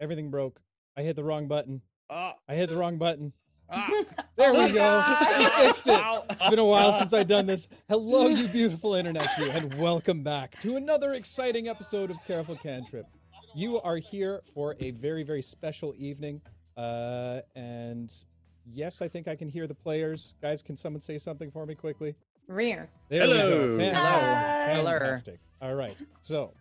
Everything broke. I hit the wrong button. Ah, I hit the wrong button. ah. There we go. God. I fixed it. It's been a while since I've done this. Hello, you beautiful internet you, and welcome back to another exciting episode of Careful Cantrip. You are here for a very, very special evening. Uh, and yes, I think I can hear the players. Guys, can someone say something for me quickly? Rear. There we go. Fantastic. Hi. Hello. Fantastic. All right. So,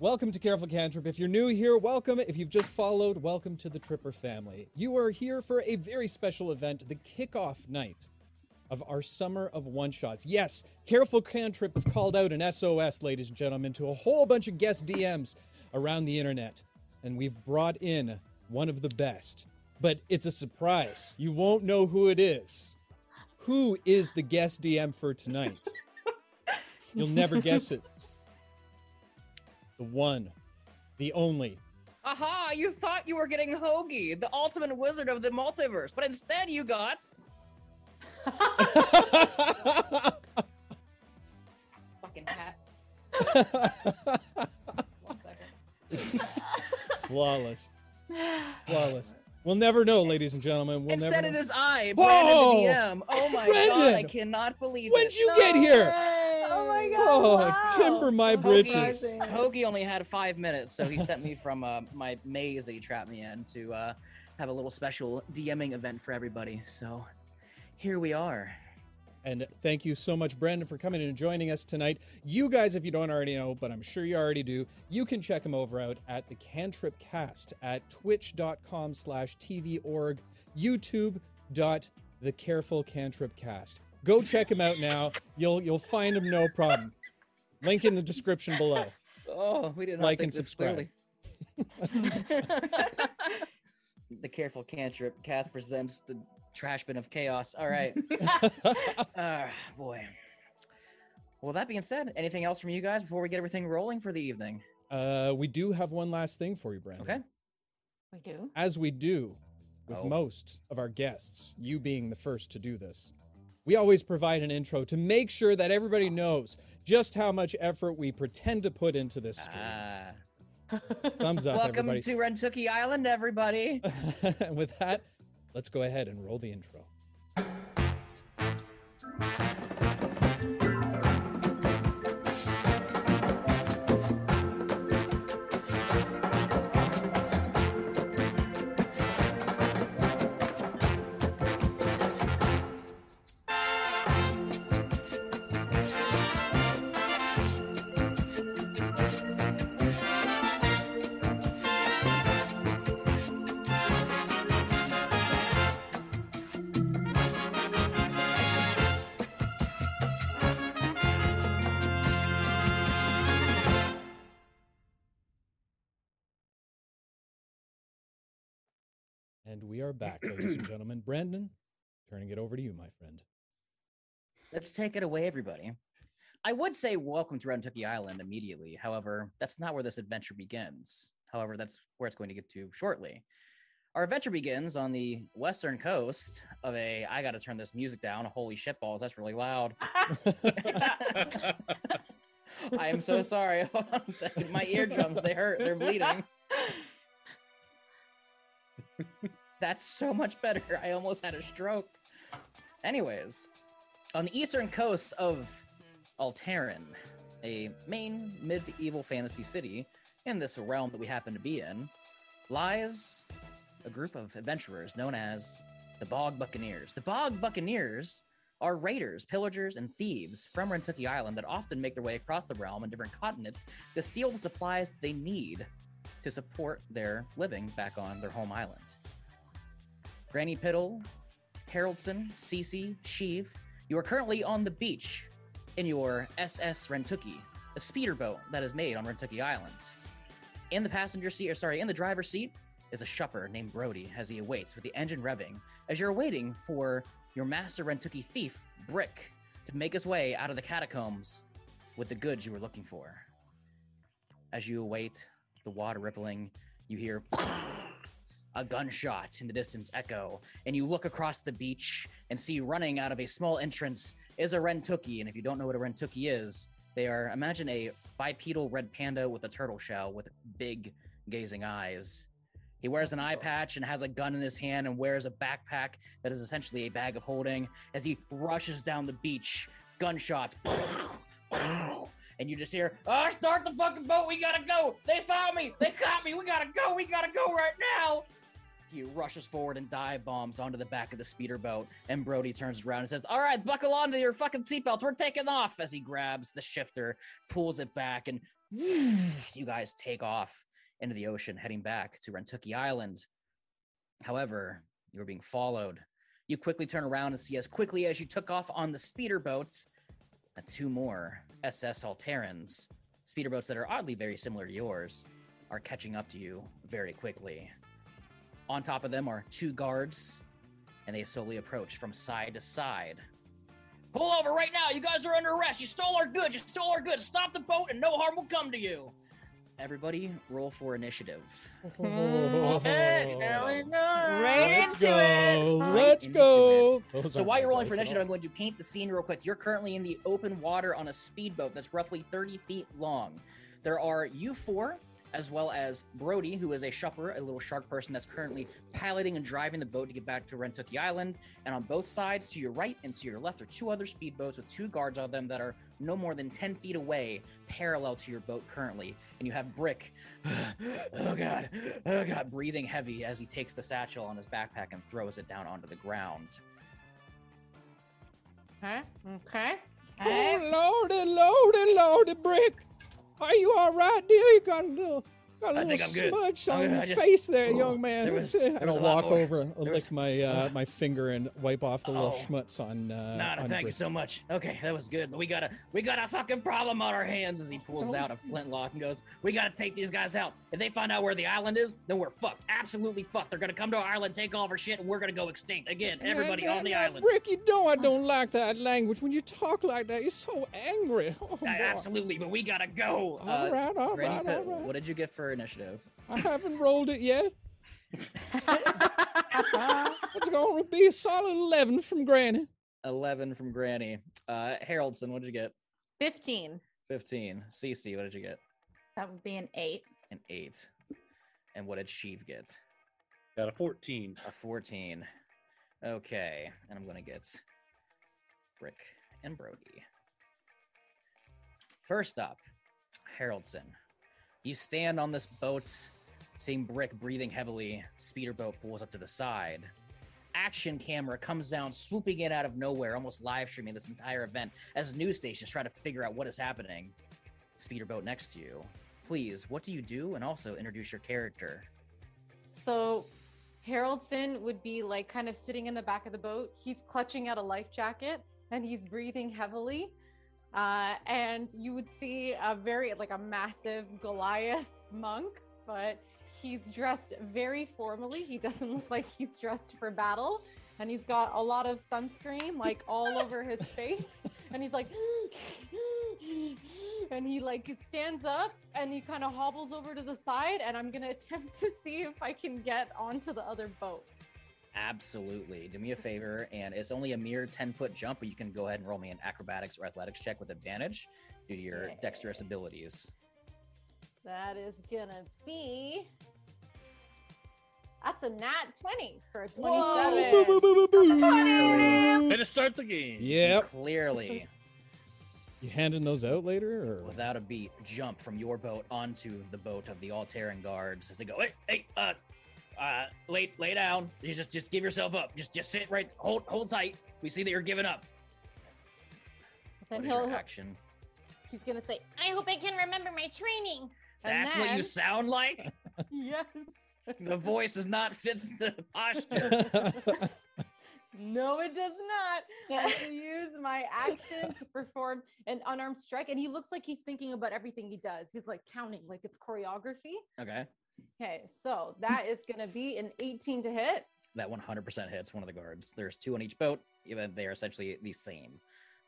welcome to Careful Cantrip. If you're new here, welcome. If you've just followed, welcome to the Tripper family. You are here for a very special event, the kickoff night of our summer of one shots. Yes, Careful Cantrip has called out an SOS, ladies and gentlemen, to a whole bunch of guest DMs around the internet. And we've brought in one of the best. But it's a surprise. You won't know who it is. Who is the guest DM for tonight? You'll never guess it. The one, the only. Aha! You thought you were getting Hoagie, the ultimate wizard of the multiverse, but instead you got fucking hat. Flawless. Flawless. We'll never know, ladies and gentlemen. We'll instead never of know. this eye, Brandon Whoa! the DM. Oh my god, I cannot believe it. When'd it. you get here? Oh my god. Oh, wow. timber my Hoagie, britches. Amazing. Hoagie only had five minutes, so he sent me from uh, my maze that he trapped me in to uh, have a little special DMing event for everybody. So here we are. And thank you so much, Brandon, for coming in and joining us tonight. You guys, if you don't already know, but I'm sure you already do, you can check him over out at the Cantrip Cast at twitch.com slash tvorg, youtube dot the careful cantrip cast. Go check him out now. You'll you'll find him no problem. Link in the description below. Oh, we did not Like think and this subscribe. clearly. the careful cantrip cast presents the trash bin of chaos. All right. Ah, boy. Well, that being said, anything else from you guys before we get everything rolling for the evening? Uh, we do have one last thing for you, Brandon. Okay. We do. As we do with Oh. most of our guests, you being the first to do this, we always provide an intro to make sure that everybody knows just how much effort we pretend to put into this stream. Ah. Thumbs up, Welcome everybody. to Rentooki Island, everybody. with that, let's go ahead and roll the intro. Are back, ladies and gentlemen. Brandon, turning it over to you, my friend. Let's take it away, everybody. I would say welcome to Rentooki Island immediately. However, that's not where this adventure begins. However, that's where it's going to get to shortly. Our adventure begins on the western coast of a. I got to turn this music down. Holy shit balls, that's really loud. I am so sorry. Hold on a second. My eardrums, they hurt. They're bleeding. That's so much better. I almost had a stroke. Anyways, on the eastern coast of Alteran, a main medieval fantasy city in this realm that we happen to be in, lies a group of adventurers known as the Bog Buccaneers. The Bog Buccaneers are raiders, pillagers, and thieves from Rentooki Island that often make their way across the realm and different continents to steal the supplies they need to support their living back on their home island. Granny Piddle, Haroldson, Cece, Sheev, you are currently on the beach in your SS Rentooki, a speederboat that is made on Rentooki Island. In the passenger seat, or sorry, in the driver's seat is a shupper named Brody as he awaits with the engine revving as you're waiting for your master Rentooki thief, Brick, to make his way out of the catacombs with the goods you were looking for. As you await, the water rippling, you hear a gunshot in the distance echo, and you look across the beach and see running out of a small entrance is a rentooki. And if you don't know what a rentooki is, they are imagine a bipedal red panda with a turtle shell with big gazing eyes He wears an eye patch and has a gun in his hand and wears a backpack that is essentially a bag of holding as he rushes down the beach. Gunshots. And you just hear, oh, start the fucking boat. We gotta go. They found me. They caught me. We gotta go. We gotta go right now. He rushes forward and dive bombs onto the back of the speeder boat. And Brody turns around and says, All right, buckle onto your fucking seatbelt. We're taking off. As he grabs the shifter, pulls it back, and you guys take off into the ocean, heading back to Rentooki Island. However, you are being followed. You quickly turn around and see, as quickly as you took off on the speeder boats, uh, two more SS Alterans, speeder boats that are oddly very similar to yours, are catching up to you very quickly. On top of them are two guards, and they slowly approach from side to side. Pull over right now! You guys are under arrest! You stole our goods! You stole our goods! Stop the boat and no harm will come to you! Everybody, roll for initiative. Right Let's into it. go. Right Let's into go. Those So while you're rolling for initiative, I'm going to paint the scene real quick. You're currently in the open water on a speedboat that's roughly 30 feet long. There are you four, as well as Brody, who is a shupper, a little shark person that's currently piloting and driving the boat to get back to Rentooki Island. And on both sides, to your right and to your left, are two other speedboats with two guards on them that are no more than 10 feet away, parallel to your boat currently. And you have Brick, oh god, oh god, breathing heavy as he takes the satchel on his backpack and throws it down onto the ground. Okay. Okay. Oh lordy, lordy, lordy, brick. Are you all right, dear? You got a little, got a I little think I'm good. smudge on good. your I just- face there, Oh, young man. there was- there and was I'll a lot walk more. over, I'll lick was- my uh, my finger and wipe off the little Oh. schmutz on. Uh, Nada, on thank you so much. Okay, that was good. But we got a we got a fucking problem on our hands as he pulls out a flintlock and goes, We gotta take these guys out. If they find out where the island is, then we're fucked. Absolutely fucked. They're gonna come to our island, take all of our shit, and we're gonna go extinct. Again, everybody Yeah, on the yeah, island. Brick, you know I don't like that language. When you talk like that, you're so angry. Oh, Uh, absolutely, but we gotta go. All Uh, right, all Granny right, Pit, all right. What did you get for initiative? I haven't rolled it yet. It's going to be a solid 11 from Granny. 11 from Granny. Uh, Haroldson, what did you get? 15. 15. Cece, what did you get? That would be an 8. An 8. And what did Sheev get? Got a 14. A 14. Okay, and I'm gonna get Brick and Brody. First up, Haroldson. You stand on this boat, seeing Brick breathing heavily. Speeder boat pulls up to the side. Action camera comes down, swooping in out of nowhere, almost live streaming this entire event as news stations try to figure out what is happening. Speeder boat next to you. Please, what do you do? And also introduce your character. So Haroldson would be like kind of sitting in the back of the boat. He's clutching at a life jacket and he's breathing heavily. Uh, and you would see a very like a massive Goliath monk, but he's dressed very formally. He doesn't look like he's dressed for battle. And he's got a lot of sunscreen like all over his face. And he's like, and he like stands up and he kind of hobbles over to the side. And I'm gonna attempt to see if I can get onto the other boat. Absolutely. Do me a favor, and it's only a mere 10 foot jump, but you can go ahead and roll me an acrobatics or athletics check with advantage due to your dexterous abilities. That is gonna be. That's a nat 20 for a 27. Boo, boo, boo, boo, boo. Way to start the game. Yeah. Clearly, You handing those out later? Or? without a beat, jump from your boat onto the boat of the Altaran guards as they go, hey, hey, uh, uh, lay, lay down. You just, just give yourself up. Just, just sit right, hold, hold tight. We see that you're giving up. Then What is he'll, your action? he's gonna say, I hope I can remember my training. And That's what you sound like? Yes. the voice does not fit the posture. No, it does not. I use my action to perform an unarmed strike. And he looks like he's thinking about everything he does. He's like counting, like it's choreography. Okay. Okay, so that is going to be an 18 to hit. That 100% hits one of the guards. There's two on each boat. Even they are essentially the same.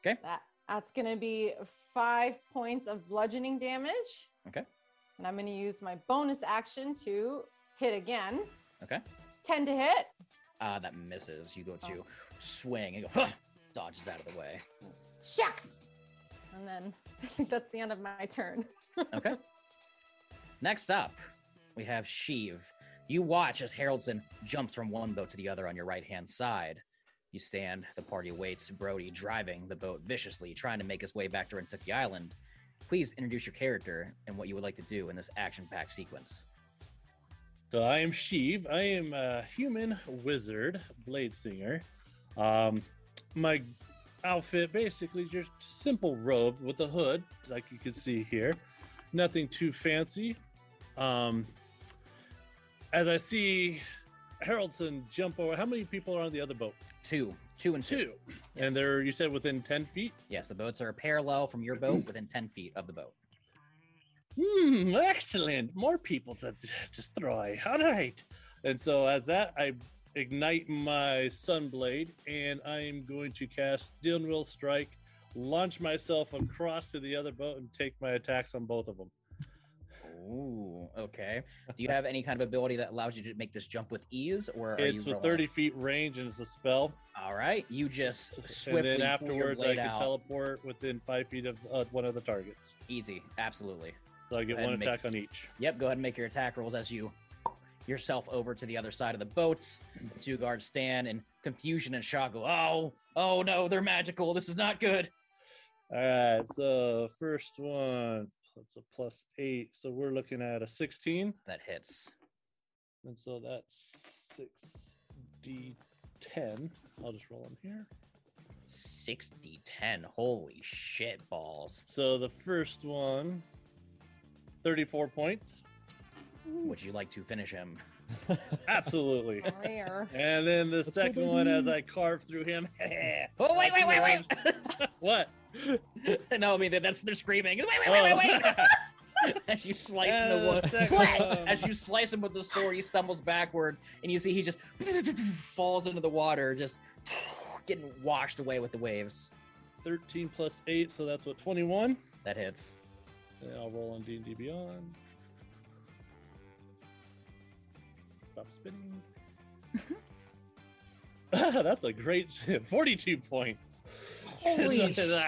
Okay. That That's going to be five points of bludgeoning damage. Okay. And I'm going to use my bonus action to hit again. Okay. 10 to hit. Uh, that misses. You go to swing and go, huh, dodges out of the way. Shucks. And then I think that's the end of my turn. Okay. Next up, we have Sheev. You watch as Haroldson jumps from one boat to the other on your right hand side. You stand, the party waits, Brody driving the boat viciously, trying to make his way back to Rentooki Island. Please introduce your character and what you would like to do in this action packed sequence. So I am Sheev. I am a human wizard, blade singer. Um, my outfit basically just simple robe with a hood, like you can see here. Nothing too fancy. Um, as I see Haroldson jump over, how many people are on the other boat? Two, two and two. Two. Yes. And they're you said within ten feet. Yes, the boats are parallel from your boat within 10 feet of the boat. Hmm, excellent. More people to to destroy. All right. And so as that, I ignite my sunblade and I am going to cast Steel Wind Strike, launch myself across to the other boat, and take my attacks on both of them. Ooh, okay. Do you have any kind of ability that allows you to make this jump with ease, or are it's with 30 feet range and it's a spell. All right, you just And swiftly then pull your afterwards, I can out. teleport within five feet of uh, one of the targets. Easy, absolutely. So I get one and make- attack on each. Yep, go ahead and make your attack rolls as you yourself over to the other side of the boats. The two guards stand in confusion and shock. Go, oh, oh no, they're magical. This is not good. All right. So first one, that's a plus eight. So we're looking at a 16. That hits. And so that's 6d10. I'll just roll them here. 60 10. Holy shit balls. So the first one, 34 points. Would you like to finish him? Absolutely. Rare. And then the second one, as I carve through him. Oh, wait, wait, wait, wait. what? no, I mean, that's they're screaming. Wait, wait, wait, oh. wait, wait. Oh. as you slice And him the with second one, one. Oh. as you slice him with the sword, he stumbles backward, and you see he just falls into the water, just getting washed away with the waves. 13 plus 8, so that's what, 21? That hits. And I'll roll on D&D Beyond. Stop spinning. That's a great 42 points. Holy So-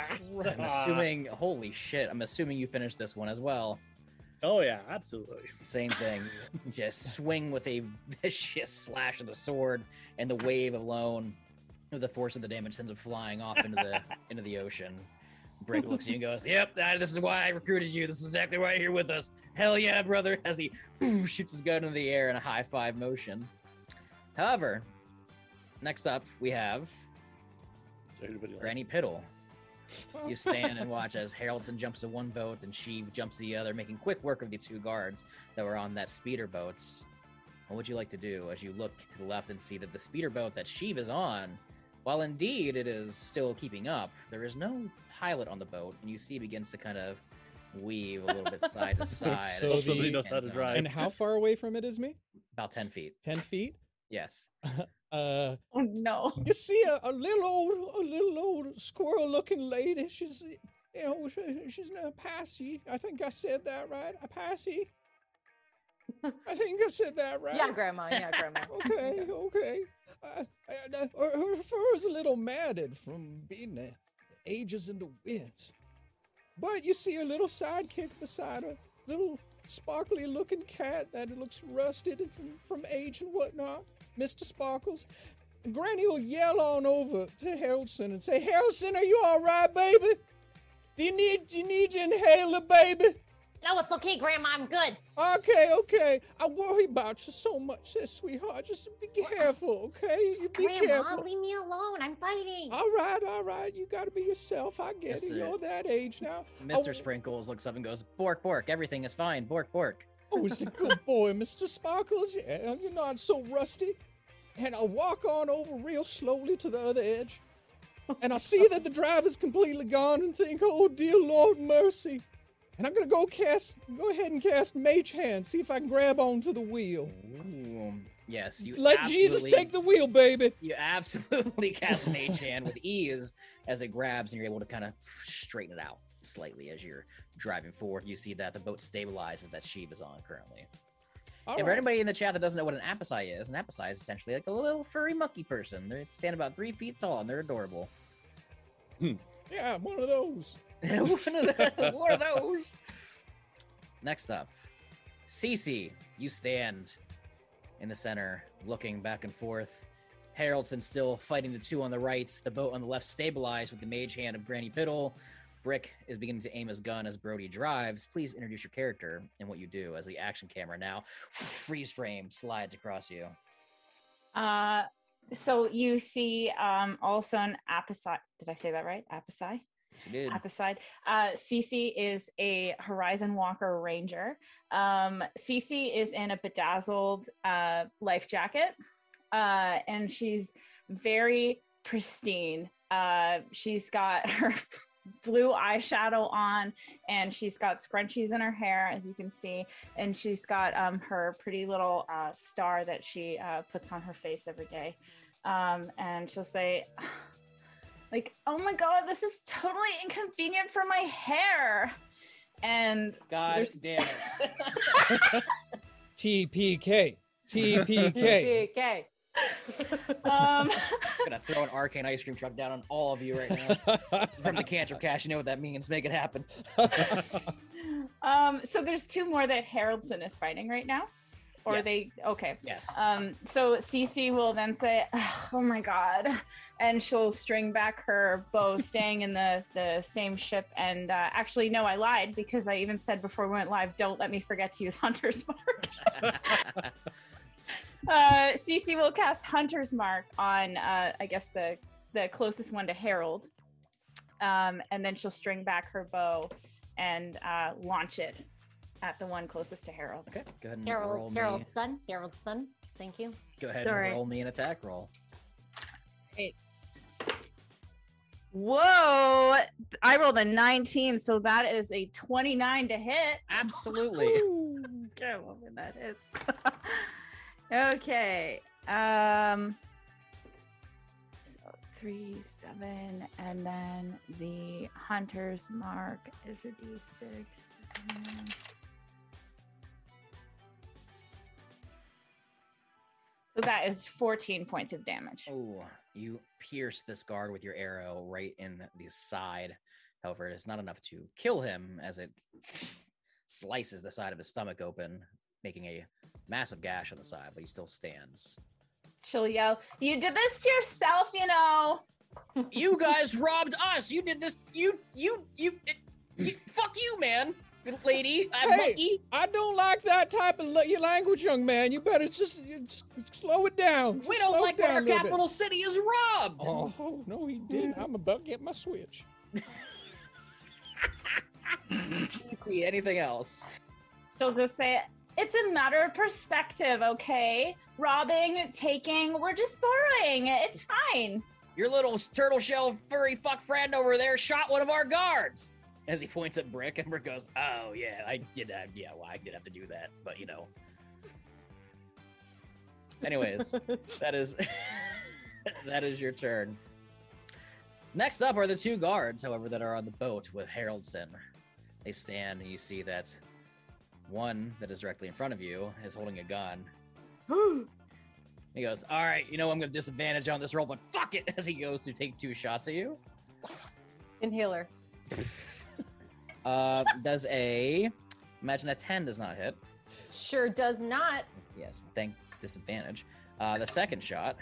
I'm assuming, holy shit, I'm assuming you finished this one as well. Oh yeah, absolutely. Same thing. Just swing with a vicious slash of the sword, and the wave alone, with the force of the damage, sends him flying off into the into the ocean. Brick looks at you and goes, "Yep, uh, this is why I recruited you. This is exactly why you're here with us. Hell yeah, brother!" As he shoots his gun into the air in a high five motion. However, next up we have Is there anybody left? Granny Piddle. You stand and watch as Haroldson jumps to one boat and she jumps to the other, making quick work of the two guards that were on that speeder boats. What would you like to do as you look to the left and see that the speeder boat that Sheev is on, while indeed it is still keeping up, there is no pilot on the boat, and you see it begins to kind of weave a little bit side to side. So she Somebody knows how to uh, drive. And how far away from it is me? About 10 feet. 10 feet? Yes. Uh, Oh no. you see a, a little old, a little old squirrel-looking lady. She's, you know, she- she's a Apache. I think I said that right. Apache. I think I said that right. Yeah, grandma. Yeah, grandma. Okay, okay. Uh, uh, her, her fur is a little matted from being the ages in the winds. But you see a little sidekick beside her, little sparkly looking cat that looks rusted from, from age and whatnot, Mr. Sparkles. Granny will yell on over to Haroldson and say, Haroldson, are you all right, baby? Do you need, do you need your inhaler, baby? No, it's okay, Grandma. I'm good. Okay, okay. I worry about you so much, there, sweetheart. Just be careful, okay? You be Grandma, careful. leave me alone. I'm fighting. All right, all right. You gotta be yourself. I get Yes, it. You're that age now. Mr. Oh. Sprinkles looks up and goes, Bork, Bork, everything is fine. Bork, Bork. Oh, he's a good boy, Mr. Sparkles. Yeah, you're not so rusty. And I walk on over real slowly to the other edge. And I see that the driver's completely gone and think, oh, dear Lord mercy. And I'm gonna go cast, go ahead and cast Mage Hand, see if I can grab onto the wheel. Ooh, yes, you Let Jesus take the wheel, baby. You absolutely cast Mage Hand with ease as it grabs, and you're able to kind of straighten it out slightly as you're driving forward. You see that the boat stabilizes that Sheev is on currently. All and for right. anybody in the chat that doesn't know what an apicai is, an apicai is essentially like a little furry monkey person. They stand about three feet tall and they're adorable. Hmm. Yeah, one of those. one, of the, one of those. Next up, Cece, you stand in the center, looking back and forth. Haroldson still fighting the two on the right. The boat on the left stabilized with the mage hand of Granny Piddle. Brick is beginning to aim his gun as Brody drives. Please introduce your character and what you do as the action camera now freeze frame slides across you. Uh, so you see um, also an Apicide. Did I say that right? You did. Apicide. Uh, Cece is a Horizon Walker Ranger. Um, Cece is in a bedazzled uh, life jacket, uh, and she's very pristine. Uh, she's got her blue eyeshadow on, and she's got scrunchies in her hair, as you can see, and she's got um, her pretty little uh, star that she uh, puts on her face every day. Um, and she'll say, like, "Oh my god, this is totally inconvenient for my hair." And so God there's- damn it. TPK. TPK. Okay. Um, I'm gonna throw an arcane ice cream truck down on all of you right now. From the cantrip cash, you know what that means. Make it happen. um, so there's two more that Haroldson is fighting right now, or Yes. they okay. Yes. Um, so Cece will then say, "Oh my god," and she'll string back her bow, staying in the the same ship. And uh, actually, no, I lied because I even said before we went live, "Don't let me forget to use Hunter's Mark." Uh, Cece will cast Hunter's Mark on, uh, I guess the the closest one to Harold, um, and then she'll string back her bow and uh, launch it at the one closest to Harold. okay. Go ahead and roll Harold, me. Harold, son, Harold, son. Thank you. Go ahead Sorry. and roll me an attack roll. It's whoa! I rolled a 19, so that is a 29 to hit. Absolutely. Okay, well, then that hits. okay. Um. So three, seven, and then the hunter's mark is a d6. So that is 14 points of damage. Oh, you pierce this guard with your arrow right in the side. However, it's not enough to kill him as it slices the side of his stomach open, making a massive gash on the side, but he still stands. She'll yell, You did this to yourself, you know. you guys robbed us. You did this. You, you, you, you fuck you, man. Lady, I'm Hey. monkey. I don't like that type of your language, young man. You better just you s- slow it down. Just We don't slow like it when our a little bit. capital city is robbed. Oh, oh, no, he didn't. I'm about to get my switch. See anything else? She'll just say, It's a matter of perspective, okay? Robbing, taking, we're just borrowing. It's fine. Your little turtle shell furry fuck friend over there shot one of our guards. As he points at Brick, and Brick goes, "Oh yeah, I did that. Yeah, well, I did have to do that, but you know." Anyways, that is that is your turn. Next up are the two guards, however, that are on the boat with Haroldson. They stand, and you see that one that is directly in front of you is holding a gun. He goes, All right, you know, I'm going to disadvantage on this roll, but fuck it, as he goes to take two shots at you. Inhaler. Uh, does a, imagine a 10 does not hit. Sure does not. Yes, thank disadvantage. Uh, the second shot,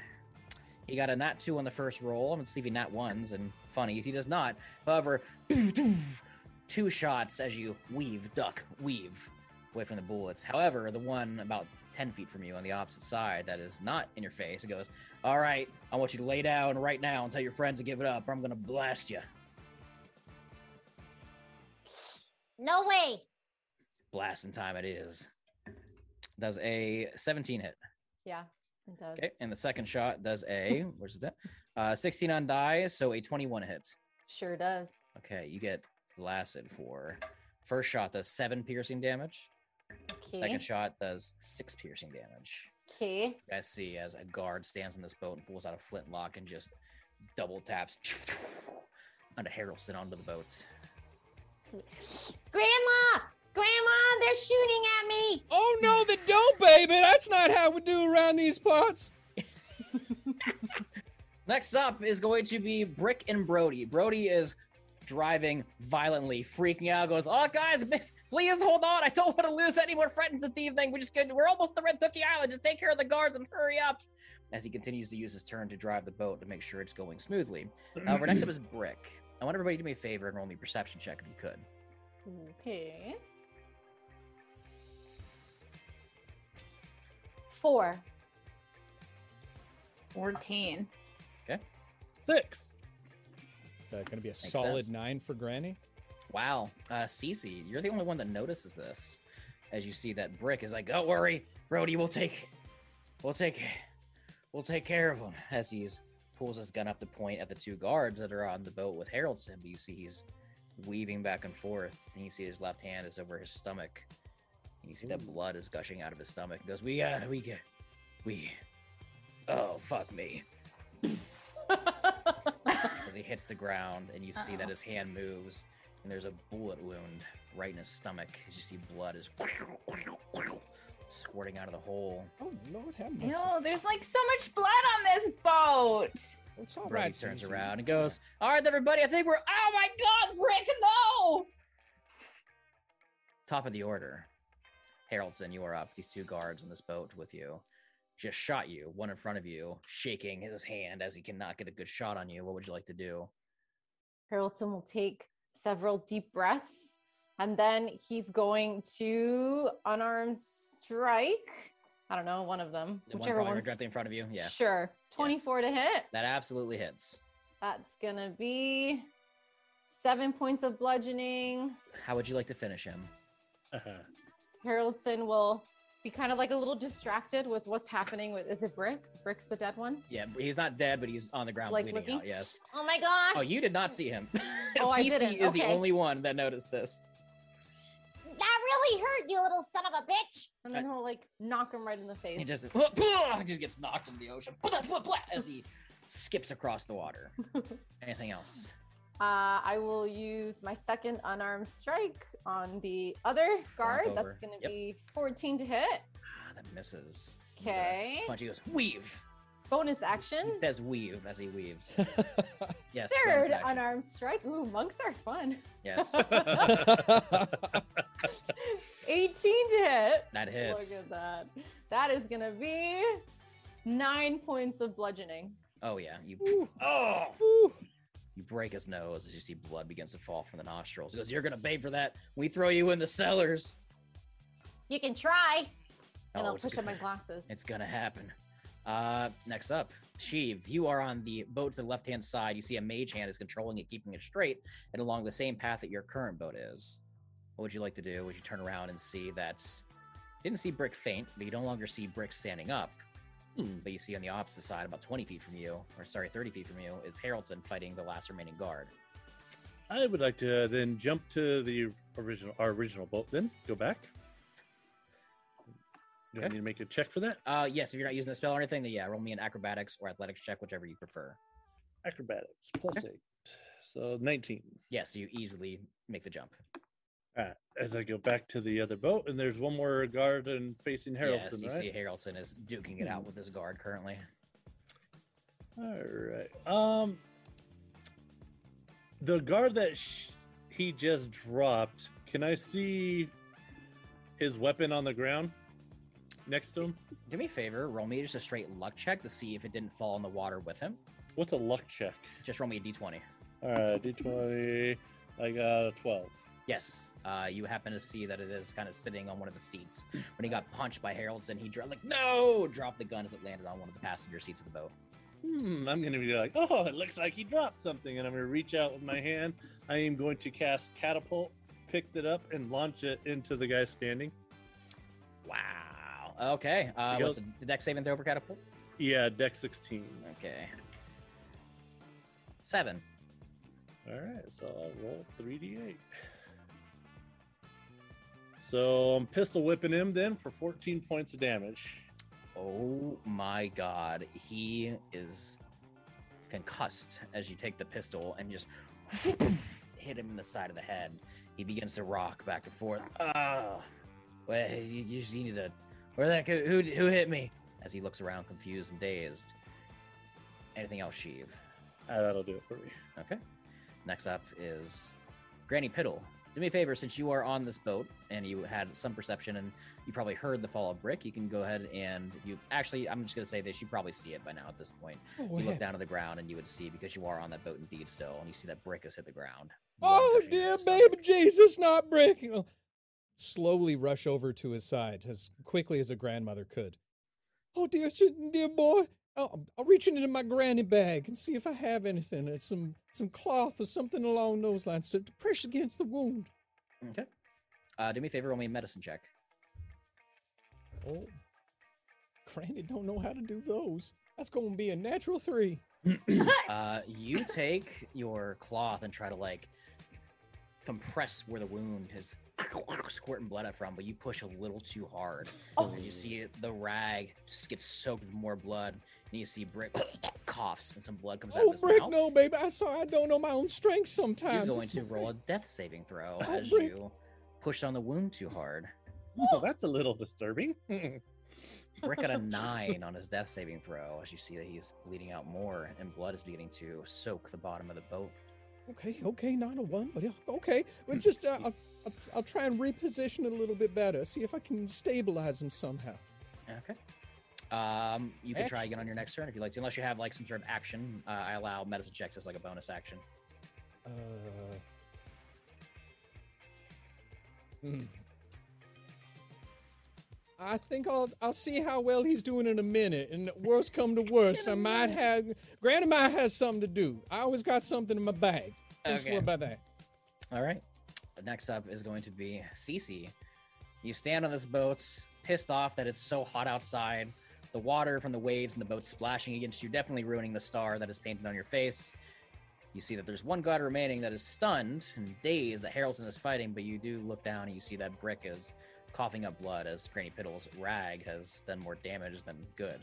he got a nat 2 on the first roll. I'm going to see if he nat 1s, and funny, he does not. However, two shots as you weave, duck, weave away from the bullets. However, the one about 10 feet from you on the opposite side that is not in your face, it goes, All right, I want you to lay down right now and tell your friends to give it up, or I'm going to blast you. No way. Blasting time it is. Does a 17 hit. Yeah, it does. Okay, and the second shot does a where's it? Uh, 16 on die, so a 21 hit. Sure does. Okay, you get blasted for first shot does seven piercing damage. Okay. Second shot does six piercing damage. Okay. You guys see as a guard stands on this boat and pulls out a flintlock and just double taps onto Haroldson onto the boat. Grandma! Grandma, they're shooting at me! Oh no, they don't, baby. That's not how we do around these parts. Next up is going to be Brick and Brody. Brody is driving violently, freaking out. Goes, "Oh, guys, please hold on! I don't want to lose any more friends this evening. We just get, we're almost to Rentooki Island. Just take care of the guards and hurry up." As he continues to use his turn to drive the boat to make sure it's going smoothly. Uh, However, next up is Brick. I want everybody to do me a favor and roll me a perception check if you could. Okay. Four. 14. Okay. Six. That going to be a Makes solid sense. nine for Granny? Wow, uh, Cece, you're the only one that notices this. As you see that Brick is like, "Don't worry, Brody, we'll take, we'll take, we'll take care of him." As he's pulls his gun up to point at the two guards that are on the boat with Haroldson, but you see he's weaving back and forth, and you see his left hand is over his stomach, and you see that blood is gushing out of his stomach. He goes, "We, uh, we, we, oh fuck me." as he hits the ground, and you see that his hand moves, and there's a bullet wound right in his stomach. As you see blood is squirting out of the hole. Oh, Lord have mercy. Ew, there's like so much blood on this boat. It's all Brody right, turns Cece. around and goes, "All right, everybody, I think we're. Oh my God, Rick, no!" Top of the order, Haroldson, you are up. These two guards on this boat with you just shot you, one in front of you, shaking his hand as he cannot get a good shot on you. What would you like to do? Haroldson will take several deep breaths and then he's going to unarmed strike. I don't know, one of them. The Whichever one. directly in front of you. Yeah, Sure. 24 to hit. that absolutely hits. That's going to be seven points of bludgeoning. How would you like to finish him? Uh-huh. Haroldson will be kind of like a little distracted with what's happening with is it Brick? Brick's the dead one? Yeah, he's not dead, but he's on the ground Like bleeding looking? out. Yes. Oh my gosh. Oh, you did not see him. Oh, I didn't. is the only one that noticed this. That really hurt, you little son of a bitch. And then he'll like knock him right in the face. He just just gets knocked into the ocean as he skips across the water. Anything else? Uh, I will use my second unarmed strike on the other guard. That's going to Yep. be 14 to hit. Ah, that misses. Okay. Punch. He goes weave. Bonus action. He says weave as he weaves. Yes. Third unarmed strike. Ooh, monks are fun. Yes, 18 to hit. that hits. Look at that. That is going to be nine points of bludgeoning. Oh yeah, you. Ooh. Oh. Ooh. You break his nose as you see blood begins to fall from the nostrils. He goes, "You're gonna pay for that. We throw you in the cellars." You can try. And Oh, I'll it's push up my glasses. It's gonna happen. Uh, next up, Sheev, you are on the boat to the left hand side. You see a mage hand is controlling it, keeping it straight, and along the same path that your current boat is. What would you like to do? Would you turn around and see that's didn't see Brick faint, but you no longer see Brick standing up. Hmm. But you see on the opposite side, about 20 feet from you, or sorry, 30 feet from you, is Haroldson fighting the last remaining guard. I would like to then jump to the original our original boat. Then go back. Do I Okay. need to make a check for that? Uh, yes, if you're not using a spell or anything, then yeah, roll me an acrobatics or athletics check, whichever you prefer. Acrobatics plus eight, so nineteen. Yes, so you easily make the jump. Alright, as I go back to the other boat, and there's one more guard and facing Haroldson. yes, you right? see Haroldson is duking it out Hmm. with his guard currently. All right. Um, the guard that sh- he just dropped. Can I see his weapon on the ground next to him? Do me a favor, roll me just a straight luck check to see if it didn't fall in the water with him. What's a luck check? Just roll me a d20. All right, d twenty. I got a twelve. Yes, uh, you happen to see that it is kind of sitting on one of the seats. When he got punched by Haroldson, he dro- like no, dropped the gun as it landed on one of the passenger seats of the boat. Hmm. I'm gonna be like, oh, it looks like he dropped something, and I'm gonna reach out with my hand. I am going to cast catapult, pick it up, and launch it into the guy standing. Wow. Okay. Uh, what's the, Dex saving throw for catapult? Yeah, Dex sixteen. Okay. Seven. All right, so I'll roll 3d8. So I'm pistol whipping him then for 14 points of damage. Oh my god, he is concussed as you take the pistol and just hit him in the side of the head. He begins to rock back and forth. Ah, well, you, you just need to. Where that? Who who hit me? As he looks around, confused and dazed. Anything else, Sheev? Ah, that'll do it for me. Okay. Next up is Granny Piddle. Do me a favor, since you are on this boat and you had some perception and you probably heard the fall of brick, you can go ahead and if you actually, I'm just gonna say this, you probably see it by now at this point. Oh, You look down to the ground and you would see because you are on that boat indeed still, and you see that brick has hit the ground. Oh dear baby Jesus, not breaking. Slowly rush over to his side as quickly as a grandmother could. Oh dear, dear boy, I'll, I'll reach into my granny bag and see if I have anything, It's some some cloth or something along those lines to, to press against the wound. Okay. Uh, do me a favor, roll me a medicine check. Oh, granny don't know how to do those. That's going to be a natural three. Uh, you take your cloth and try to like compress where the wound is squirting blood out from, but you push a little too hard. And you see it, the rag just gets soaked with more blood, and you see Brick coughs and some blood comes out Oh, of his Brick, mouth. no, baby. I saw I don't know my own strength sometimes. He's going to roll a death saving throw Oh, as Brick. you push on the wound too hard. Oh, that's a little disturbing. Brick got a nine on his death saving throw as you see that he's bleeding out more, and blood is beginning to soak the bottom of the boat. Okay, okay, not a one, but yeah, okay. Well, just uh, I'll, I'll, I'll try and reposition it a little bit better. See if I can stabilize him somehow. Okay. Um, you can try again on your next turn if you like to, unless you have like some sort of action. Uh, I allow medicine checks as like a bonus action. Uh. Hmm. I think I'll I'll see how well he's doing in a minute. And worst come to worst, I might have Granny might have something to do. I always got something in my bag. Don't Okay. worry about that. All right. Next up is going to be Cece. You stand on this boat, pissed off that it's so hot outside. The water from the waves and the boat splashing against you, definitely ruining the star that is painted on your face. You see that there's one guard remaining that is stunned and dazed that Haroldson is fighting, but you do look down and you see that Brick is coughing up blood as Granny Piddle's rag has done more damage than good.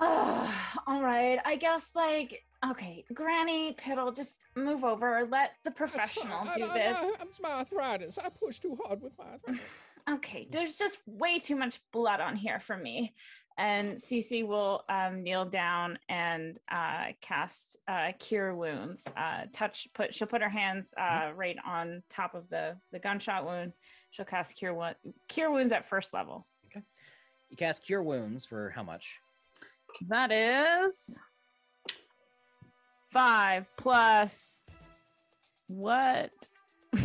oh, all right. I guess like okay, Granny Piddle, just move over. Let the professional I- do I- this. I- it's my arthritis. I push too hard with my arthritis. Okay, there's just way too much blood on here for me. And Cece will um, kneel down and uh, cast uh, Cure Wounds. Uh, touch, put. She'll put her hands uh, right on top of the the gunshot wound. She'll cast Cure Wound, Cure Wounds at first level. Okay. You cast Cure Wounds for how much? That is five plus what?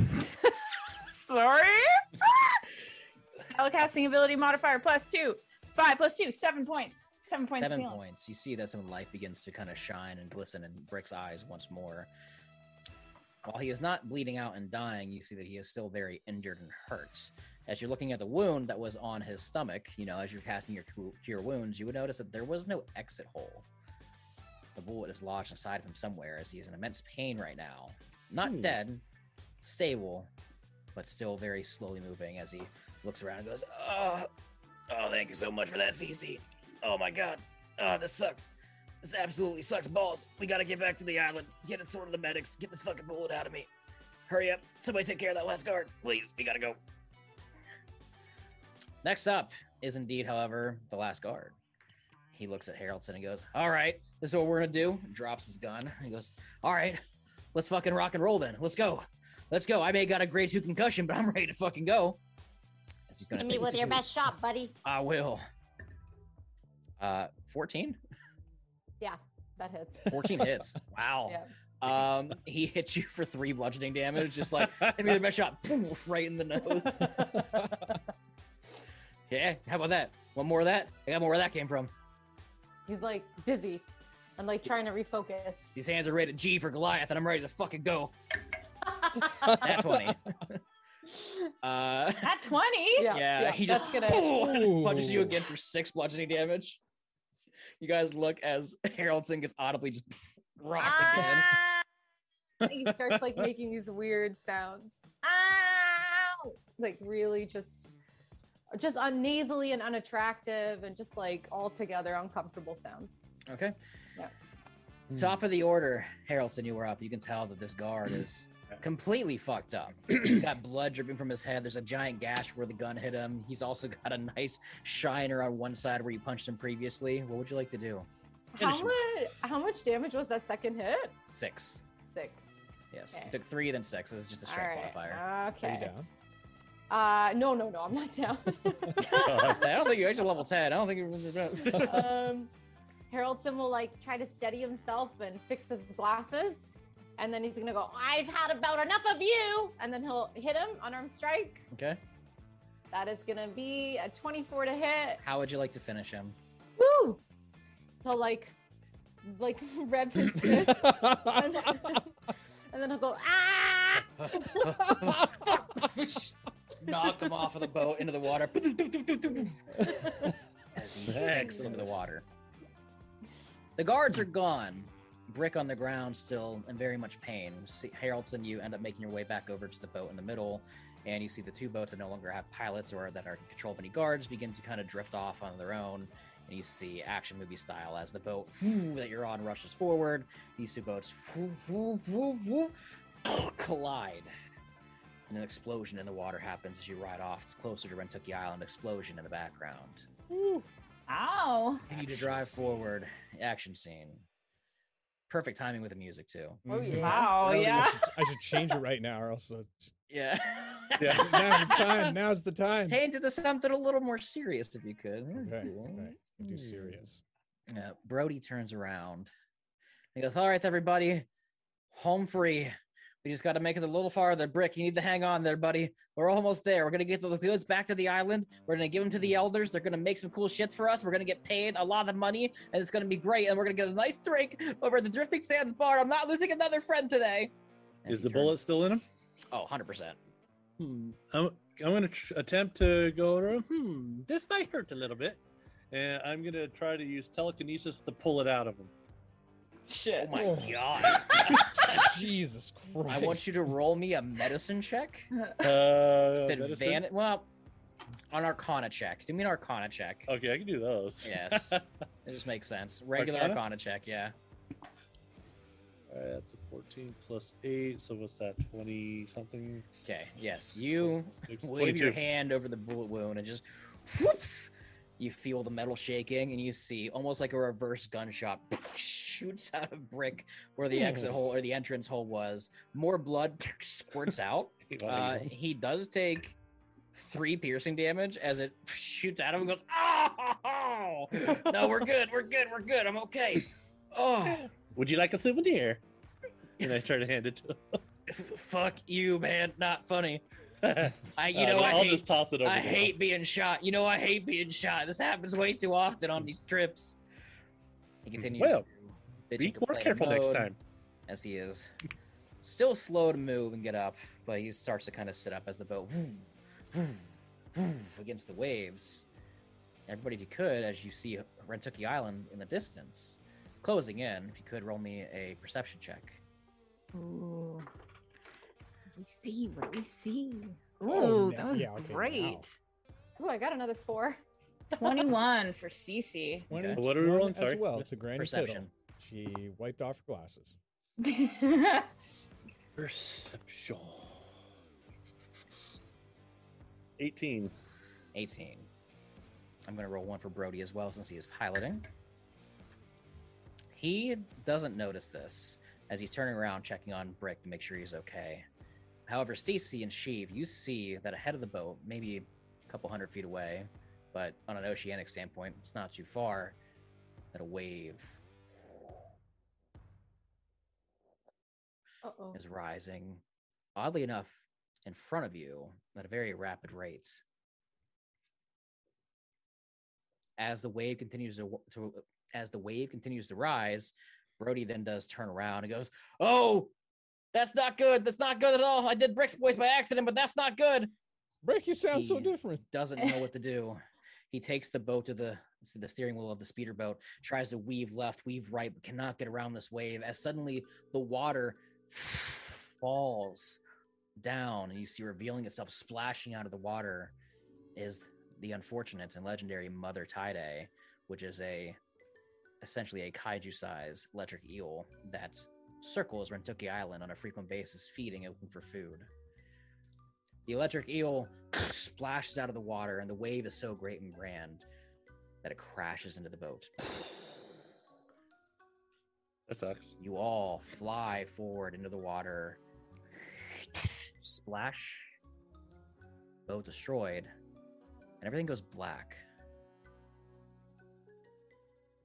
Sorry. Spellcasting ability modifier plus two. Five plus two. Seven points. Seven points. Seven healing. points. You see that some life begins to kind of shine and glisten in Brick's eyes once more. While he is not bleeding out and dying, you see that he is still very injured and hurt. As you're looking at the wound that was on his stomach, you know, as you're casting your cure wounds, you would notice that there was no exit hole. The bullet is lodged inside of him somewhere as he is in immense pain right now. Not Hmm. dead, stable, but still very slowly moving as he looks around and goes, Oh, oh thank you so much for that, Cece. Oh my god. Oh, this sucks. This absolutely sucks balls. We gotta get back to the island. Get it sorted of the medics. Get this fucking bullet out of me. Hurry up. Somebody take care of that last guard. Please, we gotta go. Next up is indeed, however, the last guard. He looks at Haroldson and goes, All right, this is what we're gonna do. Drops his gun. He goes, All right, let's fucking rock and roll then. Let's go. Let's go. I may got a grade two concussion, but I'm ready to fucking go. He's gonna Hit me with your best shot, buddy. I will. Uh, 14? Yeah, that hits. 14 hits. Wow. Yeah. Um, he hits you for three bludgeoning damage, just like hit me with the best shot, poof, right in the nose. yeah, how about that? One more of that? I got more where that came from. He's like dizzy and like trying to refocus. These hands are rated G for Goliath, and I'm ready to fucking go. That's 20. uh, At 20? Yeah, yeah, he just that's gonna. punches you again for six bludgeoning damage. You guys look as Haroldson gets audibly just rocked again. Ah, he starts like making these weird sounds, ow! like really just, just un- nasally and unattractive, and just like altogether uncomfortable sounds. Okay. Yeah. Top of the order, Haroldson, you were up. You can tell that this guard is completely fucked up. He's got blood dripping from his head. There's a giant gash where the gun hit him. He's also got a nice shiner on one side where you punched him previously. What would you like to do? How Finish him. much? How much damage was that second hit? Six. six. Yes. Okay. Took three, then six. This is just a All strength right. modifier. Are you Okay. down? Uh, no, no, no, I'm not down. I don't think you're actually level 10. I don't think you're. um, Haroldson will like try to steady himself and fix his glasses, and then he's gonna go. I've had about enough of you, and then he'll hit him unarmed strike. okay. That is gonna be a 24 to hit. How would you like to finish him? Woo! He'll like, like rev his fist, and then, and then he'll go ah. Knock him off of the boat into the water. As he sinks into the water. The guards are gone. Brick on the ground still in very much pain. See, Haroldson, you end up making your way back over to the boat in the middle, and you see the two boats that no longer have pilots or that are controlled by any guards begin to kind of drift off on their own. And you see action movie style as the boat that you're on rushes forward. These two boats collide. And an explosion in the water happens as you ride off. It's closer to Rentooki Island. Explosion in the background. Ow. You need to drive scene. forward. Action scene. Perfect timing with the music too. Oh, yeah. Mhm. Wow, I don't I yeah. should- I should change it right now, or else uh, Yeah. Yeah. now's the time. Now's the time. Hey, into the something a little more serious if you could. Okay, okay. Do serious. Yeah, Brody turns around. He goes, All right, everybody, home free. We just got to make it a little farther. Brick, you need to hang on there, buddy. We're almost there. We're going to get the goods back to the island. We're going to give them to the elders. They're going to make some cool shit for us. We're going to get paid a lot of money, and it's going to be great. And we're going to get a nice drink over at the Drifting Sands bar. I'm not losing another friend today. As Is the turns- bullet still in him? Oh, 100%. Hmm. I'm, I'm going to tr- attempt to go around. Hmm. This might hurt a little bit. And I'm going to try to use telekinesis to pull it out of him. Shit. Oh my Oh. God. Jesus Christ! I want you to roll me a medicine check. Uh, With medicine? advantage. Well, an Arcana check. Do you mean Arcana check. Okay, I can do those. Yes. It just makes sense. Regular Arcana? Arcana, check, yeah. All right, that's a 14 plus 8. So what's that? 20 something? Okay, yes. You Six- wave your hand over the bullet wound and just whoop, you feel the metal shaking and you see almost like a reverse gunshot shoots out of brick where the exit hole or the entrance hole was. More blood squirts out. Uh, he does take three piercing damage as it shoots out of him and goes, Oh, no, we're good. We're good. We're good. I'm okay. Oh, Would you like a souvenir? And I try to hand it to f- fuck you, man. Not funny. Him. I, you Uh, know, I I'll hate, just toss it over. I to him. hate being shot. You know, I hate being shot. This happens way too often on these trips. He continues. Well, to Be more careful next time. As he is still slow to move and get up, but he starts to kind of sit up as the boat against the waves. Everybody, if you could, as you see Rentooki Island in the distance, closing in, if you could roll me a perception check. Ooh. What do we see? What do we see? Oh, Ooh, Oh, that was yeah, okay, great. now. Ooh, I got another four. 21 for Cee Cee. Okay. What are we rolling? As Sorry. well to Granny Perception. Piddle. She wiped off her glasses. Perception. 18. 18. I'm going to roll one for Brody as well since he is piloting. He doesn't notice this as he's turning around checking on Brick to make sure he's okay. However, Stacy and Sheev, you see that ahead of the boat, maybe a couple hundred feet away, but on an oceanic standpoint, it's not too far, that a wave Uh oh. is rising, oddly enough, in front of you at a very rapid rate. As the wave continues to, to as the wave continues to rise, Brody then does turn around and goes, "Oh, that's not good. That's not good at all. I did Brick's voice by accident, but that's not good." Break, you sound so different. Doesn't know what to do. He takes the boat to the to the steering wheel of the speeder boat, tries to weave left, weave right, but cannot get around this wave. As suddenly the water falls down, and you see revealing itself, splashing out of the water, is the unfortunate and legendary Mother Tide, which is a essentially a kaiju size electric eel that circles Rentucky Island on a frequent basis, feeding it for food. The electric eel splashes out of the water, and the wave is so great and grand that it crashes into the boat. That sucks. You all fly forward into the water. Splash. Boat destroyed. And everything goes black.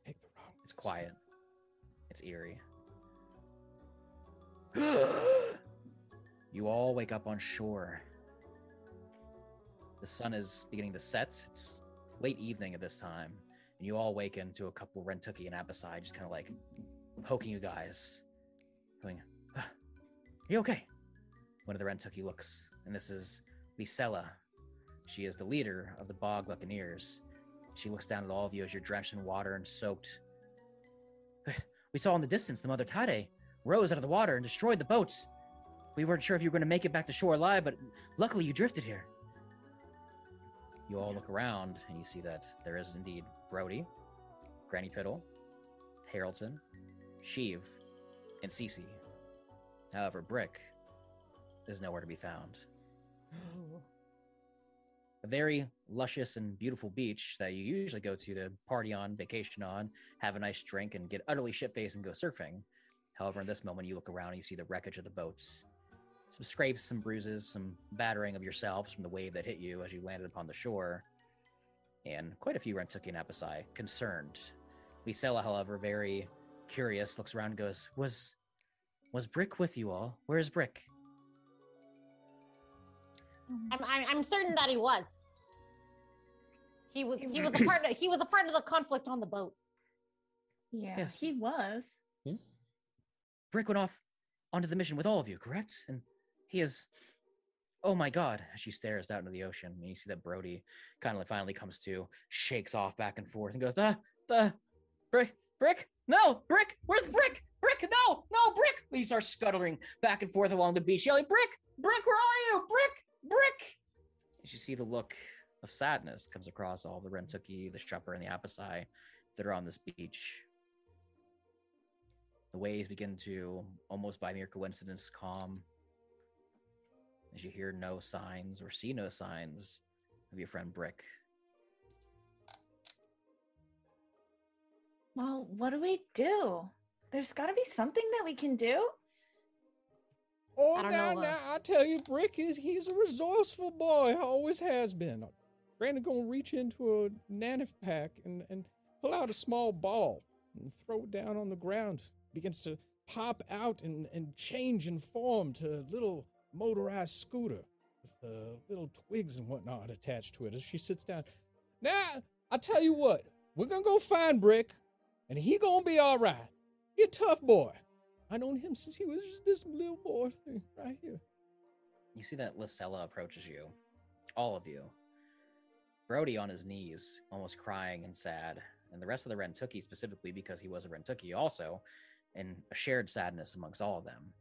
Pick the wrong. It's quiet. It's eerie. you all wake up on shore. The sun is beginning to set. It's late evening at this time. And you all awaken to a couple Rentooki and Abasai just kind of like poking you guys. Going, "Ah, Are you okay? One of the Rentooki looks, and this is Lisella. She is the leader of the Bog Buccaneers. She looks down at all of you as you're drenched in water and soaked. We saw in the distance the Mother Tide rose out of the water and destroyed the boats. We weren't sure if you were going to make it back to shore alive, but luckily you drifted here. You all look around and you see that there is indeed Brody, Granny Piddle, Haroldson, Sheev, and Cee Cee. However, Brick is nowhere to be found. A very luscious and beautiful beach that you usually go to to party on, vacation on, have a nice drink, and get utterly shit faced and go surfing. However, in this moment, you look around and you see the wreckage of the boats. Some scrapes, some bruises, some battering of yourselves from the wave that hit you as you landed upon the shore, and quite a few Rentooki and Apasai concerned. Lisella, however, very curious, looks around and goes, Was was Brick with you all? Where is Brick? Mm-hmm. I'm, I'm, I'm certain that he was. He was He he was- was a part of he was a part of the conflict on the boat. Yeah, Yes. he was. Brick went off onto the mission with all of you, correct? And he is. Oh my god, as she stares out into the ocean, and you see that Brody kind of like finally comes to, shakes off back and forth, and goes, The, the, Brick, Brick, no, Brick, where's Brick? Brick, no, no, Brick! He starts scuttling back and forth along the beach, yelling, Brick, Brick, where are you? Brick, Brick! As you see the look of sadness comes across all the Rentooki, the Strupper, and the Apasai that are on this beach. The waves begin to, almost by mere coincidence, calm as you hear no signs or see no signs of your friend Brick. Well, what do we do? There's got to be something that we can do. Oh, I now, know, uh, now, I tell you, Brick is he's a resourceful boy. Always has been. Brandon gonna reach into a nanif pack and, and pull out a small ball and throw it down on the ground. Begins to pop out and, and change in form to a little motorized scooter with uh, little twigs and whatnot attached to it as she sits down. Now, I tell you what, we're gonna go find Brick, and he gonna be all right. He a tough boy. I known him since he was just this little boy thing right here. You see that Lysella approaches you, all of you. Brody on his knees, almost crying and sad, and the rest of the Rentooki specifically because he was a Rentooki also, in a shared sadness amongst all of them.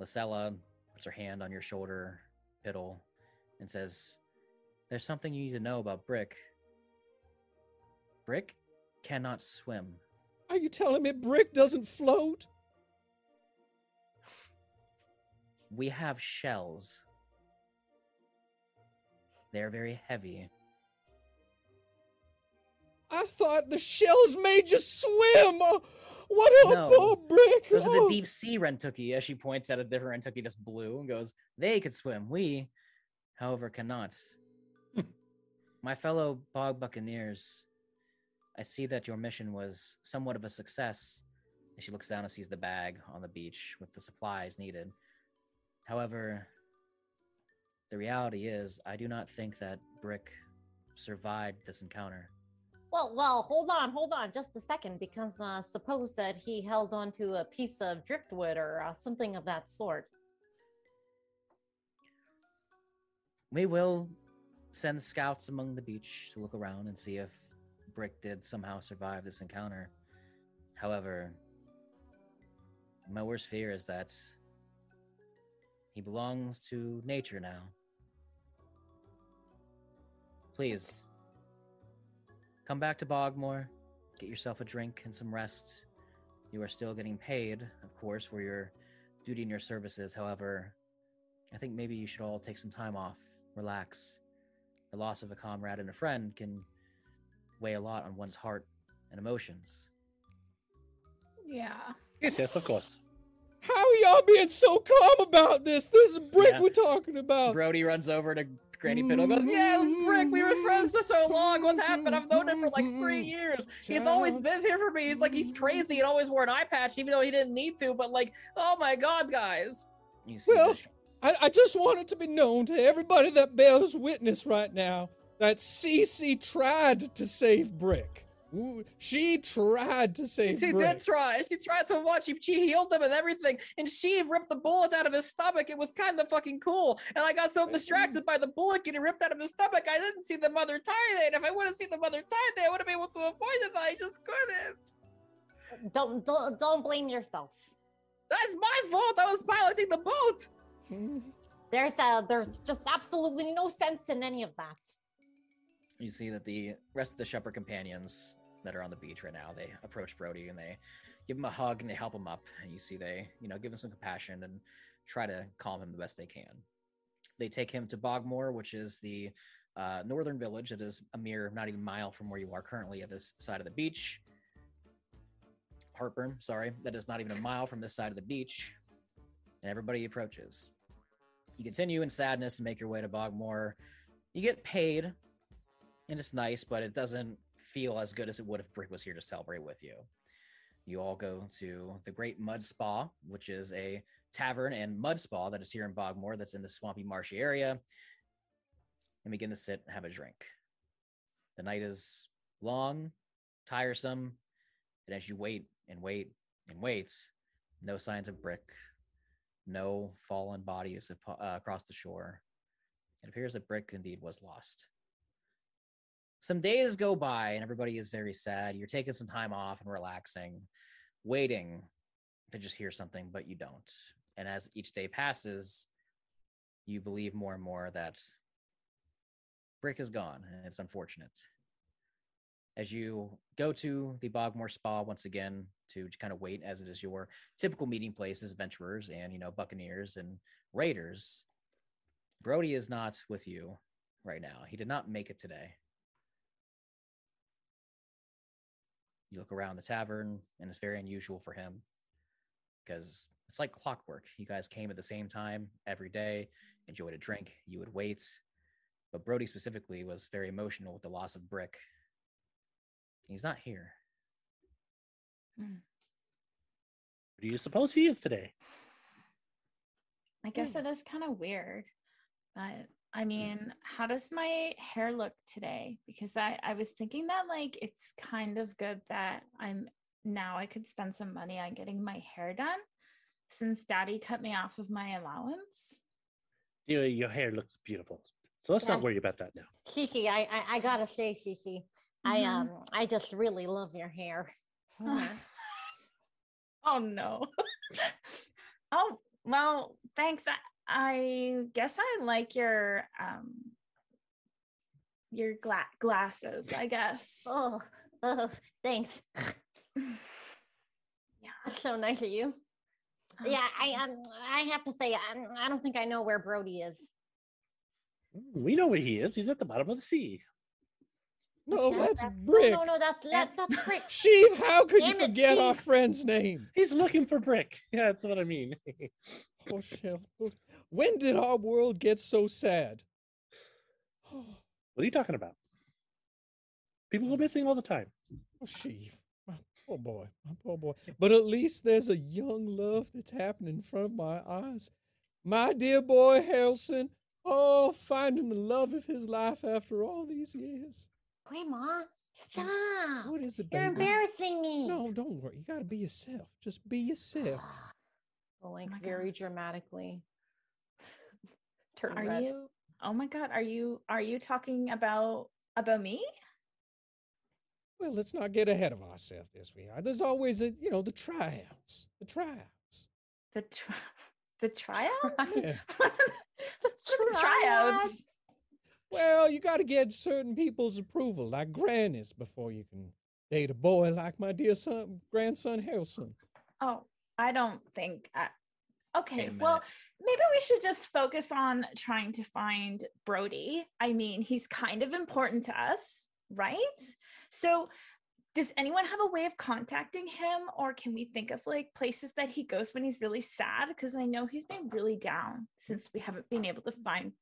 Lysella puts her hand on your shoulder, Piddle, and says, There's something you need to know about Brick. Brick cannot swim. Are you telling me Brick doesn't float? We have shells. They're very heavy. I thought the shells made you swim. Oh, What a No. Those are the deep sea Rentooki, as she points at a different Rentooki that's blue and goes, They could swim. We, however, cannot. Hmm. My fellow bog buccaneers, I see that your mission was somewhat of a success. And she looks down and sees the bag on the beach with the supplies needed. However, the reality is, I do not think that Brick survived this encounter. Well, well, hold on, hold on, just a second, because uh, suppose that he held onto a piece of driftwood or uh, something of that sort. We will send scouts among the beach to look around and see if Brick did somehow survive this encounter. However, my worst fear is that he belongs to nature now. Please, come back to Bogmore, get yourself a drink and some rest. You are still getting paid, of course, for your duty and your services. However, I think maybe you should all take some time off, relax. The loss of a comrade and a friend can weigh a lot on one's heart and emotions. Yeah. Yes, yes, of course. How are y'all being so calm about this? This is Brick Yeah. we're talking about. Brody runs over to Granny Piddle. Goes, mm-hmm. yeah, it Brick. We were friends for so long. What happened? I've known him for like three mm-hmm. years. He's always been here for me. He's like he's crazy and always wore an eye patch, even though he didn't need to. But like, oh my god, guys! You see Well. I, I just want it to be known to everybody that bears witness right now that Cee Cee tried to save Brick. Ooh, She tried to save She Brick. did try. She tried so much. She, she healed him and everything. And she ripped the bullet out of his stomach. It was kind of fucking cool. And I got so distracted by the bullet getting ripped out of his stomach, I didn't see the Mother Tide. If I would have seen the Mother Tide, I would have been able to avoid it. I just couldn't. Don't don't don't blame yourself. That's my fault. I was piloting the boat. There's uh there's just absolutely no sense in any of that. You see that the rest of the shepherd companions that are on the beach right now, they approach Brody and they give him a hug and they help him up. And you see they, you know, give him some compassion and try to calm him the best they can. They take him to Bogmore, which is the uh, northern village. It is a mere not even mile from where you are currently at this side of the beach. Heartburn, sorry, that is not even a mile from this side of the beach. And everybody approaches. You continue in sadness and make your way to Bogmore. You get paid and it's nice, but it doesn't feel as good as it would if Brick was here to celebrate with you. You all go to the Great Mud Spa, which is a tavern and mud spa that is here in Bogmore, that's in the swampy, marshy area, and begin to sit and have a drink. The night is long, tiresome, and as you wait and wait and wait, no signs of Brick, no fallen bodies uh, across the shore. It appears that Brick indeed was lost some days go by and everybody is very sad. You're taking some time off and relaxing, waiting to just hear something, but you don't. And as each day passes, you believe more and more that Brick is gone, and it's unfortunate. As you go to the Bogmore Spa once again to kind of wait, as it is your typical meeting place as adventurers and you know buccaneers and raiders, Brody is not with you right now. He did not make it today. You look around the tavern and it's very unusual for him because it's like clockwork. You guys came at the same time every day enjoyed a drink you would wait. But brody specifically was very emotional with the loss of brick. He's not here. Hmm. Who do you suppose he is today? I guess hmm. it is kind of weird. But I mean, how does my hair look today? Because I, I was thinking that like it's kind of good that I'm now I could spend some money on getting my hair done since daddy cut me off of my allowance. You, your hair looks beautiful. So let's not worry about that now. Kiki, I, I I gotta say, Kiki, I Mhm. um I just really love your hair. Oh no. oh well, thanks. I, I guess I like your um your gla- glasses, I guess. oh, oh, thanks. yeah. That's so nice of you. Yeah, I um I have to say, I, I don't think I know where Brody is. We know where he is. He's at the bottom of the sea. No, That- that's that's- Brick. No, no, no, that's that, that's Brick. Sheev, how could you Damn it, forget our friend's name? He's looking for Brick. Yeah, that's what I mean. Oh, shit. When did our world get so sad? Oh, what are you talking about? People go mm. missing all the time. Oh, Sheev. My poor boy. My poor boy. But at least there's a young love that's happening in front of my eyes. My dear boy, Haroldson. Oh, finding the love of his life after all these years. Grandma, stop. What is it, You're embarrassing me. No, don't worry. You gotta be yourself. Just be yourself. Like oh my very God. dramatically. Turn Are red. you Oh my god, are you are you talking about about me? Well, let's not get ahead of ourselves this we are. There's always a, you know, the tryouts. The tryouts. The tr- the tryouts? Yeah. The tryouts? Well, you got to get certain people's approval, like Granny's, before you can date a boy like my dear son, grandson Haroldson. Oh, I don't think. I... Okay, well, maybe we should just focus on trying to find Brody. I mean, he's kind of important to us, right? So, does anyone have a way of contacting him or can we think of like places that he goes when he's really sad because i know he's been really down since we haven't been able to find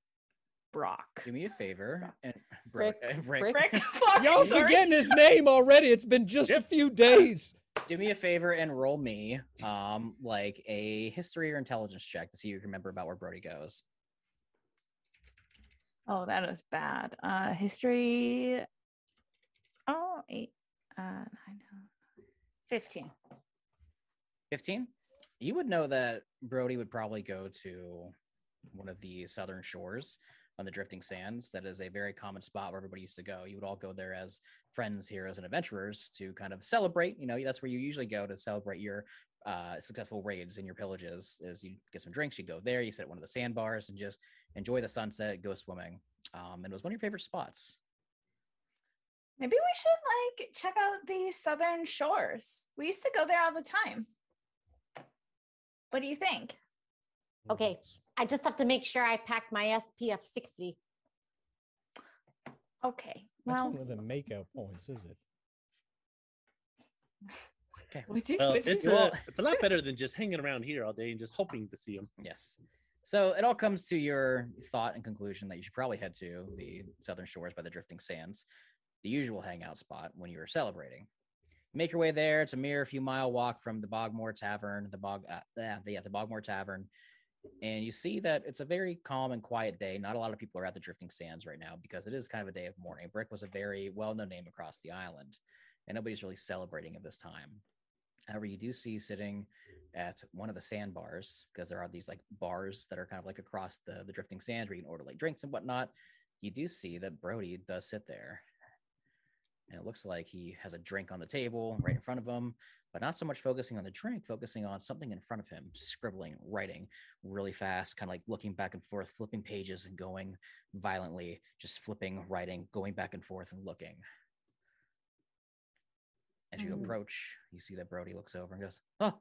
brock Do me a favor and Brick, Brick. Rick, fuck, Y'all sorry. forgetting his name already. It's been just a few days. Do me a favor and roll me um like a history or intelligence check to see if you remember about where Brody goes. oh that is bad. Uh history oh eight uh nine, uh, 15 15 you would know that brody would probably go to one of the southern shores on the drifting sands that is a very common spot where everybody used to go. You would all go there as friends heroes and adventurers to kind of celebrate you know that's where you usually go to celebrate your uh, successful raids and your pillages is you get some drinks you go there you sit at one of the sandbars and just enjoy the sunset go swimming. Um, and it was one of your favorite spots. Maybe we should like check out the southern shores. We used to go there all the time. What do you think? Okay. I just have to make sure I pack my SPF 60. okay That's well one of the makeout points, is it? would you, Well, would it's Well- a, it's a lot better than just hanging around here all day and just hoping to see them. Yes. So it all comes to your thought and conclusion that you should probably head to the southern shores by the drifting sands, the usual hangout spot when you are celebrating. Make your way there. It's a mere few mile walk from the Bogmore Tavern, the Bog, uh, yeah, the, yeah, the Bogmore Tavern, and you see that it's a very calm and quiet day. Not a lot of people are at the drifting sands right now because it is kind of a day of mourning. Brick was a very well-known name across the island, and nobody's really celebrating at this time. However, you do see sitting at one of the sandbars because there are these like bars that are kind of like across the, the drifting sands where you can order like drinks and whatnot. You do see that Brody does sit there. And it looks like he has a drink on the table right in front of him, but not so much focusing on the drink, focusing on something in front of him, scribbling, writing really fast, kind of like looking back and forth, flipping pages and going violently, just flipping, writing, going back and forth and looking. As you Mm. approach, you see that Brody looks over and goes, "Oh,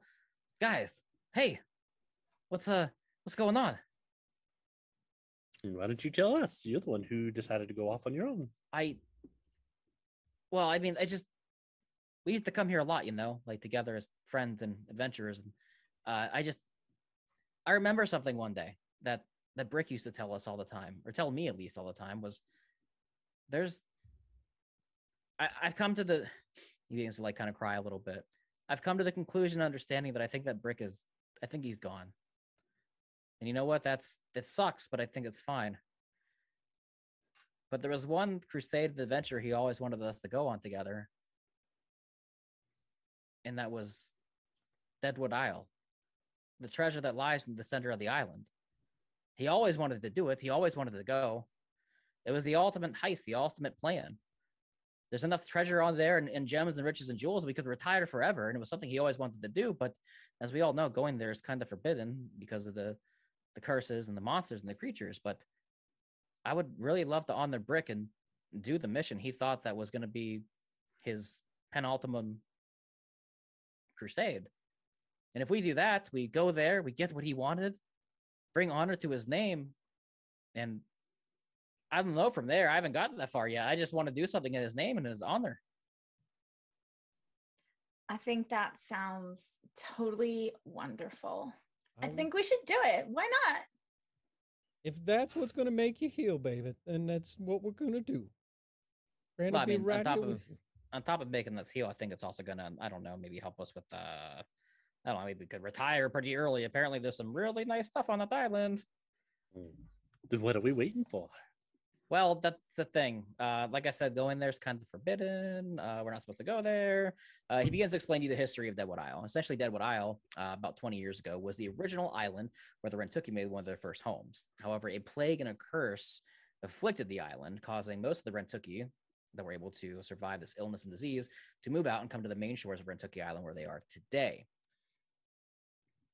guys, hey, what's uh, what's going on? Why don't you tell us? You're the one who decided to go off on your own. I, well, I mean, I just we used to come here a lot, you know, like together as friends and adventurers, and uh, I just I remember something one day that that Brick used to tell us all the time, or tell me at least all the time, was there's I, I've come to the he begins to like kind of cry a little bit. I've come to the conclusion, understanding that I think that Brick is, I think he's gone. And you know what? That's it sucks, but I think it's fine. But there was one crusade adventure he always wanted us to go on together, and that was Deadwood Isle, the treasure that lies in the center of the island. He always wanted to do it. He always wanted to go. It was the ultimate heist, the ultimate plan. There's enough treasure on there and, and gems and riches and jewels we could retire forever. And it was something he always wanted to do. But as we all know, going there is kind of forbidden because of the the curses and the monsters and the creatures. But I would really love to on the brick and do the mission. He thought that was going to be his penultimate crusade. And if we do that, we go there, we get what he wanted, bring honor to his name, and I don't know from there. I haven't gotten that far yet. I just want to do something in his name and his honor. I think that sounds totally wonderful. I think we should do it. Why not? If that's what's going to make you heal, baby, then that's what we're going to do. Brandon Well, I be mean, on top here of with on top of making this heal, I think it's also gonna, I don't know, maybe help us with uh I don't know, maybe we could retire pretty early. Apparently there's some really nice stuff on that island. Then what are we waiting for? Well, that's the thing. Uh, like I said, going there is kind of forbidden. Uh, we're not supposed to go there. Uh, he begins to explain to you the history of Deadwood Isle. Essentially, Deadwood Isle, uh, about 20 years ago, was the original island where the Rentooki made one of their first homes. However, a plague and a curse afflicted the island, causing most of the Rentooki that were able to survive this illness and disease to move out and come to the main shores of Rentooki Island, where they are today.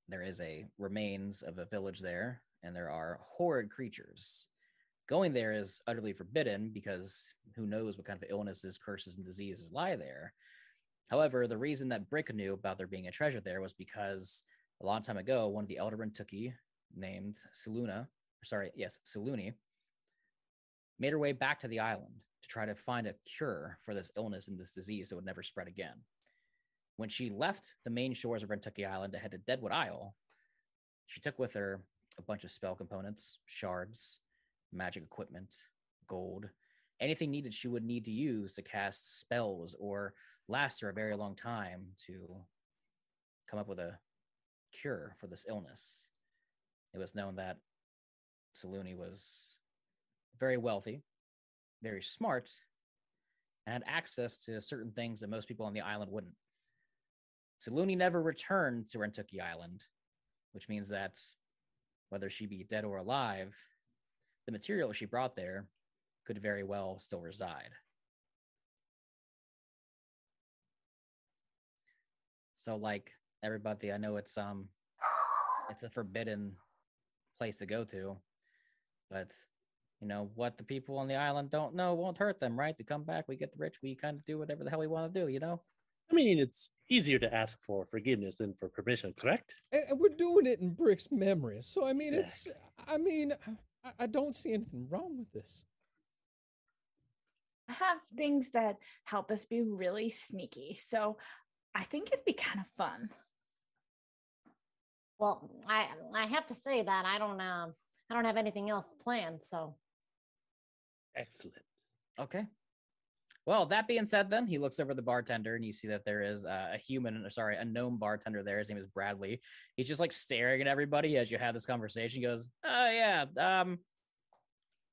There is a remains of a village there, and there are horrid creatures going there is utterly forbidden because who knows what kind of illnesses, curses, and diseases lie there. However, the reason that Brick knew about there being a treasure there was because a long time ago, one of the elder Rentooki named Saluna, sorry, yes, Saluni, made her way back to the island to try to find a cure for this illness and this disease that would never spread again. When she left the main shores of Rentooki Island to head to Deadwood Isle, she took with her a bunch of spell components, shards, magic equipment, gold, anything needed she would need to use to cast spells or last her a very long time to come up with a cure for this illness. It was known that Saluni was very wealthy, very smart, and had access to certain things that most people on the island wouldn't. Saluni never returned to Rentooki Island, which means that whether she be dead or alive, the material she brought there could very well still reside. So like everybody, I know it's um it's a forbidden place to go to, but you know what the people on the island don't know won't hurt them, right? We come back, we get the rich, we kind of do whatever the hell we want to do, you know? I mean, it's easier to ask for forgiveness than for permission, correct? And, and we're doing it in Brick's memory. So I mean, it's. I mean, I, I don't see anything wrong with this. I have things that help us be really sneaky. So I think it'd be kind of fun. Well, I I have to say that I don't um I don't have anything else planned. So Excellent. Okay. Well, that being said, then he looks over the bartender and you see that there is uh, a human, or sorry, a gnome bartender there. His name is Bradley. He's just like staring at everybody as you have this conversation. He goes, "Oh yeah, um,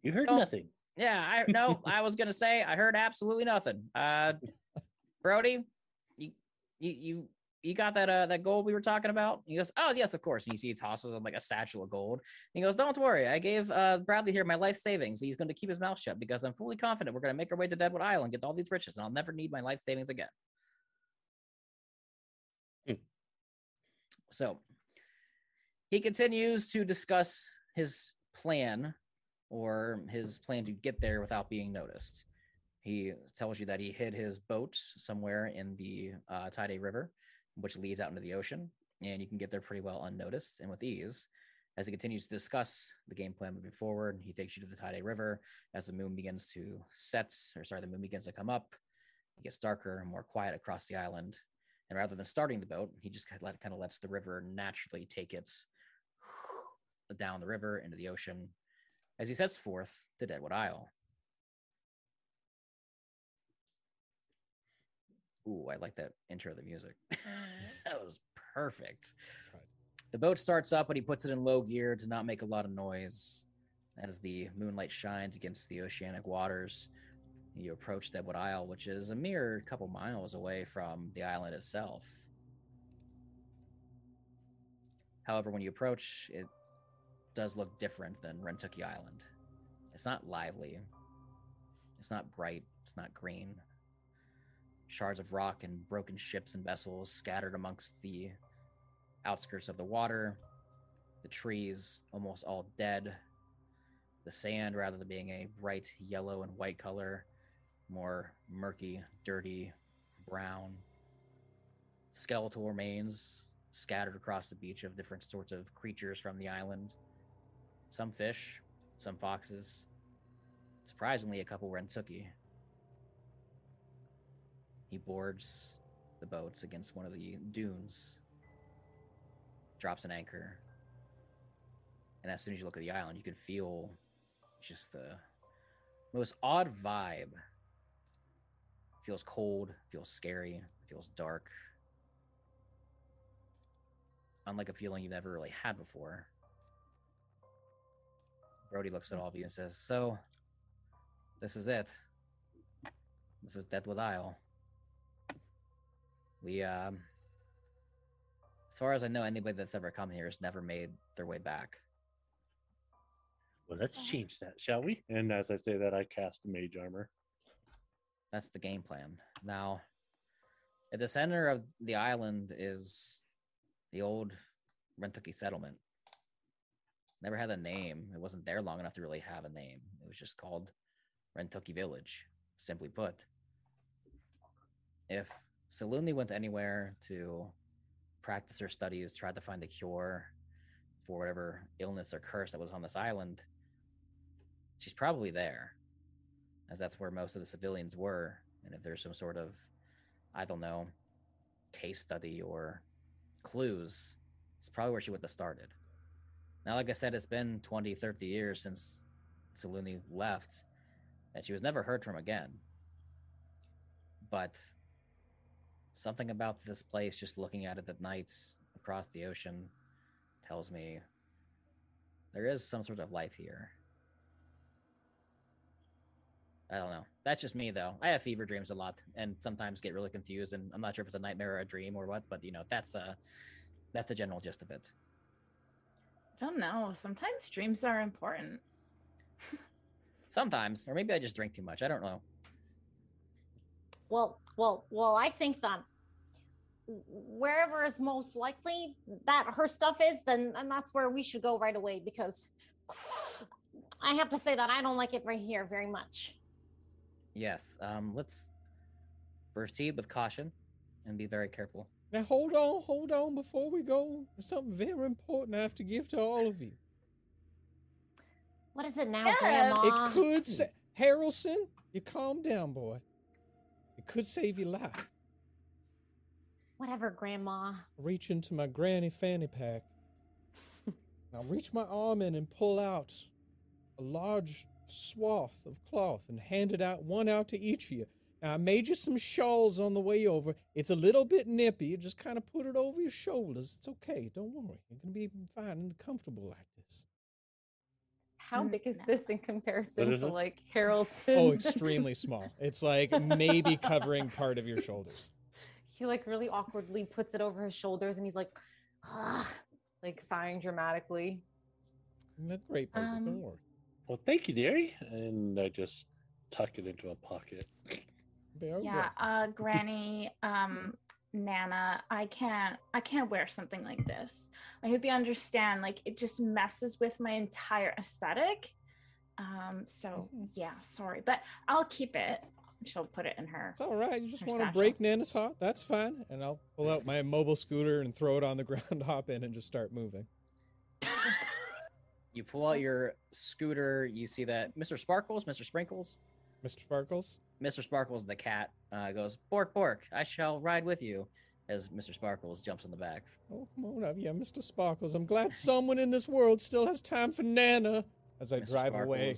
You heard Oh. nothing. yeah, I no, I was gonna say I heard absolutely nothing. Uh, Brody, you you you you got that uh that gold we were talking about? He goes, oh yes, of course. And you see he tosses him like a satchel of gold. And he goes, don't worry, I gave uh Bradley here my life savings. He's going to keep his mouth shut because I'm fully confident we're going to make our way to Deadwood Island, get all these riches, and I'll never need my life savings again. Hmm. So he continues to discuss his plan or his plan to get there without being noticed. He tells you that he hid his boat somewhere in the uh, Tide River, which leads out into the ocean, and you can get there pretty well unnoticed and with ease. As he continues to discuss the game plan moving forward, he takes you to the Tide River as the moon begins to set, or sorry, the moon begins to come up. It gets darker and more quiet across the island. And rather than starting the boat, he just kind of, let, kind of lets the river naturally take its down the river into the ocean as he sets forth to Deadwood Isle. Ooh, I like that intro of the music. Mm-hmm. that was perfect. The boat starts up, but he puts it in low gear to not make a lot of noise. As the moonlight shines against the oceanic waters, you approach Deadwood Isle, which is a mere couple miles away from the island itself. However, when you approach, it does look different than Rentooki Island. It's not lively. It's not bright. It's not green. Shards of rock and broken ships and vessels scattered amongst the outskirts of the water. The trees almost all dead. The sand, rather than being a bright yellow and white color, more murky, dirty, brown. Skeletal remains scattered across the beach of different sorts of creatures from the island. Some fish, some foxes. Surprisingly, a couple Rentooki. He boards the boats against one of the dunes, drops an anchor, and as soon as you look at the island, you can feel just the most odd vibe. Feels cold, feels scary, feels dark. Unlike a feeling you've never really had before. Brody looks at all of you and says, So, this is it. This is Deadwood Isle. We, um, as far as I know, anybody that's ever come here has never made their way back. Well, let's change that, shall we? And as I say that, I cast mage armor. That's the game plan. Now, at the center of the island is the old Rentooki settlement. Never had a name. It wasn't there long enough to really have a name. It was just called Rentooki Village, simply put. If Saluni went anywhere to practice her studies, tried to find a cure for whatever illness or curse that was on this island, she's probably there. as that's where most of the civilians were. And if there's some sort of, I don't know, case study or clues, it's probably where she would have started. Now, like I said, it's been 20, 30 years since Saluni left, and she was never heard from again. But something about this place, just looking at it at nights across the ocean, tells me there is some sort of life here. I don't know. That's just me, though. I have fever dreams a lot, and sometimes get really confused, and I'm not sure if it's a nightmare or a dream or what. But you know, that's uh, that's the general gist of it. I don't know. Sometimes dreams are important. Sometimes, or maybe I just drink too much. I don't know. Well, well, well, I think that wherever is most likely that her stuff is, then and that's where we should go right away because I have to say that I don't like it right here very much. Yes. Um. Let's proceed with caution and be very careful. Now hold on, hold on before we go. There's something very important I have to give to all of you. What is it now, Yeah, Grandma? It could sa- Haroldson, you calm down, boy. Could save your life. Whatever, Grandma. Reach into my granny fanny pack. now reach my arm in and pull out a large swath of cloth and hand it out one out to each of you. Now I made you some shawls on the way over. It's a little bit nippy. You just kind of put it over your shoulders. It's okay. Don't worry. You're gonna be fine and comfortable like. How Mm, big is no. this in comparison to like Harold's? Oh, extremely small. It's like maybe covering part of your shoulders. he like really awkwardly puts it over his shoulders and he's like, "Ugh," like sighing dramatically. Not great, baby. Don't Um, worry. Well, thank you, dearie. And I just tuck it into a pocket. Yeah, uh, Granny, um, Nana, I can't, I can't wear something like this. I hope you understand. Like, it just messes with my entire aesthetic. Um, so Mhm. yeah, sorry, but I'll keep it. She'll put it in her. It's all right. You just Her want to break Nana's heart. That's fine. And I'll pull out my mobile scooter and throw it on the ground, hop in, and just start moving. You pull out your scooter. You see that Mr. Sparkles, Mr. Sprinkles, Mr. Sparkles? Mr. Sparkles, the cat, uh, goes, Bork, Bork, I shall ride with you. As Mr. Sparkles jumps in the back. Oh, come on up. Yeah, Mr. Sparkles. I'm glad someone in this world still has time for Nana. As I Mr. drive away.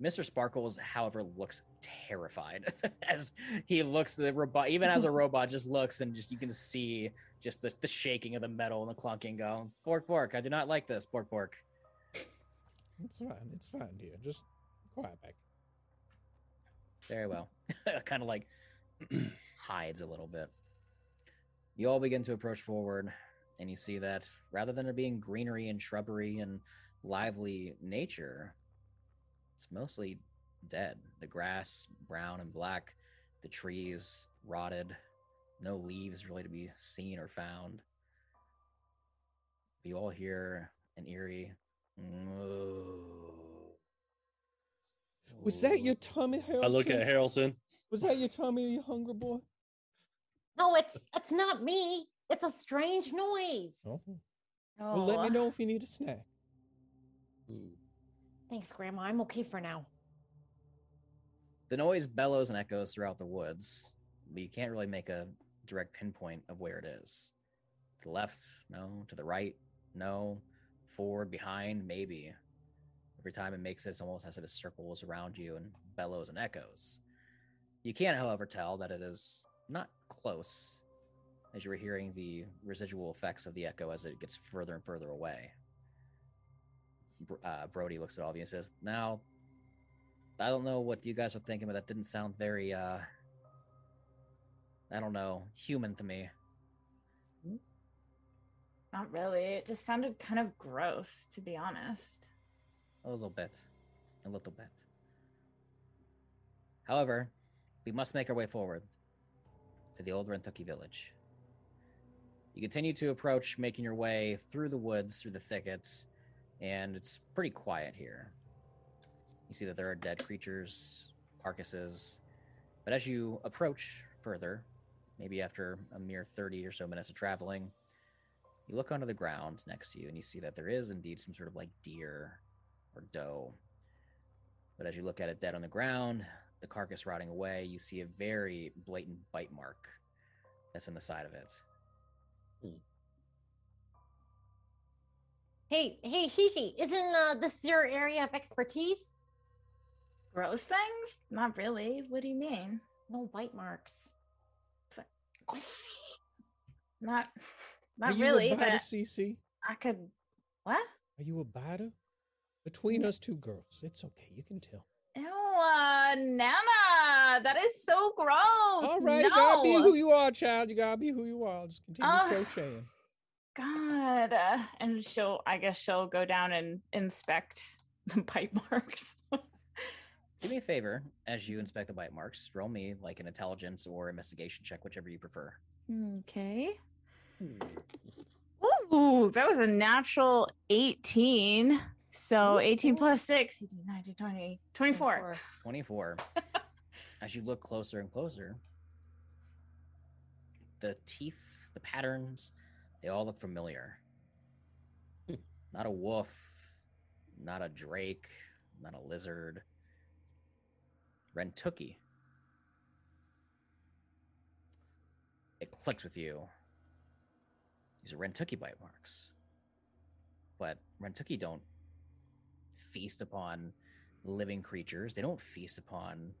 Mr. Sparkles, however, looks terrified as he looks the robot, even as a robot, just looks and just you can see just the, the shaking of the metal and the clunking go, Bork, Bork, I do not like this, Bork, Bork. It's fine. It's fine, dear. Just quiet back. Very well. kind of like hides a little bit. You all begin to approach forward, and you see that rather than it being greenery and shrubbery and lively nature, it's mostly dead. The grass, brown and black, the trees rotted, no leaves really to be seen or found. You all hear an eerie. "Moo." Was that your tummy, Harold? I look at Haroldson. Was that your tummy, you hungry boy? No, it's it's not me. It's a strange noise. Oh. Well, let me Oh, know if you need a snack. Thanks, Grandma. I'm okay for now. The noise bellows and echoes throughout the woods, but you can't really make a direct pinpoint of where it is. To the left, no. To the right, no. Forward, behind, maybe. Every time it makes it, almost as if it circles around you and bellows and echoes. You can, however, tell that it is not close, as you are hearing the residual effects of the echo as it gets further and further away. Uh, Brody looks at all of you and says, Now, I don't know what you guys are thinking, but that didn't sound very uh I don't know, human to me. not really. It just sounded kind of gross, to be honest. A little bit. A little bit. However, we must make our way forward to the old Rentooki village. You continue to approach, making your way through the woods, through the thickets, and it's pretty quiet here. You see that there are dead creatures, carcasses, but as you approach further, maybe after a mere 30 or so minutes of traveling, you look onto the ground next to you and you see that there is indeed some sort of like deer or doe. But as you look at it dead on the ground, the carcass rotting away, you see a very blatant bite mark that's in the side of it. Hey, hey, Fifi, isn't uh, this your area of expertise? Gross things? Not really. What do you mean? No bite marks. Not, Are not you really. a But biter, CC? I could. What? Are you a biter? Between us two girls, it's okay. You can tell. Ew, uh, Nana, that is so gross. All right, no. you gotta be who you are, child. You gotta be who you are. Just continue Ah. crocheting. God, uh, and she'll. I guess she'll go down and inspect the bite marks. Do me a favor as you inspect the bite marks. Roll me like an intelligence or investigation check, whichever you prefer. okay. Ooh, that was a natural 18. So 18 plus 6, 18, 19, 20, 24. 24. as you look closer and closer, the teeth, the patterns, they all look familiar. Hmm. Not a wolf, not a drake, not a lizard. Rentooki. It clicks with you. These are Rentooki bite marks. But Rentooki don't feast upon living creatures. They don't feast upon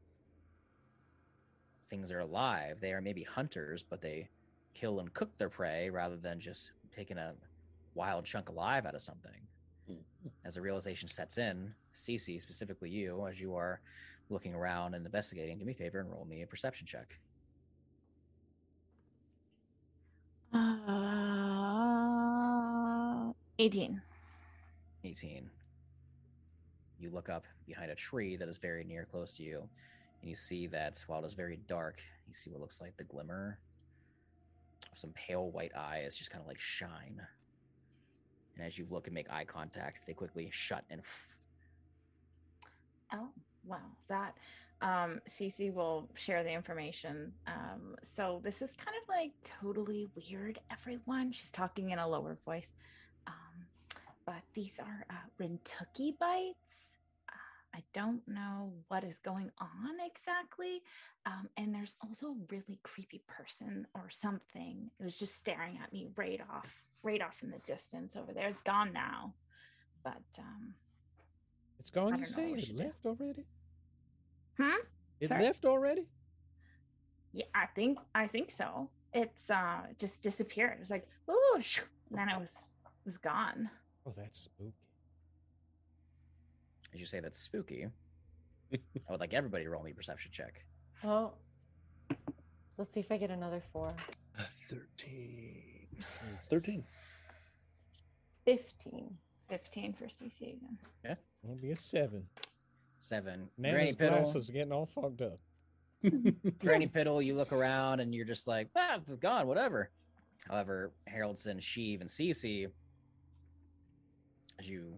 things that are alive. They are maybe hunters, but they kill and cook their prey rather than just taking a wild chunk alive out of something. Mhm. As the realization sets in, Cee Cee, specifically you, as you are looking around and investigating, do me a favor and roll me a perception check. Uh, 18. 18. You look up behind a tree that is very near close to you, and you see that while it is very dark, you see what looks like the glimmer of some pale white eyes just kind of like shine. And as you look and make eye contact, they quickly shut and Oh, wow. That um Cee Cee will share the information. Um so this is kind of like totally weird everyone. She's talking in a lower voice. Um but these are uh bites. I don't know what is going on exactly. Um and there's also a really creepy person or something. It was just staring at me right off right off in the distance over there. It's gone now. But um It's gone, you say? It should do. left already? hmm? It Sorry? left already? Yeah, I think I think so. It's uh just disappeared. It was like, oh, and then it was was gone. Oh, that's spooky. As you say that's spooky. I would like everybody to roll me a perception check. Oh, let's see if I get another four. A 13. 13. 15. 15 for Cee Cee again. Yeah. It'll be a seven. Seven. Granny Nana's Piddle. glasses getting all fogged up. Granny Piddle, you look around and you're just like, ah, it's gone, whatever. However, Haroldson, Sheev, and Cee Cee, as you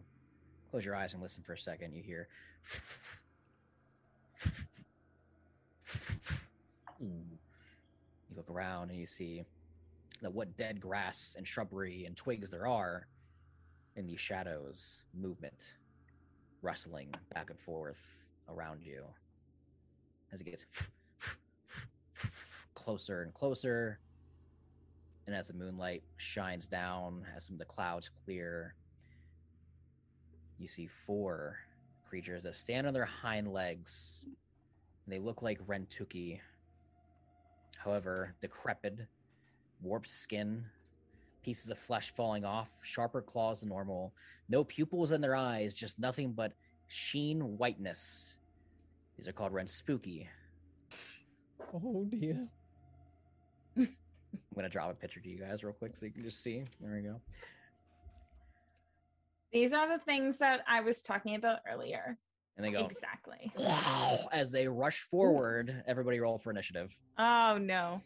close your eyes and listen for a second, you hear you look around and you see that what dead grass and shrubbery and twigs there are in these shadows movement rustling back and forth around you. As it gets closer and closer and as the moonlight shines down as some of the clouds clear you see four creatures that stand on their hind legs and they look like rentooki however decrepit warped skin, pieces of flesh falling off, sharper claws than normal, no pupils in their eyes, just nothing but sheen whiteness. These are called Ren Spooky. Oh, dear. I'm gonna drop a picture to you guys real quick so you can just see. There we go. These are the things that I was talking about earlier. And they go Exactly. as they rush forward. Everybody roll for initiative. Oh no.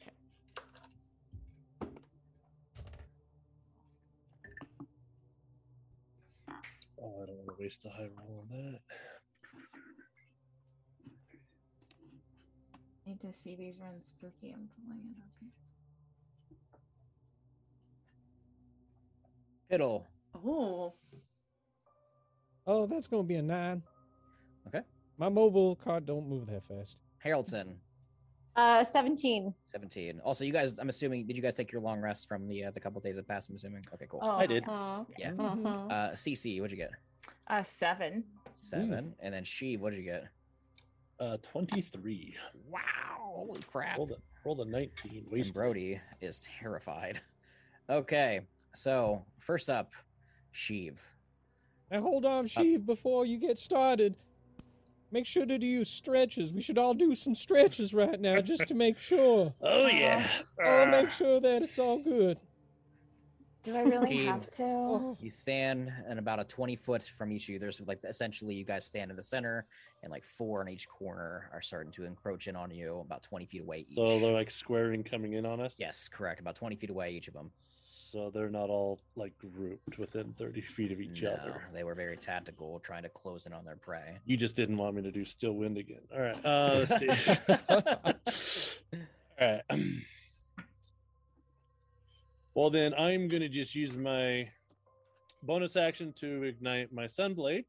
Oh, I don't want to waste a high roll on that. Need to see these run spooky. I'm pulling it up here. Piddle. Oh, Oh, that's going to be a nine. Okay. My mobile card don't move that fast. Haroldson, Uh, 17. 17. Also, you guys, I'm assuming, did you guys take your long rest from the uh, the couple days that passed? I'm assuming. Okay, cool. Oh, I did. Uh, Yeah. Mhm. Uh, Cee Cee, what'd you get? Uh, seven. Seven. And then Sheev, what'd you get? Uh, 23. Wow! Holy crap! Roll the, roll the 19. And Waste Brody is terrified. Okay, so first up, Sheev. Now hold on, uh, Sheev, before you get started. Make sure to do stretches. We should all do some stretches right now just to make sure. Oh, yeah. I'll ah. make sure that it's all good. Do I really Steve. have to? Oh, You stand and about a 20 foot from each of you. There's like essentially you guys stand in the center, and like four in each corner are starting to encroach in on you about 20 feet away each. So they're like squaring coming in on us? yes, correct. About 20 feet away each of them. So they're not all like grouped within 30 feet of each no, other. they were very tactical, trying to close in on their prey. You just didn't want me to do Steel Wind again. All right. Uh, let's see. all right. Well, then I'm going to just use my bonus action to ignite my Sunblade.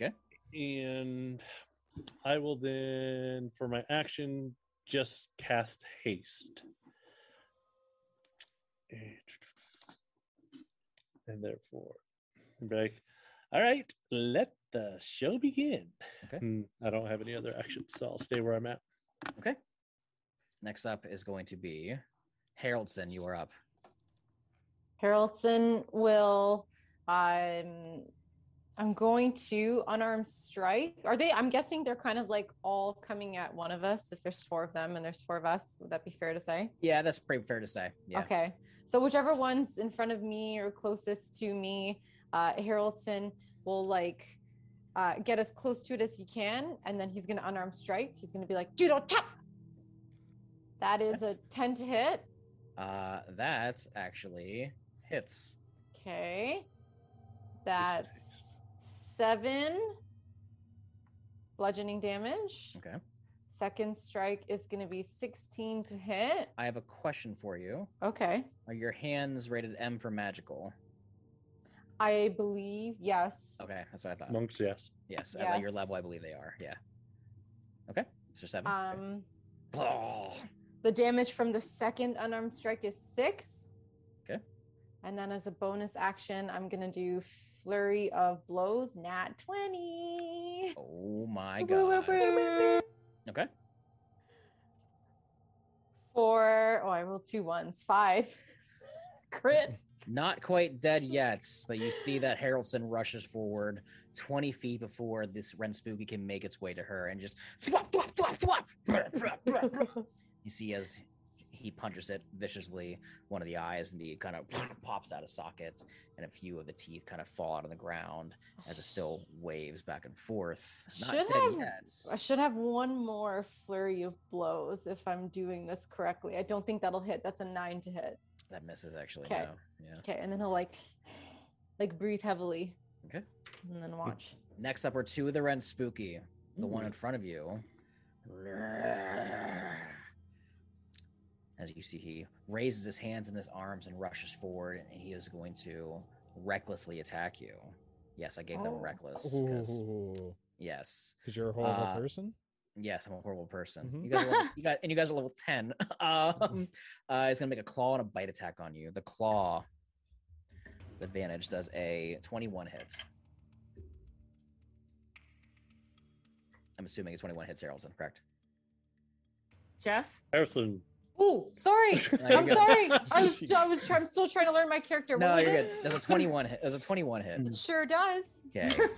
Okay. And I will then, for my action, just cast haste. And therefore, I'm like, all right, let the show begin. Okay. Hmm, I don't have any other actions, so I'll stay where I'm at. Okay. Next up is going to be Haroldson. You are up. Haroldson will um I'm going to unarmed strike. Are they I'm guessing they're kind of like all coming at one of us if there's four of them and there's four of us. Would that be fair to say? Yeah, that's pretty fair to say. Yeah. Okay. So whichever one's in front of me or closest to me, uh Haroldson will like uh get as close to it as he can, and then he's gonna unarmed strike. He's gonna be like, judo tap. That is a 10 to hit. Uh, that actually hits. Okay. That's seven bludgeoning damage. Okay. Second strike is going to be 16 to hit. I have a question for you. Okay. Are your hands rated M for magical? I believe, yes. Okay, that's what I thought. Monks, yes. Yes, at your level, I believe they are. Yeah. Okay, so seven. Um, Oh, the damage from the second unarmed strike is six. Okay. And then as a bonus action, I'm going to do flurry of blows, nat 20. oh my Woo, woo, god. Okay. Four. Oh, I rolled two ones. Five. Crit. Not quite dead yet, but you see that Haroldson rushes forward 20 feet before this Ren Spooky can make its way to her and just thwap, thwap, thwap, thwap, brr, brr, brr, brr. You see as he punches it viciously, one of the eyes and indeed kind of pops out of sockets, and a few of the teeth kind of fall out on the ground as it still waves back and forth. Not Should have- yet. I should have one more flurry of blows if I'm doing this correctly. I don't think that'll hit. That's a nine to hit. That misses actually. Okay. No. Yeah. Okay, and then he'll like, like breathe heavily. Okay. And then watch. Next up are two of the Ren Spooky. The one in front of you. As you see, he raises his hands and his arms and rushes forward, and he is going to recklessly attack you. Yes, I gave them Oh. reckless. 'cause- Ooh, yes, because you're a horrible Uh, person. yes, I'm a horrible person. Mhm. You guys, level, you guys, and you guys are level ten. Um, uh, he's gonna make a claw and a bite attack on you. The claw, advantage, does a 21 hit. I'm assuming a 21 hits Haroldson, correct? Jess? Harrison, Ooh, sorry. I'm good. sorry. I was, I was try- I'm still trying to learn my character. No, you're it? good. There's a 21 hit. There's a 21 hit. It sure does. Okay.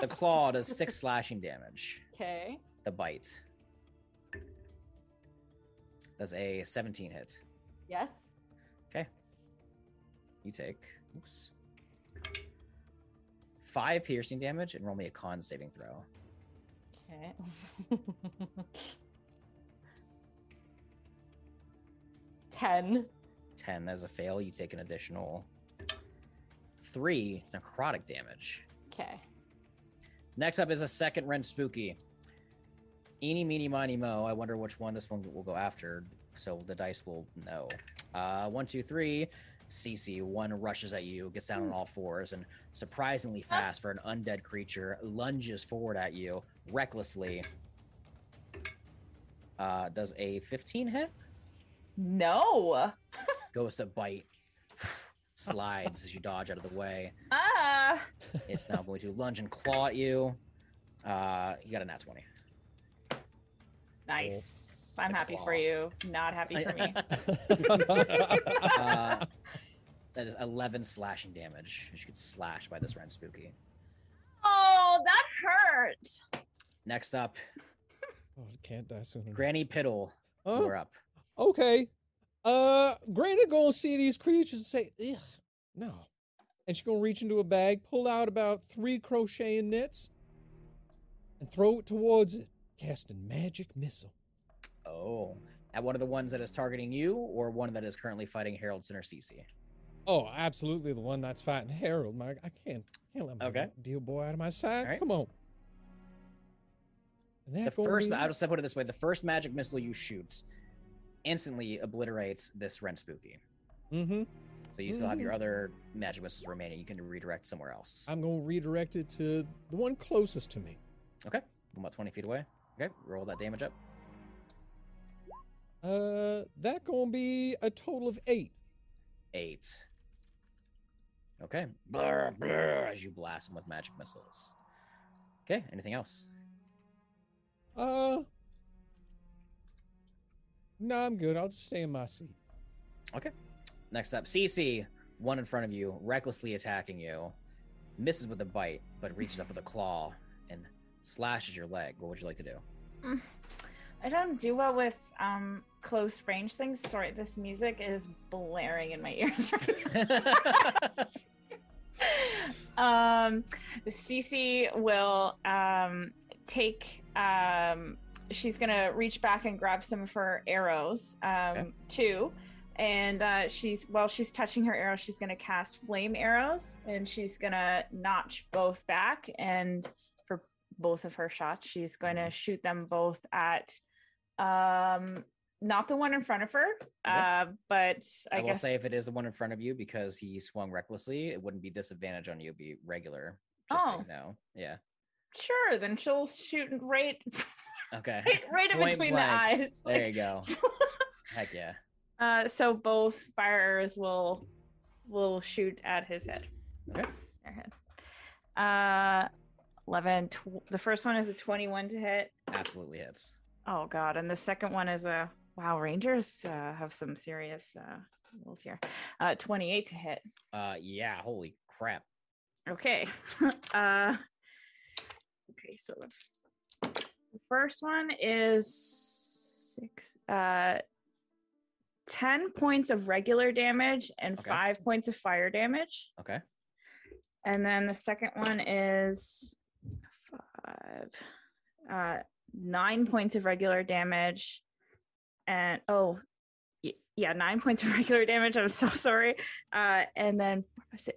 The claw does six slashing damage. okay. The bite does a 17 hit. Yes. Okay. You take oops, five piercing damage and roll me a con saving throw. Okay. 10. 10 as a fail, you take an additional three necrotic damage. Okay. Next up is a second Ren Spooky. Eeny, meeny, miny, mo. I wonder which one this one will go after, so the dice will know. Uh, one, two, three. Cee Cee, one rushes at you, gets down on all fours, and surprisingly fast for an undead creature, lunges forward at you recklessly. Uh, does a 15 hit? No. Goes to bite. Slides as you dodge out of the way. Ah. It's now going to lunge and claw at you. Uh, you got a nat 20. Nice. I'm happy claw. for you. Not happy for me. Uh, that is 11 slashing damage. as You get slashed by this Ren Spooky. Oh, that hurt. Next up, oh, can't die sooner. Granny Piddle. Huh? You're up. Okay. Uh, Granny gonna see these creatures and say, "Ugh, no," and she's gonna reach into a bag, pull out about three crocheting knits, and throw it towards it, casting magic missile. Oh. At one of the ones that is targeting you, or one that is currently fighting Harold Center Cee Cee? Oh, absolutely, the one that's fighting Harold. My, I can't, can't let my Okay. deal boy out of my sight. Right. Come on. The first, I'll just put it this way: the first magic missile you shoot instantly obliterates this Ren Spooky. Mhm. So you still have your Mhm. other magic missiles remaining. You can redirect somewhere else. I'm gonna redirect it to the one closest to me. Okay, about twenty feet away. Okay, roll that damage up. Uh, that gonna be a total of eight. Eight. Okay. Blur, blur, as you blast them with magic missiles. Okay. Anything else? Uh, no, I'm good. I'll just stay in my seat. Okay. Next up, Cee Cee, one in front of you, recklessly attacking you, misses with a bite, but reaches up with a claw and slashes your leg. What would you like to do? I don't do well with um close range things. Sorry, this music is blaring in my ears right now. um Cee Cee will um take um she's gonna reach back and grab some of her arrows um Okay. too and uh she's while she's touching her arrow, she's gonna cast flame arrows and she's gonna notch both back and for both of her shots she's going to shoot them both at um not the one in front of her uh but i, I, will guess say if it is the one in front of you because he swung recklessly, it wouldn't be disadvantage on you, it'd be regular. Just so Oh. you know. Yeah. sure then she'll shoot right Okay. right, right in between blank. the eyes There like- you go. Heck yeah. Uh, so both fire arrows will will shoot at his head. Okay. Their head. Uh, eleven. Tw- the first one is a twenty-one to hit. Absolutely hits. Oh god, and the second one is a wow. Rangers uh, have some serious uh, rules here. Uh, twenty-eight to hit. Uh yeah, holy crap. Okay. uh, okay. So the first one is six. Uh. 10 points of regular damage and Okay. 5 points of fire damage. Okay. And then the second one is five, uh, nine points of regular damage, and oh, y- yeah, nine points of regular damage. I'm so sorry. Uh, and then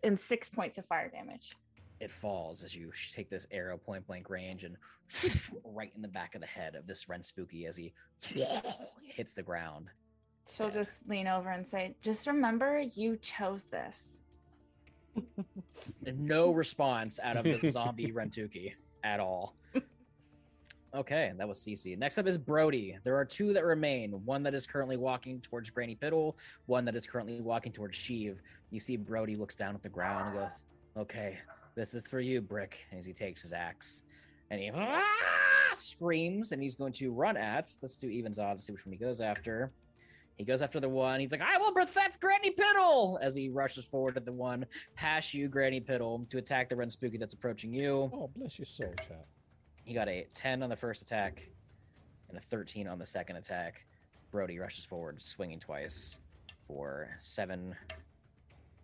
and six points of fire damage. It falls as you take this arrow point blank range and right in the back of the head of this Ren Spooky as he hits the ground. She'll Yeah. just lean over and say, "Just remember, you chose this." No response out of the zombie Rentooki at all. Okay, that was Cee Cee. Next up is Brody. There are two that remain. One that is currently walking towards Granny Piddle, one that is currently walking towards Sheev. You see Brody looks down at the ground and goes, Okay, this is for you, Brick, as he takes his axe. And he "Ah!" screams and he's going to run at. Let's do evens odds, see which one he goes after. He goes after the one. He's like, I will protect Granny Piddle as he rushes forward at the one past you, Granny Piddle, to attack the Ren Spooky that's approaching you. Oh, bless your soul, chap. He got a 10 on the first attack and a 13 on the second attack. Brody rushes forward, swinging twice for seven,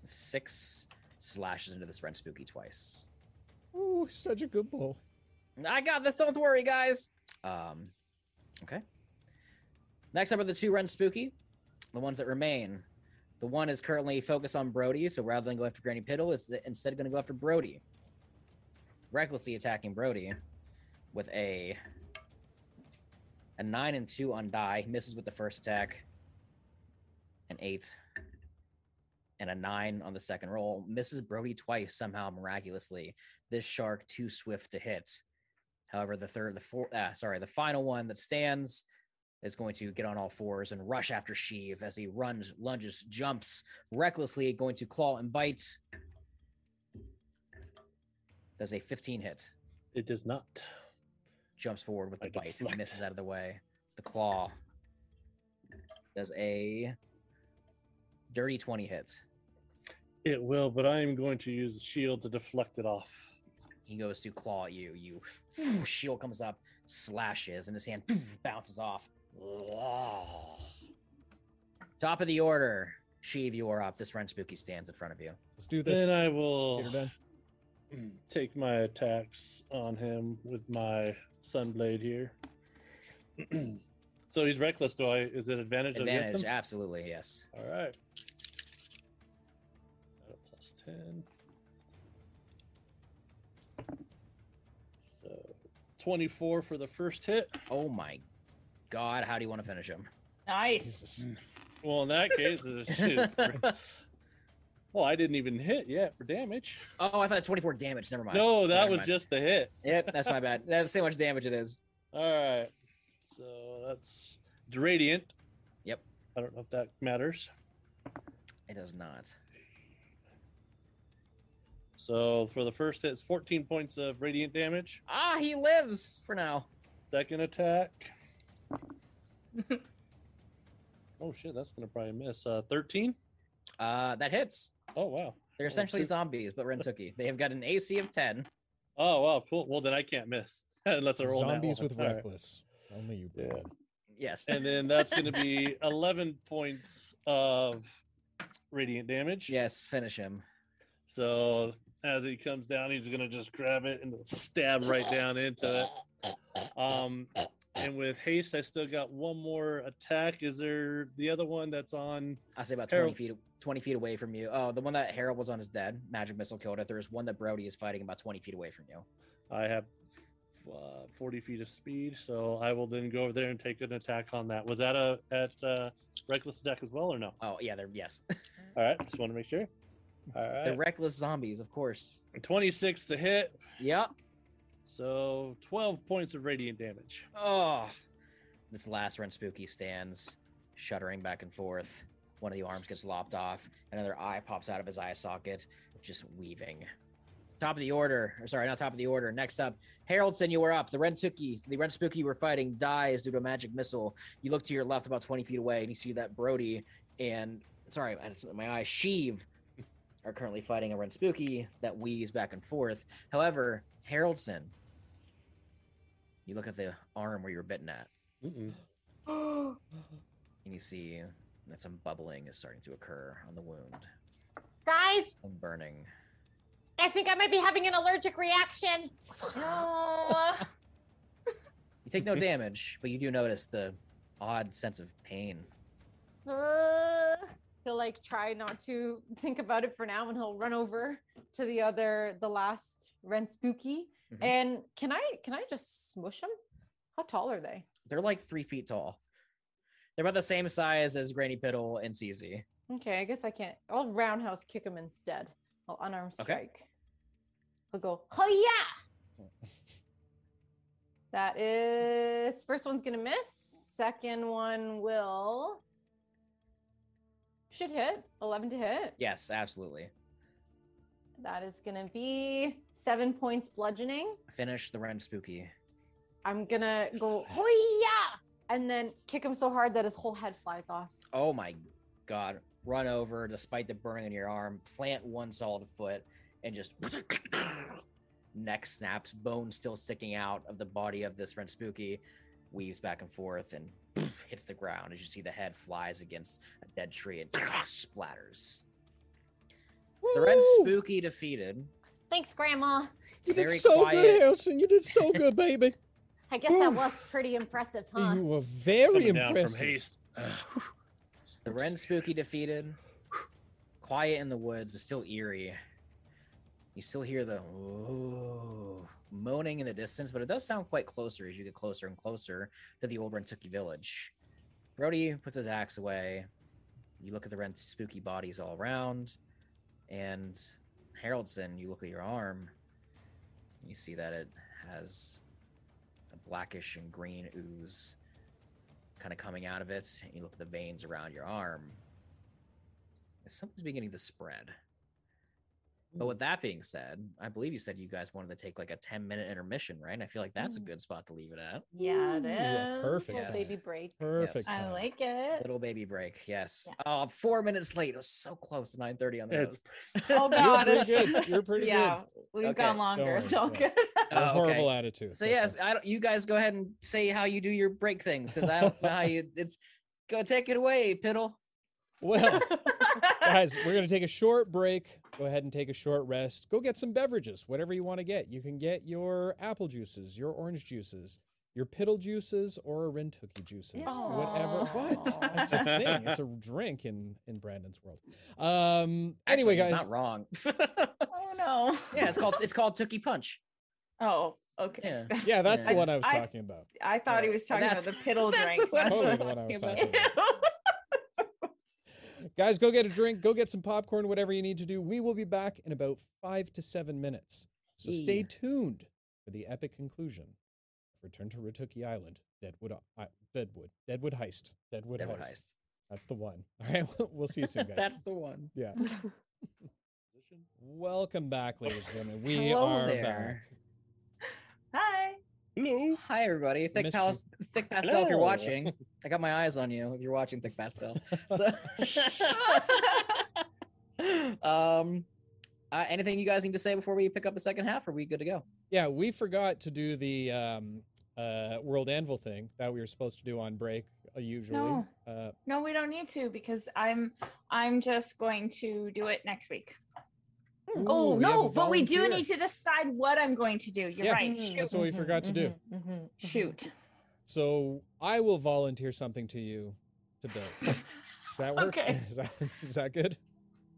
six slashes into this Ren Spooky twice. Ooh, such a good boy. I got this. Don't worry, guys. Um, okay. Next up are the two Ren Spooky, the ones that remain. The one is currently focused on Brody, so rather than go after Granny Piddle, is instead going to go after Brody. Recklessly attacking Brody with a a nine and two on die, misses with the first attack. An eight and a nine on the second roll, misses Brody twice somehow miraculously. This shark too swift to hit. However, the third, the fourth, ah, sorry, the final one that stands is going to get on all fours and rush after Sheev as he runs, lunges, jumps recklessly, going to claw and bite. Does a 15 hit. It does not. Jumps forward with I the bite. deflect. Misses out of the way. The claw does a dirty 20 hit. It will, but I am going to use the shield to deflect it off. He goes to claw at you. You shield comes up, slashes, and his hand bounces off. Top of the order. Sheev, you are up. This Ren Spooky stands in front of you. Let's do this. Then I will take my attacks on him with my sunblade here. so he's reckless. Do I? Is it advantage, Advantage, against him? absolutely, yes. All right. Uh, Plus ten. So twenty-four for the first hit. Oh my god, how do you want to finish him? Nice. Well, in that case, it's- it's- well, I didn't even hit yet for damage. Oh, I thought 24 damage. Never mind. No, that Never was mind. just a hit. Yep, that's my bad. That's how much damage it is. All right. So that's it's radiant. Yep. I don't know if that matters. It does not. So for the first hit, it's 14 points of radiant damage. Ah, he lives for now. Second attack. oh shit, that's gonna probably miss. Uh, 13. Uh, that hits. Oh wow. They're Oh, essentially shoot. zombies, but Rentooki. They have got an AC of 10. Oh wow, cool. Well then I can't miss unless I roll that Zombies with All right. reckless. Only you. Yeah. Yes. And then that's gonna be 11 points of radiant damage. yes, finish him. So as he comes down, he's gonna just grab it and stab right down into it. Um, and with haste, I still got one more attack. Is there the other one that's on? I say about 20 feet 20 feet away from you. Oh, the one that Harold was on is dead. Magic missile killed it. There's one that Brody is fighting about 20 feet away from you. I have uh, 40 feet of speed, so I will then go over there and take an attack on that. Was that a at uh, reckless attack as well, or no? Oh, yeah, they're yes. All right, just want to make sure. All They're reckless zombies, of course. 26 to hit, Yep. so 12 points of radiant damage. Oh, this last Ren Spooky stands, shuddering back and forth. One of the arms gets lopped off. Another eye pops out of his eye socket, just weaving. Top of the order, or sorry, not top of the order. Next up, Haroldson, you were up. The Rentooki, the Ren Spooky you were fighting dies due to a magic missile. You look to your left about 20 feet away, and you see that Brody and sorry, I had something in my eye. Sheev are currently fighting a Ren Spooky that weaves back and forth. However, Haroldson, you look at the arm where you were bitten at, Mm-mm. and you see that some bubbling is starting to occur on the wound, Guys, some burning. I think I might be having an allergic reaction. Aw. You take no damage, but you do notice the odd sense of pain. Uh, He'll like try not to think about it for now, and he'll run over to the other, the last rent Spooky. Mhm. And can I can I just smush him? How tall are they? They're like three feet tall. They're about the same size as Granny Piddle and Cee Cee. Okay, I guess I can't. I'll roundhouse kick him instead. I'll unarmed Okay. strike. He'll go. oh yeah. That is first one's gonna miss. Second one will should hit. Eleven to hit. Yes, absolutely. That is gonna be seven points bludgeoning. Finish the Ren Spooky. I'm gonna go hoya and then kick him so hard that his whole head flies off. Oh my god. Run over despite the burning on your arm, plant one solid foot, and just neck snaps, bone still sticking out of the body of this Ren Spooky, weaves back and forth and hits the ground as you see the head flies against a dead tree and splatters. The Ren Woo! Spooky defeated. Thanks, Grandma. You did so quiet. good, Harrison. You did so good, baby. I guess that was pretty impressive, huh? You were very Coming down impressive. from haste. The Ren Spooky defeated. Quiet in the woods, but still eerie. You still hear the "Ooh" moaning in the distance, but it does sound quite closer as you get closer and closer to the old Rentooki village. Brody puts his axe away. You look at the Ren Spooky bodies all around, and Haroldson, you look at your arm. and You see that it has a blackish and green ooze kind of coming out of it. You look at the veins around your arm. Something's beginning to spread. But with that being said, I believe you said you guys wanted to take like a 10 minute intermission, right? And I feel like that's a Mm. good spot to leave it at. Yeah, it Ooh, perfect Yes. baby break. Perfect. I like it. Little baby break, yes. Yeah. Oh, four minutes late. It was so close to 9:30 on the It's- nose. Oh God. You're god, pretty good. You're pretty yeah, we've Okay, gone longer. worry, It's all good. good. A Oh, horrible okay. attitude. So It's yes. I don't, you guys go ahead and say how you do your break things because I don't know how you. It's go take it away, Piddle. Well, guys, we're going to take a short break. Go ahead and take a short rest. Go get some beverages, whatever you want to get. You can get your apple juices, your orange juices, your piddle juices, or Rentooki juices. Whatever. What? It's a thing. It's a drink in in Brandon's world. Um. Actually, anyway, he's guys. not wrong. oh no. yeah, it's called it's called Tookie Punch. Oh, okay. Yeah. Yeah, that's the one I was I- talking about. I thought he was talking about the piddle drink. what I Totally was the one I was talking talking about. Guys, go get a drink, go get some popcorn, whatever you need to do. We will be back in about five to seven minutes. So stay tuned for the epic conclusion. of Return to Rentooki Island, Deadwood, I Deadwood, Deadwood Heist, Deadwood, Deadwood Heist. Heist. That's the one. All right, we'll see you soon, guys. That's the one. yeah. Welcome back, ladies and gentlemen. We Hello are there. Hi. Hello. Hi everybody, Thick missed you. Thick Pastel. If you're watching, I got my eyes on you. If you're watching Thick Pastel, so um, uh, anything you guys need to say before we pick up the second half? Are we good to go? Yeah, we forgot to do the um, uh, World Anvil thing that we were supposed to do on break. Uh, usually, No. uh, No, we don't need to because I'm I'm just going to do it next week. Oh, Ooh, oh we have a no, but we do need to decide what I'm going to do. You're Yeah, right. mm, Shoot. that's what we mm-hmm. forgot to do. Mm-hmm. Shoot. So I will volunteer something to you to build. Does that work? Okay. Is that, is that good?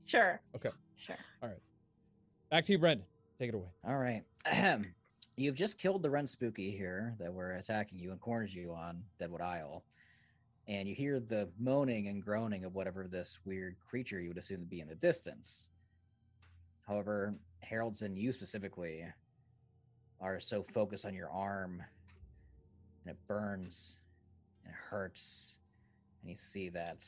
Sure. Okay. Sure. All right. Back to you, Brandon. Take it away. All right. Ahem. You've just killed the Ren Spooky here that were attacking you and cornered you on Deadwood Isle. And you hear the moaning and groaning of whatever this weird creature you would assume to be in the distance. However, Haroldson, you specifically, are so focused on your arm and it burns and it hurts. And you see that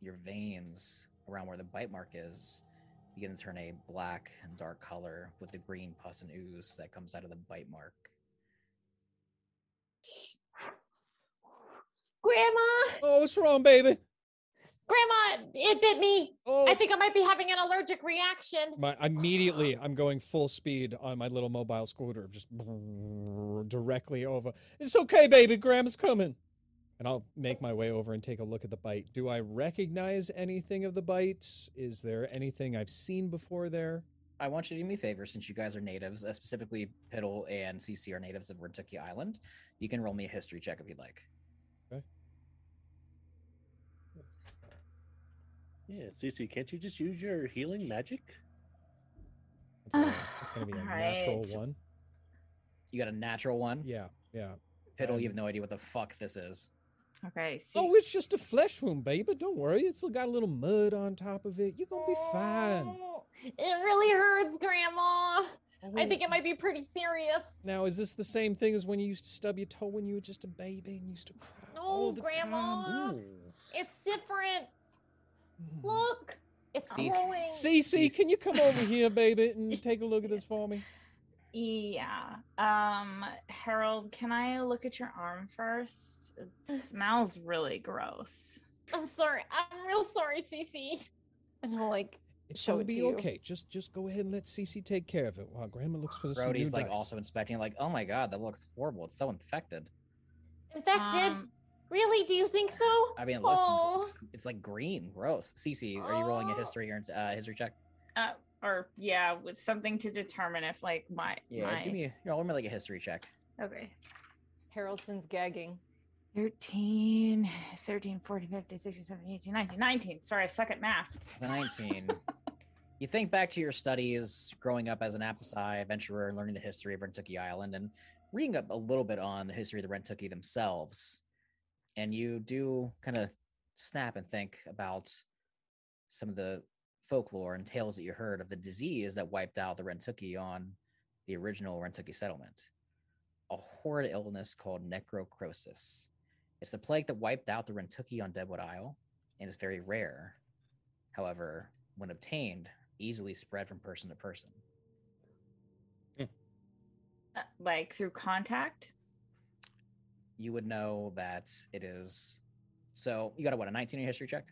your veins around where the bite mark is begin to turn a black and dark color with the green pus and ooze that comes out of the bite mark. Grandma, Oh, what's wrong, baby? Grandma, it bit me. Oh, I think I might be having an allergic reaction. my immediately I'm going full speed on my little mobile scooter, just directly over. It's okay, baby. Grandma's coming. And I'll make my way over and take a look at the bite. Do I recognize anything of the bite? Is there anything I've seen before there? I want you to do me a favor since you guys are natives, uh, specifically Piddle and Cee Cee are natives of Rentooki Island. You can roll me a history check if you'd like. Yeah, Cee Cee, can't you just use your healing magic? It's gonna, it's gonna be a natural Alright. one. You got a natural one. Yeah, yeah. Piddle, you have no idea what the fuck this is. Okay. See, Oh, it's just a flesh wound, baby. Don't worry. It's still got a little mud on top of it. You're gonna be fine. Oh, It really hurts, Grandma. I Oh. think it oh. might be pretty serious. Now, is this the same thing as when you used to stub your toe when you were just a baby and used to cry all No, the Grandma. time? Ooh. It's different. Mm. Look, it's Cease. growing. Cee Cee, can you come over here, baby, and take a look at this for me? yeah. Um, Harold, can I look at your arm first? It smells really gross. I'm sorry. I'm real sorry, Cee Cee. And he'll like It's Show gonna it be to you. okay. Just just go ahead and let Cee Cee take care of it while Grandma looks for some new Brody's like dice. also inspecting, like, oh my god, that looks horrible. It's so infected. infected. Um, really? Do you think so? I mean, listen, Oh. it's like green, gross. Cee Cee, are you rolling a Oh. history or uh, history check? uh, or yeah, with something to determine if like my Yeah, my give me, you know, let me like a history check. okay. Haroldson's gagging. 13, 13, 14, 15, 16, 17, 18, 19, 19. Sorry, I suck at math. The 19. you think back to your studies growing up as an Apasai adventurer, and learning the history of Rentooki Island, and reading up a little bit on the history of the Rentooki themselves. And you do kind of snap and think about some of the folklore and tales that you heard of the disease that wiped out the Rentooki on the original Rentooki settlement. A horrid illness called necrocrosis. It's a plague that wiped out the Rentooki on Deadwood Isle and is very rare. However, when obtained, easily spread from person to person. Uh, like through contact. You would know that it is. So you got a what a 19 in your history check?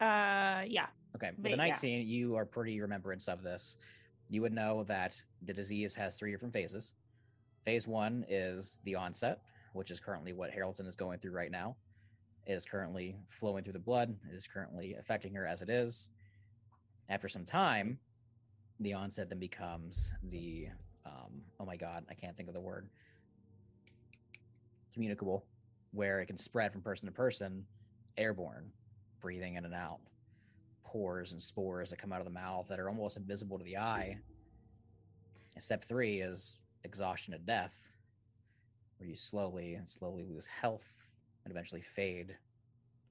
Uh, yeah. Okay, with But a yeah. 19, you are pretty remembrance of this. You would know that the disease has three different phases. Phase one is the onset, which is currently what Haroldson is going through right now. It is currently flowing through the blood. It is currently affecting her as it is. After some time, the onset then becomes the um, oh my god, I can't think of the word. Communicable, where it can spread from person to person, airborne, breathing in and out pores and spores that come out of the mouth that are almost invisible to the eye. And step three is exhaustion and death, where you slowly and slowly lose health and eventually fade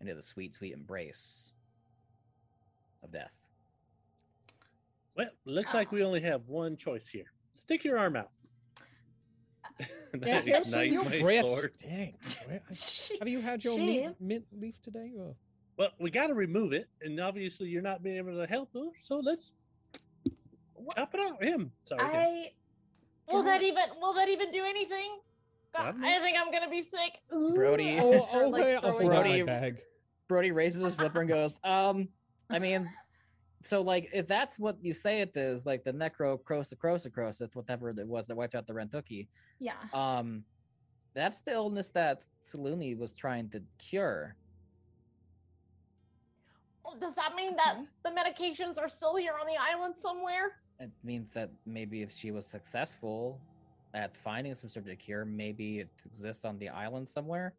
into the sweet, sweet embrace of death. Well, looks like ah. we only have one choice here. Stick your arm out. And Yeah, I Harrison, ignite your my breasts sword. stink. Where- Have you had your meat, mint leaf today? Or? Well, we got to remove it, and obviously you're not being able to help her, so let's chop it out. Him, sorry. him. I Will that even will that even do anything? God, I'm- think I'm gonna be sick. Brody- Ooh, I Oh, start, like, okay, I'll throwing hold out up. my Brody- bag. Brody raises his flipper and goes, um, I mean, so like if that's what you say it is, like the necro crosa crosa crosa, whatever it was that wiped out the Rentooki. yeah. Um, that's the illness that Saluni was trying to cure. Does that mean that the medications are still here on the island somewhere? It means that maybe if she was successful at finding some sort of cure, maybe it exists on the island somewhere.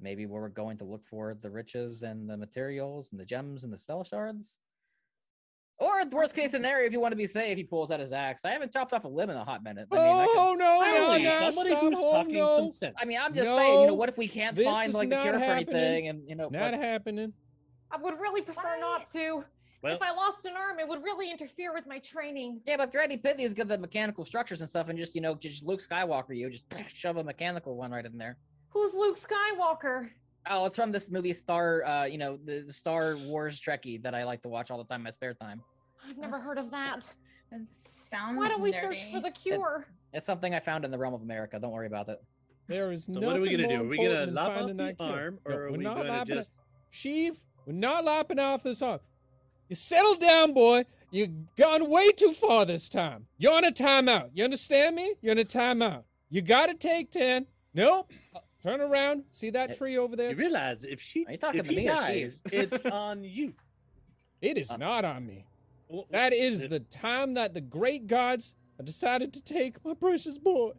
Maybe where we're going to look for the riches and the materials and the gems and the spell shards. Or worst case scenario, if you want to be safe, he pulls out his axe. I haven't chopped off a limb in a hot minute. I mean, I, oh no, no, Finally, no! somebody stop, who's oh, talking no. some sense. I mean, I'm just saying, you know, what if we can't find like the not cure for anything? And you know, It's not what- happening. I would really prefer not to. Well, if I lost an arm, it would really interfere with my training. yeah, but Randy Pitney is good at mechanical structures and stuff, and just you know, just Luke Skywalker, you just shove a mechanical one right in there. Who's Luke Skywalker? Oh, it's from this movie Star, uh, you know, the, the Star Wars Trekkie that I like to watch all the time in my spare time. I've never heard of that. It sounds. Why don't we search for the cure? It's something I found in the realm of America. Don't worry about it. There is so what are we gonna more do? Are we gonna important than lop off the that cure. arm, No, or are we're we not gonna just? Sheev, we're not lopping off this arm. You settle down, boy. You've gone way too far this time. You're on a timeout. You understand me? You're on a timeout. You gotta take 10. Nope. Uh, Turn around. See that Eh, tree over there? You realize if she, Are you talking if to he me dies, Sheev? it's on you. It is Uh, not on me. Well, That is the time that the great gods have decided to take my precious boy.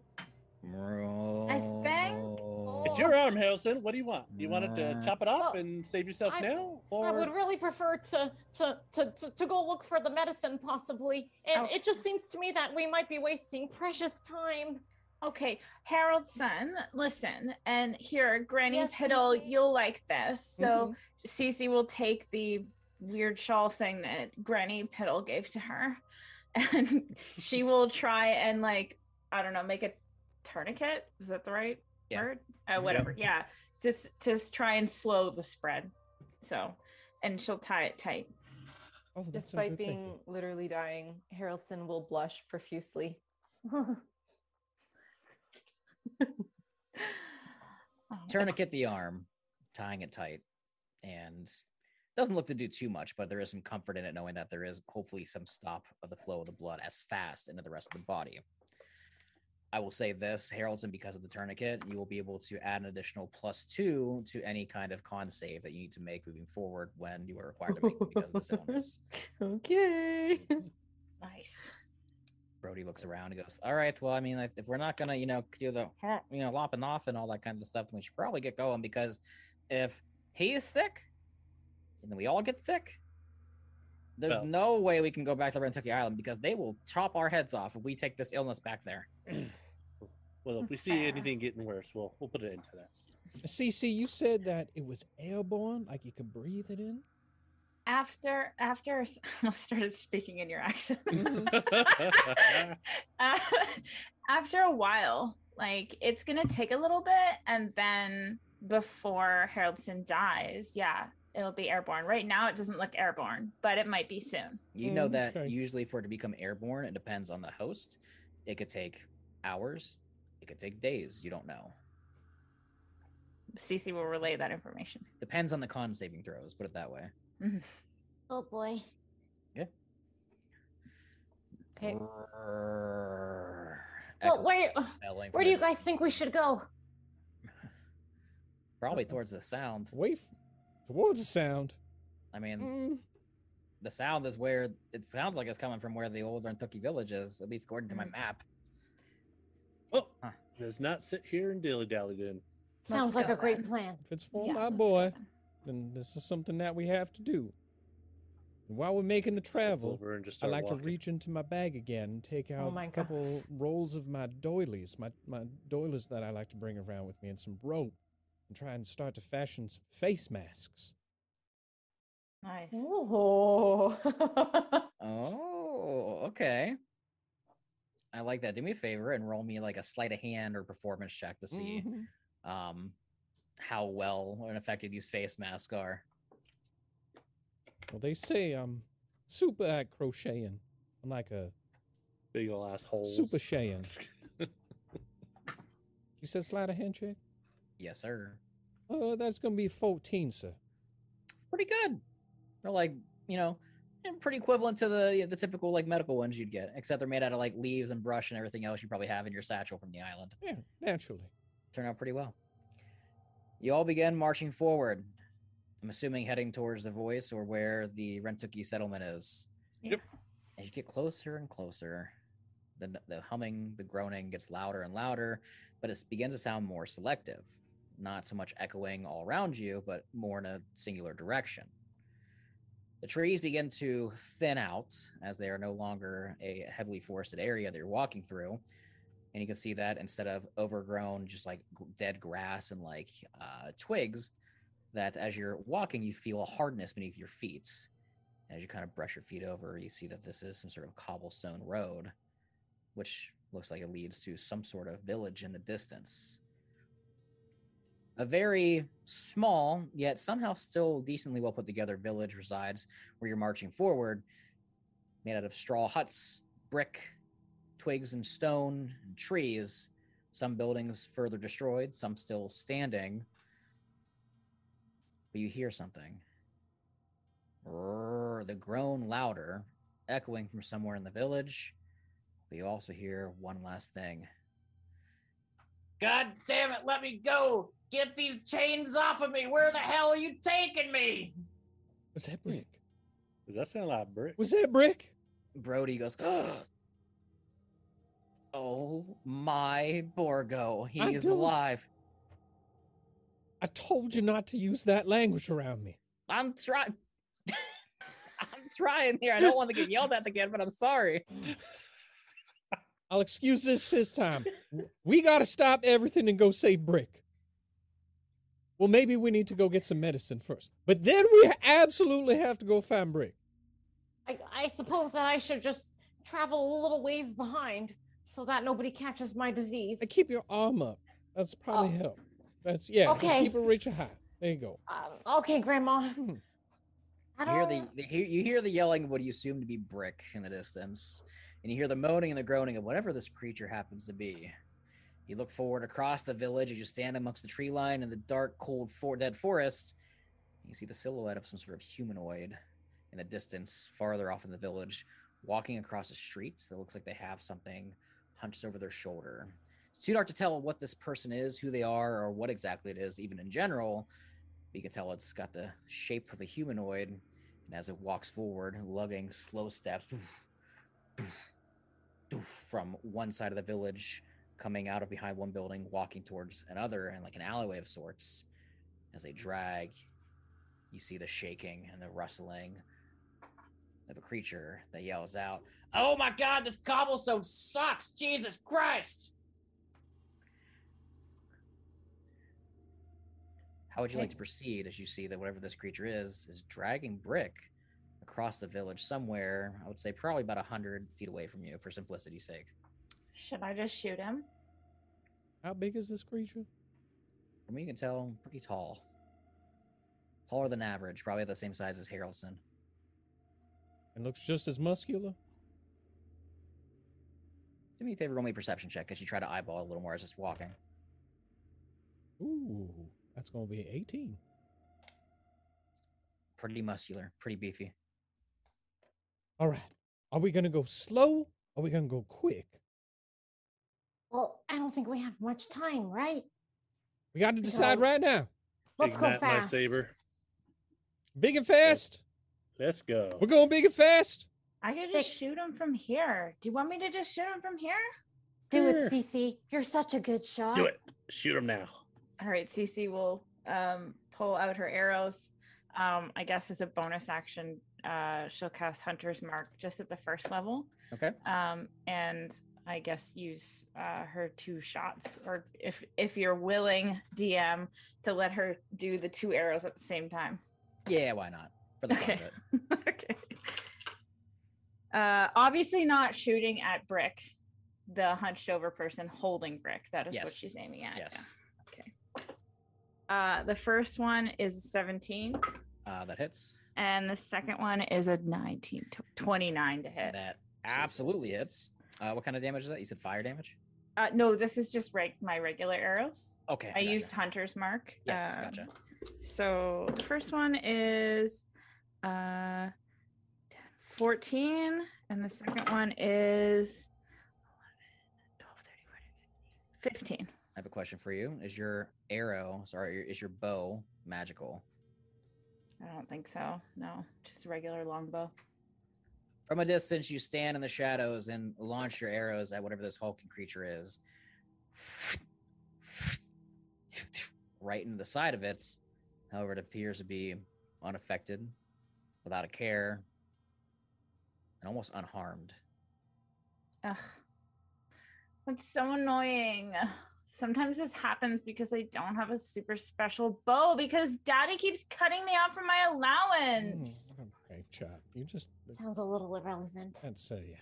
I think- It's your arm, Harrison. What do you want? You want it to chop it off Well, and save yourself I- now, I would really prefer to to, to to to go look for the medicine, possibly. And Oh. it just seems to me that we might be wasting precious time. Okay, Haroldson, listen, and here, Granny Yes, Piddle, Cee Cee? you'll like this. So mm-hmm. Cee Cee will take the weird shawl thing that Granny Piddle gave to her, and she will try and like I don't know, make a tourniquet. Is that the right Yeah. word? Uh, whatever. Yeah, just just try and slow the spread. So, and she'll tie it tight. Oh, that's so Despite being you. literally dying, Haroldson will blush profusely. Oh, Tourniquet the arm, tying it tight, and doesn't look to do too much, but there is some comfort in it knowing that there is hopefully some stop of the flow of the blood as fast into the rest of the body. I will say this, Haroldson, because of the tourniquet, you will be able to add an additional plus two to any kind of con save that you need to make moving forward when you are required to make them because of this illness. okay. Nice. Brody looks around and goes, "All right, well, I mean, if we're not gonna, you know, do the, you know, lopping off and all that kind of stuff, then we should probably get going because if he's sick, and then we all get sick, there's Well- no way we can go back to Rentooki Island because they will chop our heads off if we take this illness back there. well, if we see fair. anything getting worse, we'll we'll put it into that. Cee Cee, you said that it was airborne, like you could breathe it in. After after I started speaking in your accent. Uh, after a while, like it's gonna take a little bit, and then before Haroldson dies, yeah, it'll be airborne. Right now, it doesn't look airborne, but it might be soon. You know that Okay. usually for it to become airborne, it depends on the host. It could take hours, it could take days. You don't know. Cee Cee will relay that information. Depends on the con saving throws, put it that way. Mm-hmm. Oh boy. Yeah. Okay. Brrr. Well, Echo where where do you guys think we should go? Probably towards the sound. Away f- towards the sound. I mean, Mm, the sound is where it sounds like it's coming from where the old Rentooki village is, at least according to my Mm. map. Well, Huh. let's not sit here and dilly dally then. Sounds like a great then. plan. if it's for Yeah, my boy, then. then this is something that we have to do. And while we're making the travel, Over and just I like walking. to reach into my bag again and take out Oh my a couple gosh. rolls of my doilies, my, my doilies that I like to bring around with me, and some rope, and try and start to fashion some face masks. Nice. Oh. Oh, okay. I like that. Do me a favor and roll me like a sleight of hand or performance check to see Mhm. um how well and effective these face masks are. Well, they say I'm super at crocheting. I'm like a Big ol' ass holes. super shayin. You said sleight of hand handshake? Yes, sir. Oh, that's gonna be 14, sir. Pretty good. They're like, you know, eh, pretty equivalent to the the typical like medical ones you'd get, except they're made out of like leaves and brush and everything else you probably have in your satchel from the island. Yeah, naturally. Turned out pretty well. You all begin marching forward. I'm assuming heading towards the voice or where the Rentooki settlement is. Yep. As you get closer and closer, the the humming, the groaning gets louder and louder, but it begins to sound more selective. Not so much echoing all around you, but more in a singular direction. The trees begin to thin out as they are no longer a heavily forested area that you're walking through. And you can see that instead of overgrown, just like dead grass and like uh, twigs, that as you're walking, you feel a hardness beneath your feet. As you kind of brush your feet over, you see that this is some sort of cobblestone road, which looks like it leads to some sort of village in the distance. A very small, yet somehow still decently well put together village resides where you're marching forward, made out of straw huts, brick, twigs and stone, and trees. Some buildings further destroyed, some still standing. But you hear something. Brrr, the groan louder, echoing from somewhere in the village. But you also hear one last thing. God damn it, let me go! Get these chains off of me! Where the hell are you taking me? Was that Brick? Does that sound like brick? Was that Brick? Brody goes, Oh my Borgo, I he's don't- alive. I told you not to use that language around me. I'm trying. I'm trying here. I don't want to get yelled at again, but I'm sorry. I'll excuse this this time. we gotta stop everything and go save Brick. Well, maybe we need to go get some medicine first. But then we absolutely have to go find Brick. I, I suppose that I should just travel a little ways behind so that nobody catches my disease. And keep your arm up. That's probably Oh. help. That's yeah. Just Okay. keep it reaching high. There you go. Um, okay, Grandma. Hmm. I You hear the, the you hear the yelling of what you assume to be brick in the distance, and you hear the moaning and the groaning of whatever this creature happens to be. You look forward across the village as you stand amongst the tree line in the dark, cold, for- dead forest. You see the silhouette of some sort of humanoid in the distance, farther off in the village, walking across a street that looks like they have something hunched over their shoulder. It's too dark to tell what this person is, who they are, or what exactly it is, even in general. But you can tell it's got the shape of a humanoid, and as it walks forward, lugging slow steps from one side of the village, coming out of behind one building, walking towards another, and like an alleyway of sorts. As they drag, you see the shaking and the rustling of a creature that yells out, Oh my god, this cobblestone sucks! Jesus Christ! How would you like to proceed as you see that whatever this creature is is dragging brick across the village somewhere? I would say probably about a hundred feet away from you, for simplicity's sake. Should I just shoot him? How big is this creature? From what you can tell, pretty tall. Taller than average, probably the same size as Haroldson. And looks just as muscular. Do me a favor, roll me a perception check because you try to eyeball a little more as it's walking. Ooh, that's gonna be 18. Pretty muscular, pretty beefy. All right. Are we gonna go slow? Or are we gonna go quick? Well, I don't think we have much time, right? We got to decide No. right now. Let's go Ignite fast. lightsaber. Big and fast. Let's go. We're going big and fast. I could just Thick. shoot him from here. Do you want me to just shoot him from here? Do Sure. it, Cee Cee. You're such a good shot. Do it. Shoot him now. All right, Cee Cee will um, pull out her arrows. Um, I guess as a bonus action, uh, she'll cast Hunter's Mark just at the first level, Okay. um, and I guess use uh, her two shots, or if if you're willing, DM, to let her do the two arrows at the same time. Yeah, why not? For the fun Okay. of it. okay. Uh, obviously not shooting at Brick, the hunched over person holding Brick. That is what she's aiming at. yeah. Yes. Uh, the first one is 17, Uh, that hits. and the second one is a 19, tw- 29 to hit. That absolutely Jesus. hits. Uh, what kind of damage is that? You said fire damage? Uh, no, this is just reg- my regular arrows. Okay. I gotcha. used Hunter's Mark. Yes, um, gotcha. So the first one is uh 14 and the second one is 12 13 14, 15. I have a question for you. Is your arrow, sorry, is your bow magical? I don't think so. No, just a regular longbow. From a distance, you stand in the shadows and launch your arrows at whatever this hulking creature is. Right into the side of it. However, it appears to be unaffected, without a care, and almost unharmed. Ugh. That's so annoying. Sometimes this happens because I don't have a super special bow because daddy keeps cutting me off from my Mm, allowance. okay, chat. You just Sounds a little irrelevant. that's uh, yeah.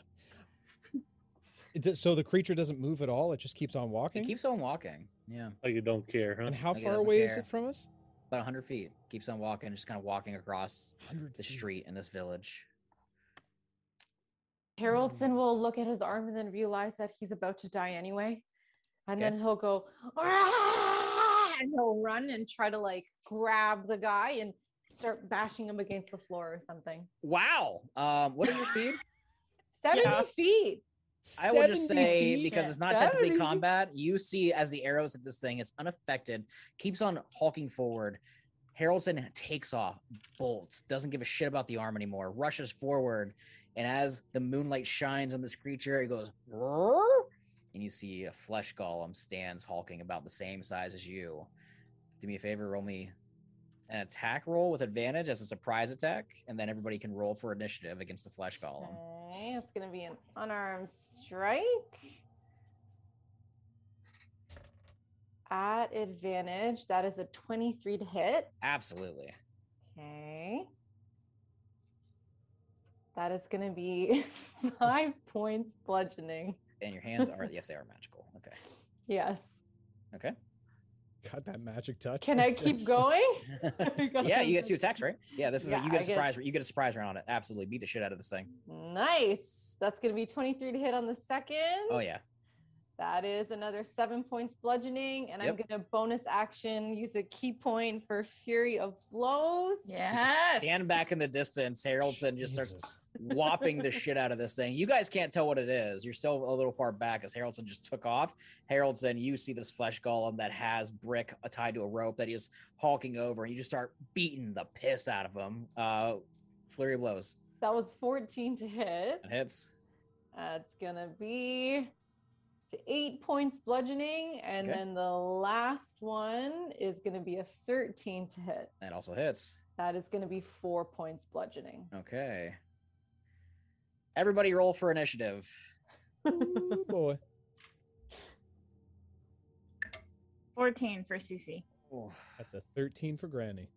It so the creature doesn't move at all. It just keeps on walking. It keeps on walking. Yeah. Like you don't care, huh? and how Like far doesn't away is it from us? About 100 feet. Keeps on walking, just kind of walking across the street in this village. Haroldson will look at his arm and then realize that he's about to die anyway. And Okay. then he'll go, and he'll run and try to like grab the guy and start bashing him against the floor or something. Wow. Um, what is your speed? 70 Yeah. feet. I will just 70 say feet? because it's not technically combat, you see as the arrows hit this thing, it's unaffected, keeps on hulking forward. Haroldson takes off, bolts, doesn't give a shit about the arm anymore, rushes forward, and as the moonlight shines on this creature, it goes, "Roar," and you see a flesh golem stands hulking about the same size as you. Do me a favor, roll me an attack roll with advantage as a surprise attack, and then everybody can roll for initiative against the flesh golem. Okay, it's gonna be an unarmed strike. At advantage, that is a 23 to hit. Absolutely. Okay. That is gonna be five points bludgeoning. And your hands are yes, they are magical. Okay. Yes. Okay. Got that magic touch. Can I keep going? yeah, you get two attacks, right? Yeah, this is Yeah, a, you get I a get- surprise. You get a surprise round on it. Absolutely, beat the shit out of this thing. Nice. That's gonna be 23 to hit on the second. Oh yeah, That is another seven points bludgeoning, and I'm gonna bonus action use a ki point for Flurry of Blows. Yes. stand back in the distance. Haroldson just starts Jesus. whopping the shit out of this thing. You guys can't tell what it is. You're still a little far back as Haroldson just took off. Haroldson, you see this flesh golem that has brick tied to a rope that he is hawking over, and you just start beating the piss out of him. Uh, flurry of blows That was 14 to hit. and hits. That's gonna be eight points bludgeoning, and Okay. then the last one is gonna be a 13 to hit. That also hits. That is gonna be four points bludgeoning. Okay. Everybody roll for initiative. Ooh, boy. 14 for Cee Cee. That's a 13 for Granny.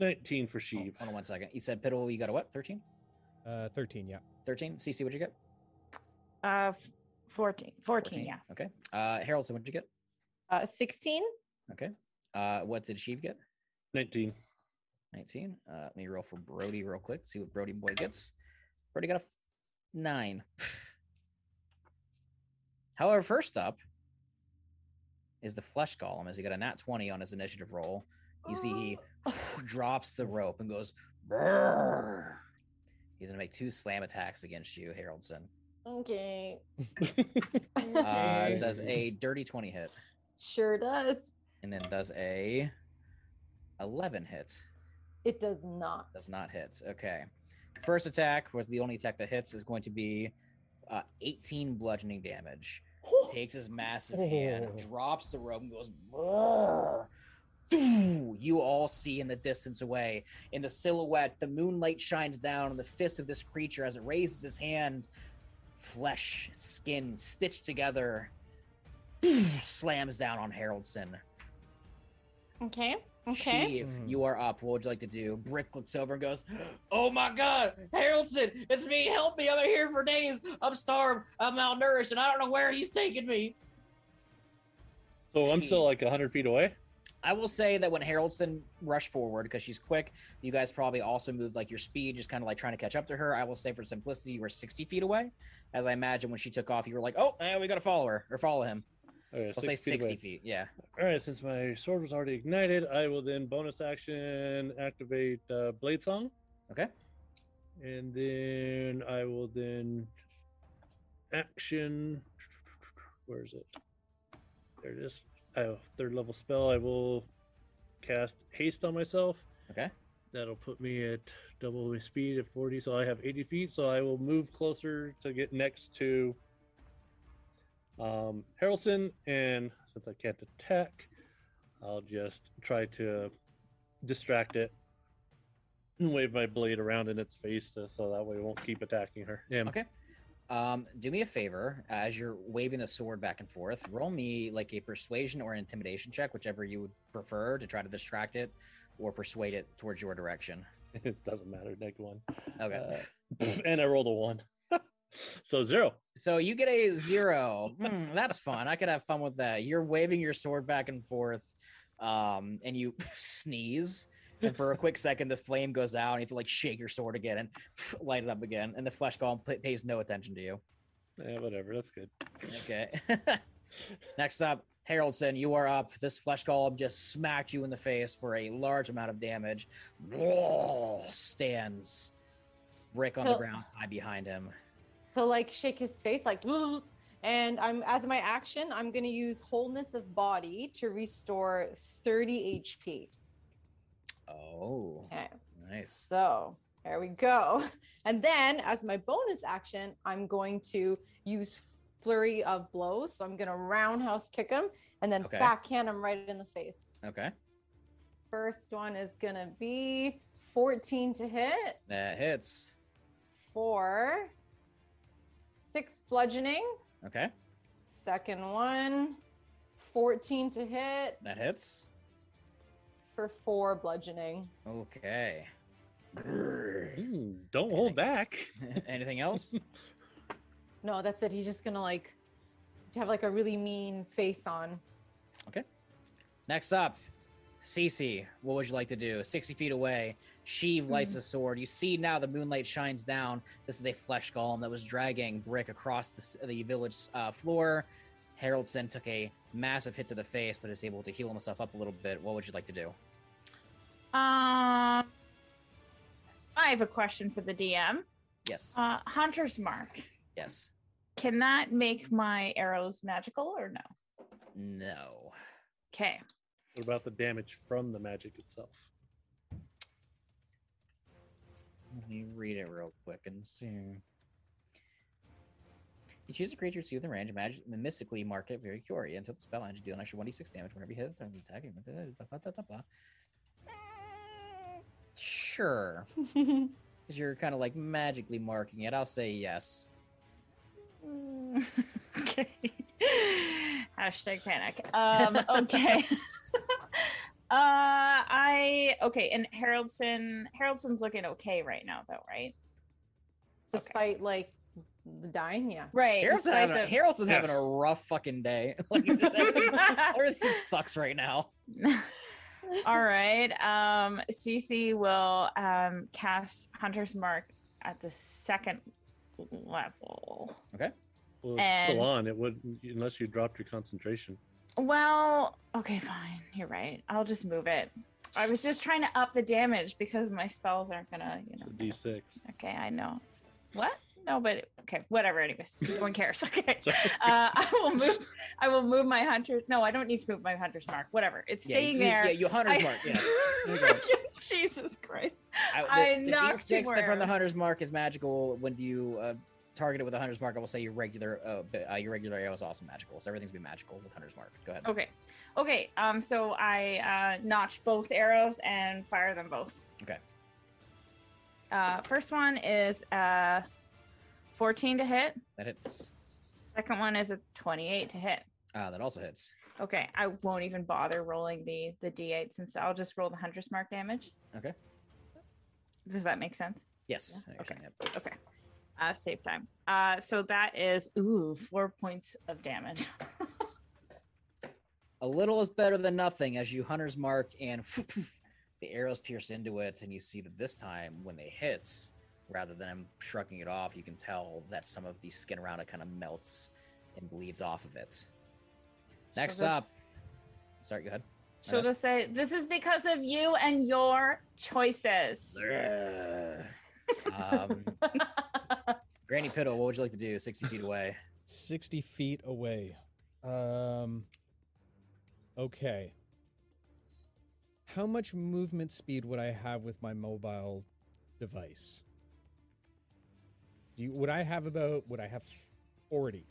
19 for Oh, hold on one second. You said Piddle, you got a what? 13? Uh, 13, yeah. 13? Cee Cee, what'd you get? Uh, f- 14. 14, yeah. Okay. Uh, Haroldson, what'd you get? Uh, 16. Okay. Uh, what did Sheev get? 19. 19. Uh, let me roll for Brody real quick. See what Brody boy gets. Brody got a f- nine. However, first up is the flesh golem as he got a nat 20 on his initiative roll. You see he drops the rope and goes. "Brrr." He's gonna make two slam attacks against you, Haroldson. Okay. Uh, does a dirty 20 hit, Sure does. and then does a 11 hit. It does not. Does not hit. Okay. First attack, was the only attack that hits, is going to be uh, 18 bludgeoning damage. Takes his massive hand, Oh. drops the rope, and goes. "Brrr." Doo! You all see in the distance away, in the silhouette, the moonlight shines down on the fist of this creature as it raises his hand. Flesh, skin stitched together, slams down on Haroldson. Okay. Okay. Sheev, Mhm. you are up. What would you like to do? Brick looks over and goes, Oh my god, Haroldson, it's me. Help me. I've been here for days. I'm starved. I'm malnourished, and I don't know where he's taking me. So I'm still like 100 feet away. I will say that when Haroldson rushed forward, because she's quick, you guys probably also moved like your speed, just kind of like trying to catch up to her. I will say for simplicity, you were 60 feet away. As I imagine when she took off, you were like, Oh, eh, we got to follow her or follow him. Okay, So I'll say 60 away. feet. Yeah. All right, since my sword was already ignited, I will then bonus action activate uh, Blade Song. Okay. And then I will then action. Where is it? There it is. I have a third level spell. I will cast haste on myself. Okay. That'll put me at double my speed at 40. So I have 80 feet. So I will move closer to get next to um, Haroldson. And since I can't attack, I'll just try to distract it and wave my blade around in its face to, so that way it won't keep attacking her. Okay. Um, do me a favor as you're waving the sword back and forth. Roll me like a persuasion or an intimidation check, whichever you would prefer, to try to distract it or persuade it towards your direction. it doesn't matter. Next one. Okay. Uh, and I rolled a one. so zero. so you get a zero. Hmm, that's fun. I could have fun with that. You're waving your sword back and forth, um, and you sneeze. And for a quick second, the flame goes out, and you have to like shake your sword again and light it up again. And the flesh golem pl- pays no attention to you. Yeah, whatever. That's good. Okay. Next up, Haroldson, you are up. This flesh golem just smacked you in the face for a large amount of damage. Stands brick on the He'll- ground, tied behind him. He'll like shake his face like and I'm as my action, I'm gonna use wholeness of body to restore 30 HP. Oh, Okay. nice. So there we go. And then as my bonus action, I'm going to use flurry of blows. So I'm gonna roundhouse kick him and then Okay. backhand him right in the face. Okay, First one is gonna be 14 to hit that hits. Four. six bludgeoning. Okay, Second one, 14 to hit that hits. For four bludgeoning. Okay. Don't hold back. Anything else? No, that's it. He's just gonna like have like a really mean face on. Okay. Next up, Cee Cee, what would you like to do? 60 feet away, Sheev lights a sword. You see now the moonlight shines down. This is a flesh golem that was dragging Brick across the, the village uh, floor. Haroldson took a massive hit to the face, but is able to heal himself up a little bit. What would you like to do? Um, I have a question for the DM. Yes. Uh, Hunter's Mark. yes. Can that make my arrows magical or no? No. Okay. What about the damage from the magic itself? Let me read it real quick and see. You choose a creature to within range, magic, mystically mark it very curie until the spell ends. You deal an extra 1d6 damage whenever you hit it. Attacking. Blah, blah, blah, blah, blah. Sure. Because you're kind of like magically marking it. I'll say yes. Mm, okay. Hashtag panic. Um, okay. uh, I okay, and Haroldson. Haroldson's looking okay right now, though, right? Despite like dying, yeah. Right. Harold's despite having, a, the- Harold's Yeah. having a rough fucking day. like, just everything, everything sucks right now. All right. Um, Cee Cee will um, cast Hunter's Mark at the second level. Okay. Well, it's And- still on. It would unless you dropped your concentration. Well, okay, fine. You're right. I'll just move it. I was just trying to up the damage because my spells aren't gonna, you It's know. a D6. Okay, I know. It's- What? No, but okay, whatever. Anyways, no one cares. Okay. Uh, I will move. I will move my hunter. No, I don't need to move my hunter's mark. Whatever. It's Yeah, staying you, there. Yeah, you hunter's I- mark. Yes. There you go. Jesus Christ. I, the, I the D6 that from the hunter's mark is magical. When you uh, target it with a hunter's mark, I will say your regular uh, uh, your regular arrow is also magical. So everything's be magical with hunter's mark. Go ahead. Okay. Okay. Um. So I uh, notch both arrows and fire them both. Okay. Uh, first one is uh, 14 to hit. That hits. Second one is a 28 to hit. Uh, that also hits. Okay, I won't even bother rolling the the d8 since I'll just roll the hunter's mark damage. Okay. Does that make sense? Yes. Yeah, okay. yep. Okay. Uh, save time. Uh, so that is ooh four points of damage. A little is better than nothing as you hunter's mark and the arrows pierce into it, and you see that this time when they hits, rather than him shrugging it off, you can tell that some of the skin around it kind of melts and bleeds off of it. Next She'll up, just- sorry, go ahead. she'll just say, "This is because of you and your choices." um, Granny Piddle, what would you like to do? 60 feet away. 60 feet away. Um. Okay. How much movement speed would I have with my mobile device? Do you, would I have about? Would I have 40?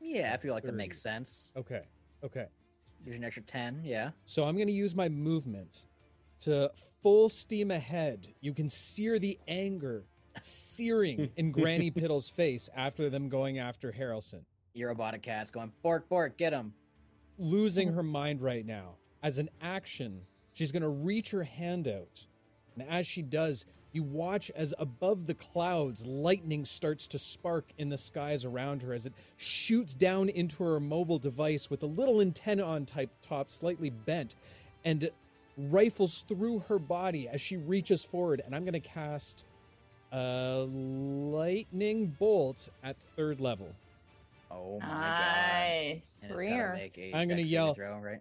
Yeah, I feel like that Thirty. makes sense. Okay. Okay. There's an extra 10, yeah. So I'm going to use my movement to full steam ahead. You can sear the anger searing in Granny Piddle's face after them going after Haroldson. Your robotic cat's going, Bork, Bork, get him. Losing her mind right now. As an action, she's going to reach her hand out. And as she does, you watch as above the clouds, lightning starts to spark in the skies around her as it shoots down into her mobile device with a little antenna on type top, slightly bent, and rifles through her body as she reaches forward. And I'm going to cast a lightning bolt at third level. Oh my god. Nice. And it's gotta Rare. make a I'm gonna yell. Throw, right?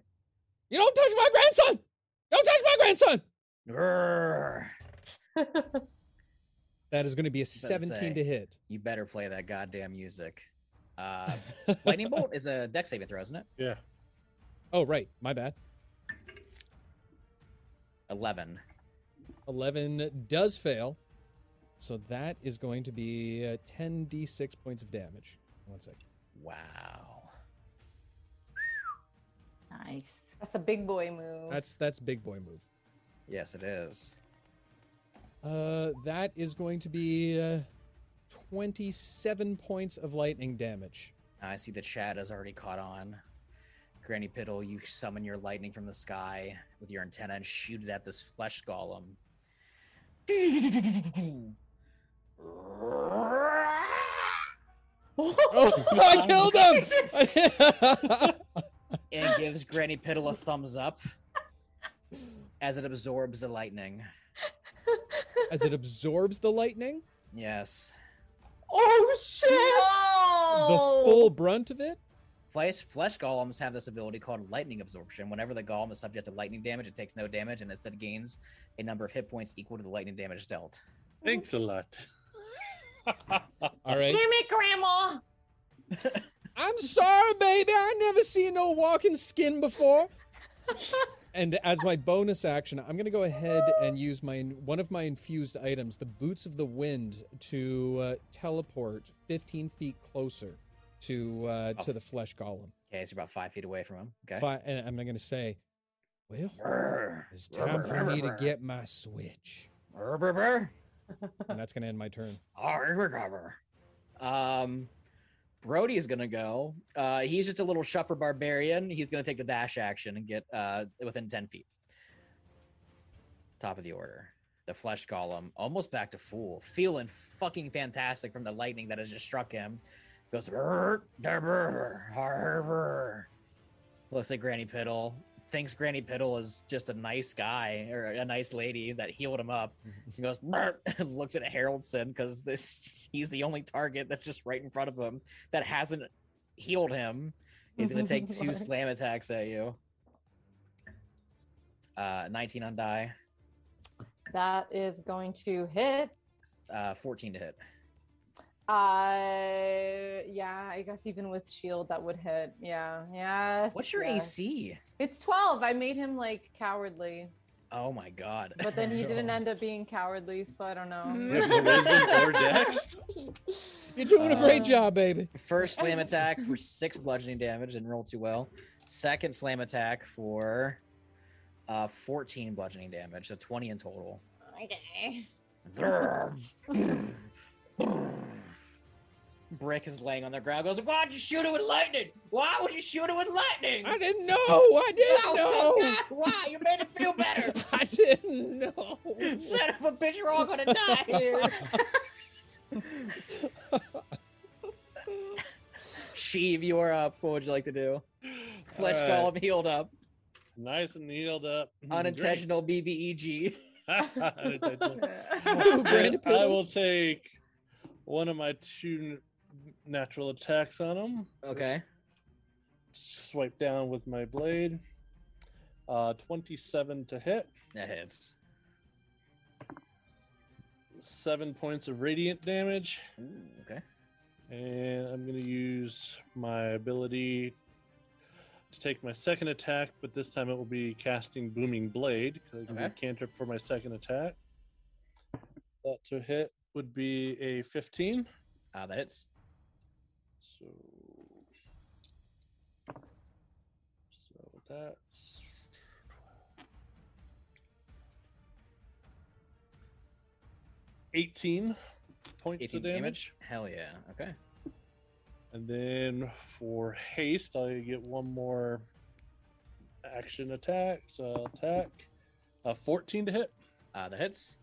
You don't touch my grandson! Don't touch my grandson! Grrr. That is going to be a 17 say. to hit. You better play that goddamn music. Uh, lightning bolt is a Dex saving throw, isn't it? Yeah. Oh, right. My bad. 11. 11 does fail. So that is going to be uh, 10d6 points of damage. One second. Wow. Nice. That's a big boy move. That's that's big boy move. Yes, it is. Uh, that is going to be uh, 27 points of lightning damage. I see the chat has already caught on. Granny Piddle, you summon your lightning from the sky with your antenna and shoot it at this flesh golem. Oh, I killed him! and gives Granny Piddle a thumbs up as it absorbs the lightning. As it absorbs the lightning, Yes. oh shit! the full brunt of it. Flesh, flesh golems have this ability called lightning absorption. Whenever the golem is subject to lightning damage, it takes no damage and instead gains a number of hit points equal to the lightning damage dealt. Thanks a lot. All right. Damn it, Grandma! I'm sorry, baby. I never seen no walking skin before. and as my bonus action, I'm gonna go ahead and use my one of my infused items, the Boots of the Wind, to uh, teleport 15 feet closer to uh, to the flesh golem. Okay, so you're about five feet away from him. Okay. Fi- and I'm gonna say, well, Brr. it's time for me to get my switch, and that's gonna end my turn. Um, Brody is gonna go. Uh, he's just a little shupper barbarian. He's gonna take the dash action and get uh within ten feet. Top of the order. the flesh golem, almost back to full, feeling fucking fantastic from the lightning that has just struck him. Goes "Brr, da, brr, har, looks like Granny Piddle. Thinks Granny Piddle is just a nice guy or a nice lady that healed him up. He goes, and looks at Haroldson because this he's the only target that's just right in front of him that hasn't healed him. He's gonna take two slam attacks at you. Uh, 19 on die, That is going to hit. uh, 14 to hit. Uh, yeah, I guess even with shield that would hit. Yeah, yes. What's your yes. AC? It's 12. I made him like cowardly, Oh my god. but then he didn't end up being cowardly, so I don't know. With no wisdom or dex? You're doing a great Uh, job, baby. First slam attack for six bludgeoning damage, didn't roll too well. Second slam attack for uh 14 bludgeoning damage, so 20 in total. Okay. Brick is laying on the ground, goes, Why'd you shoot it with lightning? Why would you shoot it with lightning? I didn't know. I didn't Oh, know. God, why? You made it feel better. I didn't know. Son of a bitch, we're all gonna die here. Sheev, you are up. What would you like to do? Flesh All right. golem healed up. Nice and healed up. Unintentional E BBEG. Unintentional. Ooh, Granny And I will take one of my two n- natural attacks on him. Okay. Swipe down with my blade. Uh, 27 to hit. That hits. Seven points of radiant damage. Ooh, okay. And I'm going to use my ability to take my second attack, but this time it will be casting Booming Blade because I can Okay. cantrip for my second attack. That to hit would be a 15. Uh, that hits. So, so that's eighteen points 18 of damage. damage. Hell yeah. Okay. And then for haste, I get one more action attack. So I'll attack. Uh, 14 to hit. Uh, that hits.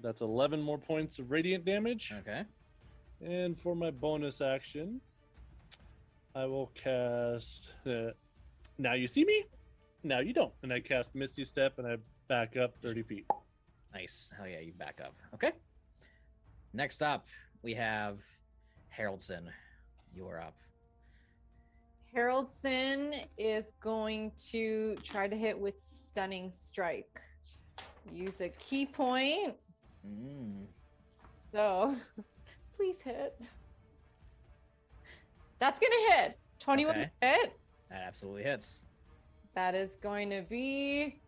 That's 11 more points of radiant damage. Okay. And for my bonus action, I will cast. Uh, now you see me, now you don't. And I cast Misty Step and I back up 30 feet. Nice. Hell yeah, you back up. Okay. Next up, we have Haroldson. You are up. Haroldson is going to try to hit with stunning strike. Use a ki point. Mm. So please hit. That's gonna hit. 21 Okay. hit. That absolutely hits. That is going to be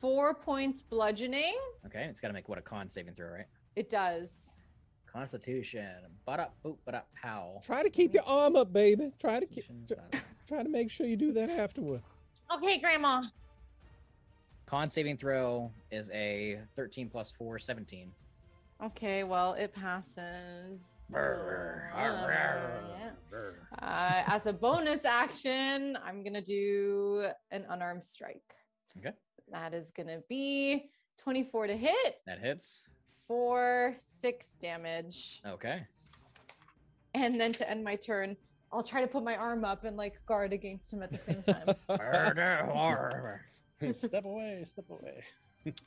four points bludgeoning. Okay. It's got to make what a con saving throw, right? It does. Constitution. But up, boop, but up, pow. Try to keep your arm up, baby. Try to keep. Constitution, tr- bada- Try to make sure you do that afterward. Okay, Grandma. Con saving throw is a 13 plus 4, 17. Okay, well, it passes. Brr, So, arr, uh, arr, yeah. Uh, as a bonus action, I'm gonna do an unarmed strike. Okay. That is gonna be 24 to hit That hits. Four, six damage. Okay. And then to end my turn, I'll try to put my arm up and like guard against him at the same time. step away, step away.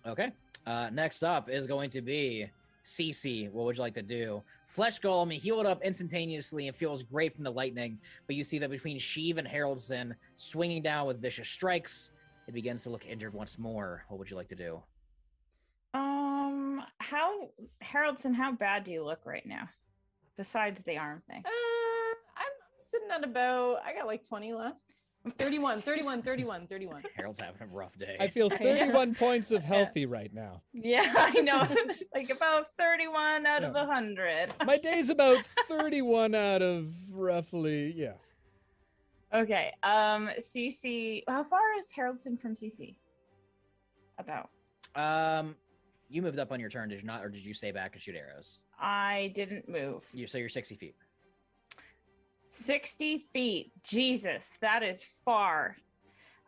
Okay. Uh, next up is going to be Cee Cee. What would you like to do? Flesh Golem healed up instantaneously and feels great from the lightning, but you see that between Sheev and Haroldson swinging down with vicious strikes, it begins to look injured once more. What would you like to do? Um, how Haroldson, how bad do you look right now? Besides the arm thing. Uh, I'm sitting at about, I got like 20 left. 31, 31, 31, 31. Harold's having a rough day. I feel 31 points of healthy right now. Yeah, I know. It's like about 31 out of Yeah. a 100. My day's about 31 out of roughly, yeah. Okay. Um, Cee Cee, how far is Haroldson from Cee Cee? About. Um, you moved up on your turn, did you not, or did you stay back and shoot arrows? I didn't move. You so you're 60 feet. 60 feet. Jesus, that is far.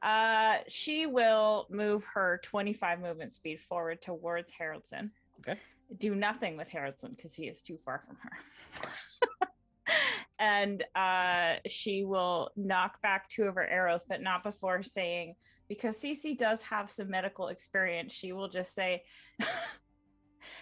Uh, she will move her 25 movement speed forward towards Haroldson. Okay. Do nothing with Haroldson because he is too far from her. and uh, she will knock back two of her arrows, but not before saying, because Cee Cee does have some medical experience, she will just say,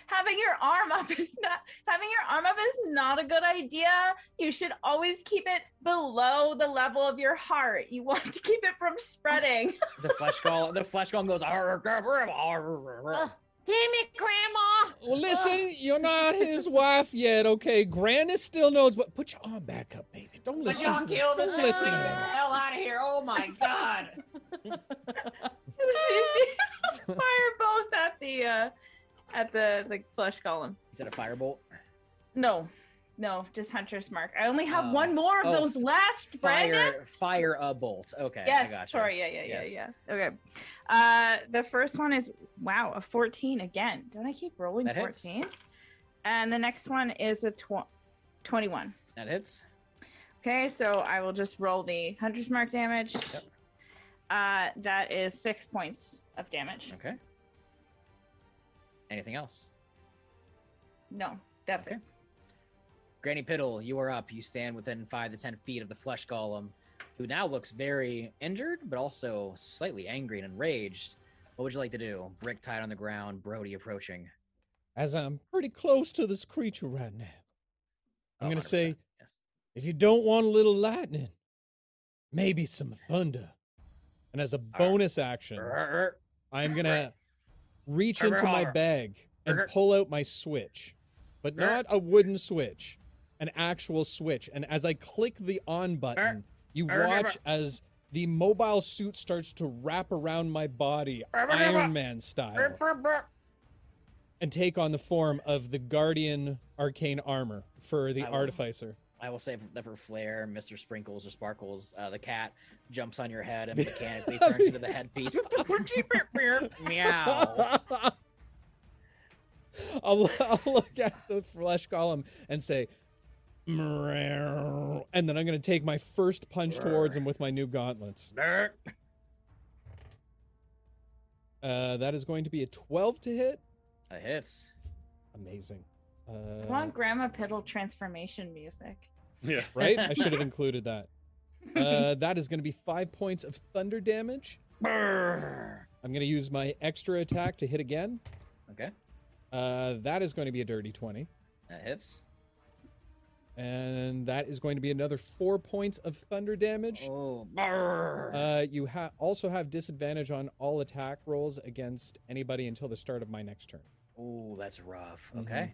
having your arm up is not having your arm up is not a good idea. You should always keep it below the level of your heart. You want to keep it from spreading. The flesh golem. The flesh golem goes. "Arr, arr, arr, arr, arr." Ugh, damn it, Grandma! Well, listen, you're not his wife yet, okay? Grannis still knows, but put your arm back up, baby. Don't listen to them. Don't listen to hell out of here! Oh my god! Fire both at the uh at the the flesh golem. Is it a firebolt? No. No, just Hunter's Mark. I only have Uh, one more of oh, those left, Brandon. Fire, fire a bolt. Okay. I Yes, sorry. Yeah, yeah, yeah, Yes. yeah. Okay. Uh the first one is wow, a 14 again. Don't I keep rolling That hits. 14? And the next one is a tw- 21. That hits. Okay, so I will just roll the Hunter's Mark damage. Yep. Uh that is 6 points of damage. Okay. Anything else? No, that's Okay. it. Granny Piddle, you are up. You stand within five to ten feet of the flesh golem, who now looks very injured, but also slightly angry and enraged. What would you like to do? Brick tied on the ground, Brody approaching. As I'm pretty close to this creature right now, I'm Oh, gonna say, oh, yes. if you don't want a little lightning, maybe some thunder. And as a bonus action, I'm gonna reach into my bag and pull out my switch, but not a wooden switch, an actual switch. And as I click the on button, you watch as the mobile suit starts to wrap around my body. Iron Man style, and take on the form of the Guardian arcane armor for the I artificer. I will say for, that for Flair, Mr. Sprinkles or Sparkles, uh, the cat jumps on your head and mechanically turns into the headpiece. Meow. I'll, I'll look at the flesh golem and say, "Meow," and then I'm going to take my first punch towards him with my new gauntlets. Uh, that is going to be a 12 to hit. That hits. Amazing. I Uh, want Grandma Piddle transformation music. Yeah. right? I should have included that. Uh, that is going to be five points of thunder damage. Brrr. I'm going to use my extra attack to hit again. Okay, Uh, that is going to be a dirty 20. that hits. And that is going to be another four points of thunder damage. Oh. Uh, you ha- also have disadvantage on all attack rolls against anybody until the start of my next turn. Oh, that's rough. Mhm. Okay.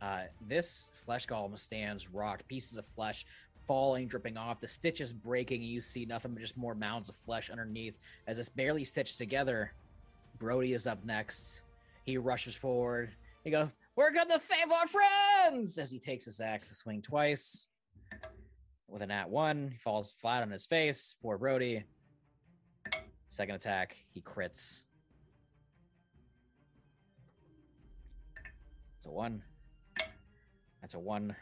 Uh, this flesh golem stands rocked, pieces of flesh falling, dripping off, the stitches breaking, and you see nothing but just more mounds of flesh underneath. As it's barely stitched together, Brody is up next. He rushes forward. He goes, We're gonna save our friends! As he takes his axe to swing twice. With an at one, he falls flat on his face. Poor Brody. Second attack, he crits. It's a one. That's a one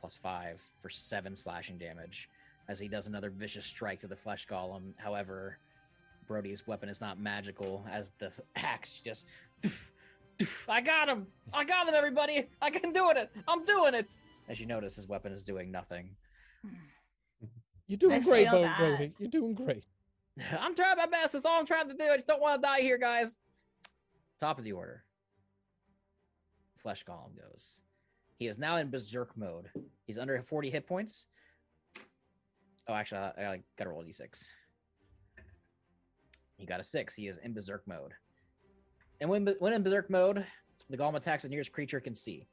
plus five for seven slashing damage as he does another vicious strike to the flesh golem. However, Brody's weapon is not magical as the axe just. I got him! I got him, everybody! I can do it! I'm doing it! As you notice, his weapon is doing nothing. You're doing I great, feel Bo- Brody. You're doing great. I'm trying my best. That's all I'm trying to do. I just don't want to die here, guys. Top of the order. Flesh Golem goes. He is now in berserk mode. He's under 40 hit points. Oh, actually, I, I gotta roll a d6. He got a six. He is in berserk mode. And when when in berserk mode, the golem attacks the nearest creature it can see.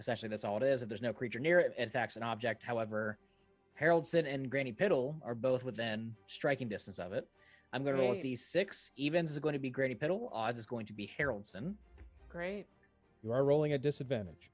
Essentially, that's all it is. If there's no creature near it, it attacks an object. However, Haroldson and Granny Piddle are both within striking distance of it. I'm going to roll a Great. d6. Evens is going to be Granny Piddle. Odds is going to be Haroldson. Great. You are rolling at disadvantage.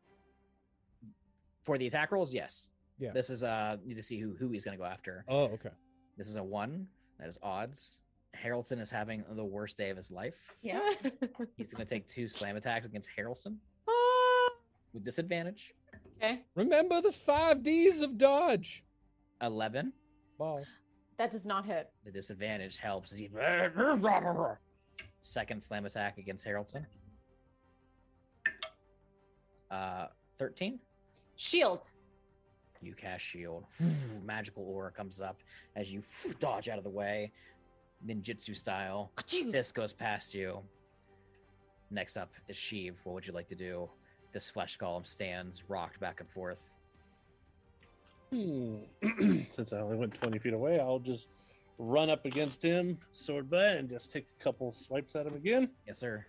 For the attack rolls, yes. Yeah. This is uh need to see who who he's going to go after. Oh, okay. This is a one. That is odds. Haroldson is having the worst day of his life. Yeah. He's going to take two slam attacks against Haroldson. Ah. with disadvantage. okay. Remember the five D's of dodge. 11. Ball. That does not hit. The disadvantage helps second slam attack against Haroldson. Uh, thirteen. Shield. You cast shield. Magical aura comes up as you dodge out of the way, ninjutsu style. Fist goes past you. Next up is Sheev. What would you like to do? This flesh golem stands, rocked back and forth. Hmm. Since I only went 20 feet away, I'll just run up against him, sword butt, and just take a couple swipes at him again. Yes, sir.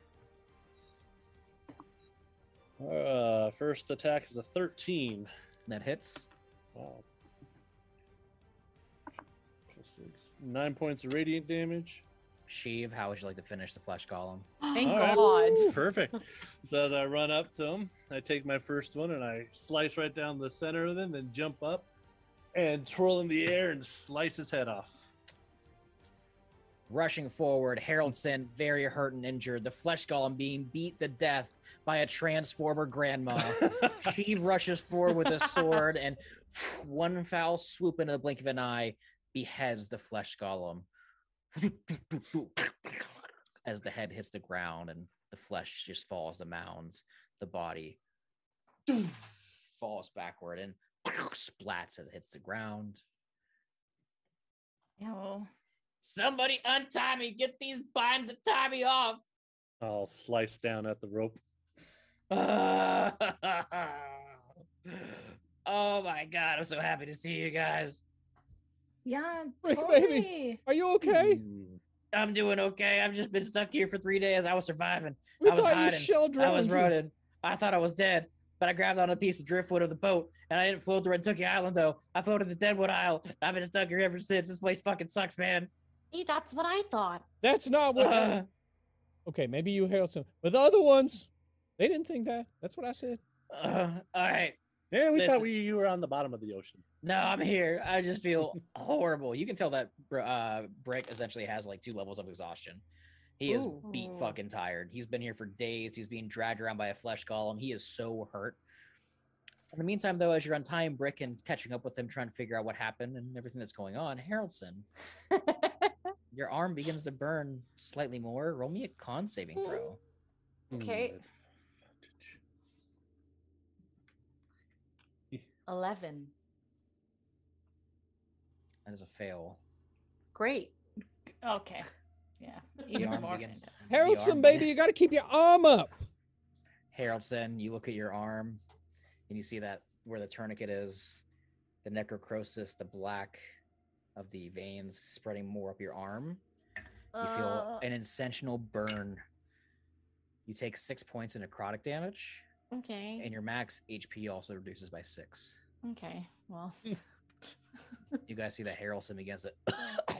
Uh, first attack is a 13. That hits. Wow. Plus six. Nine points of radiant damage. Sheev, how would you like to finish the flesh golem? Thank All right. God. Perfect. so as I run up to him, I take my first one and I slice right down the center of them, then jump up and twirl in the air and slice his head off. Rushing forward, Haroldson, very hurt and injured. The flesh golem being beat to death by a transformer grandma. she rushes forward with a sword and one foul swoop in the blink of an eye beheads the flesh golem as the head hits the ground and the flesh just falls to mounds. The body falls backward and splats as it hits the ground. Ew. Somebody untie me! Get these binds and tie me off! I'll slice down at the rope. oh my god, I'm so happy to see you guys. Yeah, totally. baby. Are you okay? Hmm. I'm doing okay. I've just been stuck here for three days. I was surviving. We I was thought you hiding. shell I was drowned. you. rotted. I thought I was dead, but I grabbed on a piece of driftwood of the boat, and I didn't float to Rentooki Island though. I floated to Deadwood Isle. I've been stuck here ever since. This place fucking sucks, man. See, that's what I thought. That's not what. Uh, okay, maybe you hailed some, but the other ones, they didn't think that. That's what I said. uh, all right. Yeah, we Listen. thought we you were on the bottom of the ocean. No, I'm here. I just feel horrible. You can tell that uh, Brick essentially has like two levels of exhaustion. He is Ooh. beat fucking tired. He's been here for days. He's being dragged around by a flesh golem. He is so hurt. In the meantime, though, as you're untying Brick and catching up with him, trying to figure out what happened and everything that's going on, Haroldson, your arm begins to burn slightly more. Roll me a con saving throw. Okay. Hmm, Eleven. That is a fail. Great. Okay. Yeah. The Even arm more begins- fantastic. Haroldson, baby, you got to keep your arm up. Haroldson, you look at your arm and you see that where the tourniquet is, the necrocrosis, the black of the veins spreading more up your arm. You feel Uh, an intentional burn. You take six points in necrotic damage, okay. and your max HP also reduces by six. Okay. Well. You guys see that Haroldson begins to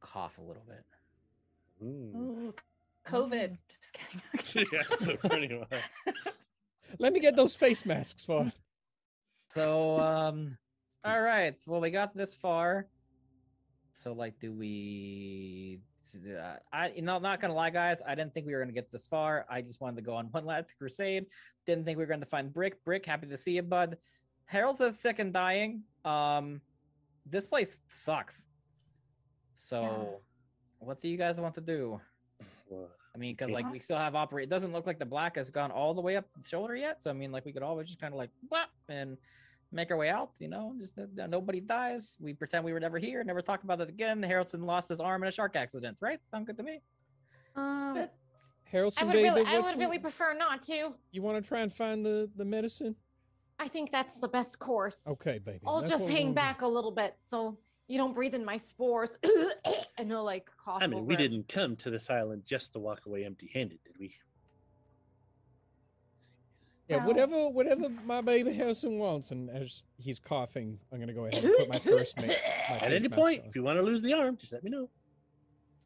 cough a little bit. Hmm. Ooh, COVID. Just kidding. yeah, pretty much. Let me get those face masks for. So, um, all right. Well, we got this far. So, like, do we? Uh, I, you know, not gonna lie, guys. I didn't think we were gonna get this far. I just wanted to go on one last crusade. Didn't think we were gonna find Brick. Brick, happy to see you, bud. Haroldson's sick and dying. Um, this place sucks. So, what do you guys want to do? Well, I mean, because like we still have operate. It doesn't look like the black has gone all the way up the shoulder yet. So I mean, like we could always just kind of like blah, and make our way out. You know, just that that nobody dies. We pretend we were never here. Never talk about it again. Haroldson lost his arm in a shark accident. Right? Sound good to me? Um, I Haroldson, would baby, really, I what's would really prefer not to. You want to try and find the the medicine? I think that's the best course. Okay, baby. I'll that's just hang gonna do. back a little bit so you don't breathe in my spores. And he'll like cough. I mean, we over it. didn't come to this island just to walk away empty-handed, did we? Yeah, Wow. whatever, whatever my baby Harrison wants. And as he's coughing, I'm gonna go ahead and put my first ma- my At any point, on. if you want to lose the arm, just let me know.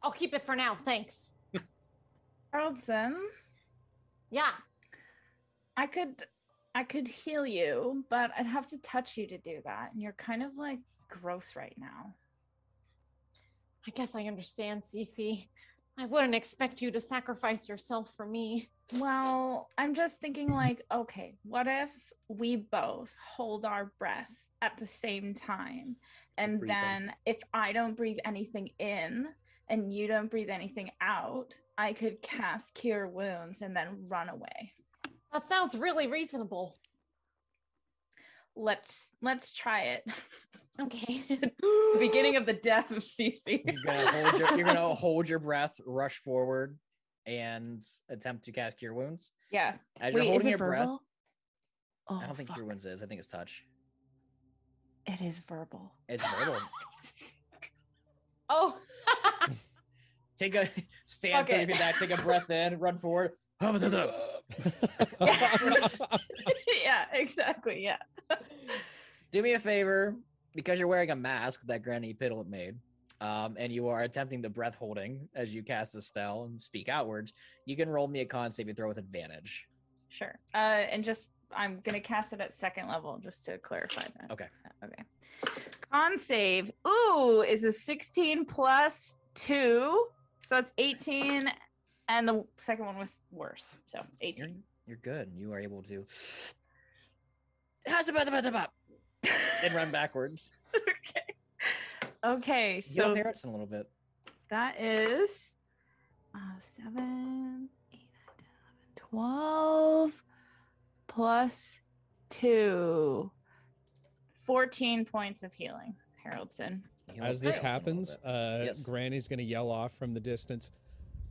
I'll keep it for now. Thanks. Carlson, Yeah. I could I could heal you, but I'd have to touch you to do that. And you're kind of like gross right now. I guess I understand, Cee Cee. I wouldn't expect you to sacrifice yourself for me. Well, I'm just thinking like, okay, what if we both hold our breath at the same time? And Breathing. then if I don't breathe anything in and you don't breathe anything out, I could cast cure wounds and then run away. That sounds really reasonable. Let's let's try it. Okay. The beginning of the death of Cee Cee. You're gonna hold your, you're gonna hold your breath, rush forward, and attempt to cast cure wounds. yeah. As Wait, you're holding it your breath. Oh, I don't think fuck. cure wounds is. I think it's touch. It is verbal. It's verbal. oh. take a stand Fuck thirty it. back, take a breath in, run forward. Exactly. Yeah. Do me a favor, because you're wearing a mask that Granny Piddle made, um, and you are attempting the breath holding as you cast the spell and speak outwards. You can roll me a con saving throw with advantage. Sure. Uh, and just I'm gonna cast it at second level just to clarify that. Okay. Okay. Con save. Ooh, is a 16 plus two, so that's 18, and the second one was worse, so You're 18. you're good. You are able to. How's about about about and run backwards. okay. Okay, Get off so Harrison a little bit. that is uh, 7, 8, 9, 10, 11, 12 plus 2. 14 points of healing, Haroldson. Heal As this Harrison a little happens, uh, Yes. Granny's gonna yell off from the distance.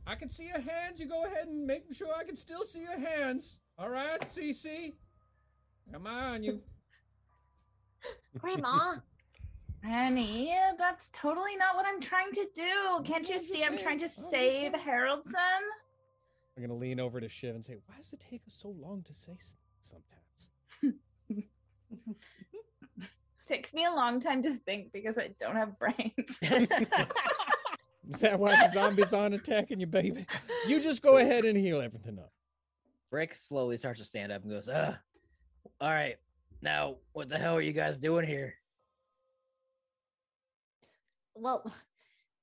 I can see your hands. You go ahead and make sure I can still see your hands. All right, Cee Cee. Come on, you. Grandma. Annie, that's totally not what I'm trying to do. Can't you I'm see I'm trying to I'm save. Haroldson? I'm gonna lean over to Sheev and say, "Why does it take us so long to say s- sometimes?" Takes me a long time to think because I don't have brains. Is that why the zombies aren't attacking you, baby? You just go ahead and heal everything up. Brick slowly starts to stand up and goes, "Uh, all right. Now, what the hell are you guys doing here?" Well,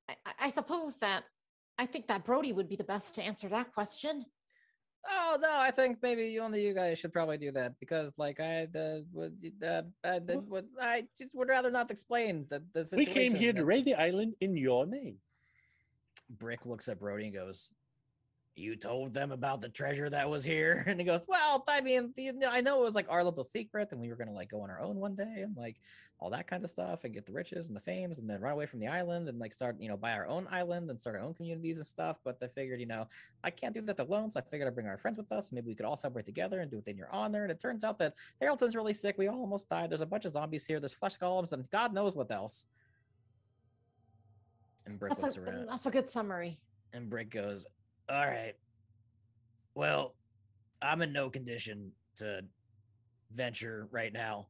I, I- I suppose that I think that Brody would be the best to answer that question. Oh no, I think maybe only you guys should probably do that because, like, I the would uh, I, the, would I just would rather not explain the the We situation. came here to raid the island in your name. Brick looks at Brody and goes, "You told them about the treasure that was here?" And he goes, "Well, I mean, you know, I know it was like our little secret, and we were gonna like go on our own one day, and like all that kind of stuff, and get the riches and the fames, and then run away from the island, and like start, you know, buy our own island and start our own communities and stuff. But they figured, you know, I can't do that alone, so I figured I'd bring our friends with us. Maybe we could all celebrate together and do it in your honor. And it turns out that Harrington's really sick. We all almost died. There's a bunch of zombies here. There's flesh golems, and God knows what else." And Brick That's looks a around. that's a good summary. And Brick goes, All right. Well, I'm in no condition to venture right now.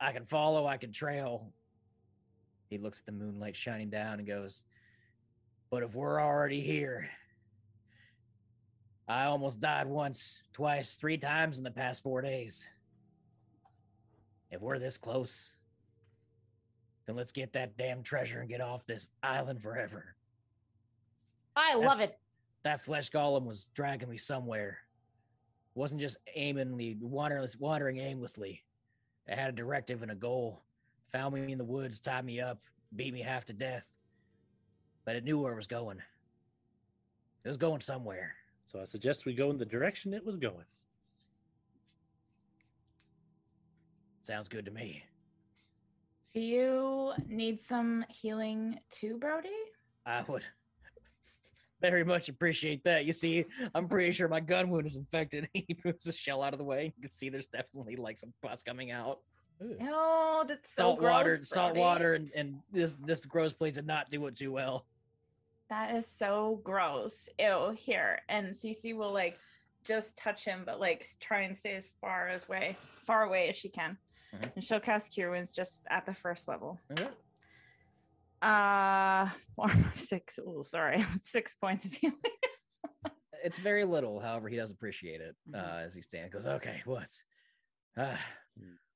I can follow, I can trail. He looks at the moonlight shining down and goes, But if we're already here, I almost died once, twice, three times in the past four days. If we're this close, then let's get that damn treasure and get off this island forever. I That's- love it. That flesh golem was dragging me somewhere. wasn't just aimingly wandering, wandering aimlessly. It had a directive and a goal. Found me in the woods, tied me up, beat me half to death. But it knew where it was going. It was going somewhere. So I suggest we go in the direction it was going. Sounds good to me. Do you need some healing too, Brody? I would very much appreciate that. You see, I'm pretty sure my gun wound is infected. He moves the shell out of the way. You can see there's definitely like some pus coming out. Ugh. Oh, that's so salt water, gross, salt water, and, and this this gross place did not do it too well. That is so gross. Ew, here. And Cee Cee will like just touch him, but like try and stay as far as way far away as she can. Mhm. And she'll cast Cure Wounds just at the first level. Okay. Uh four, six. Oh, sorry. Six points of healing. It's very little, however, he does appreciate it Mhm. uh, as he stands. Goes, okay, what's? Uh,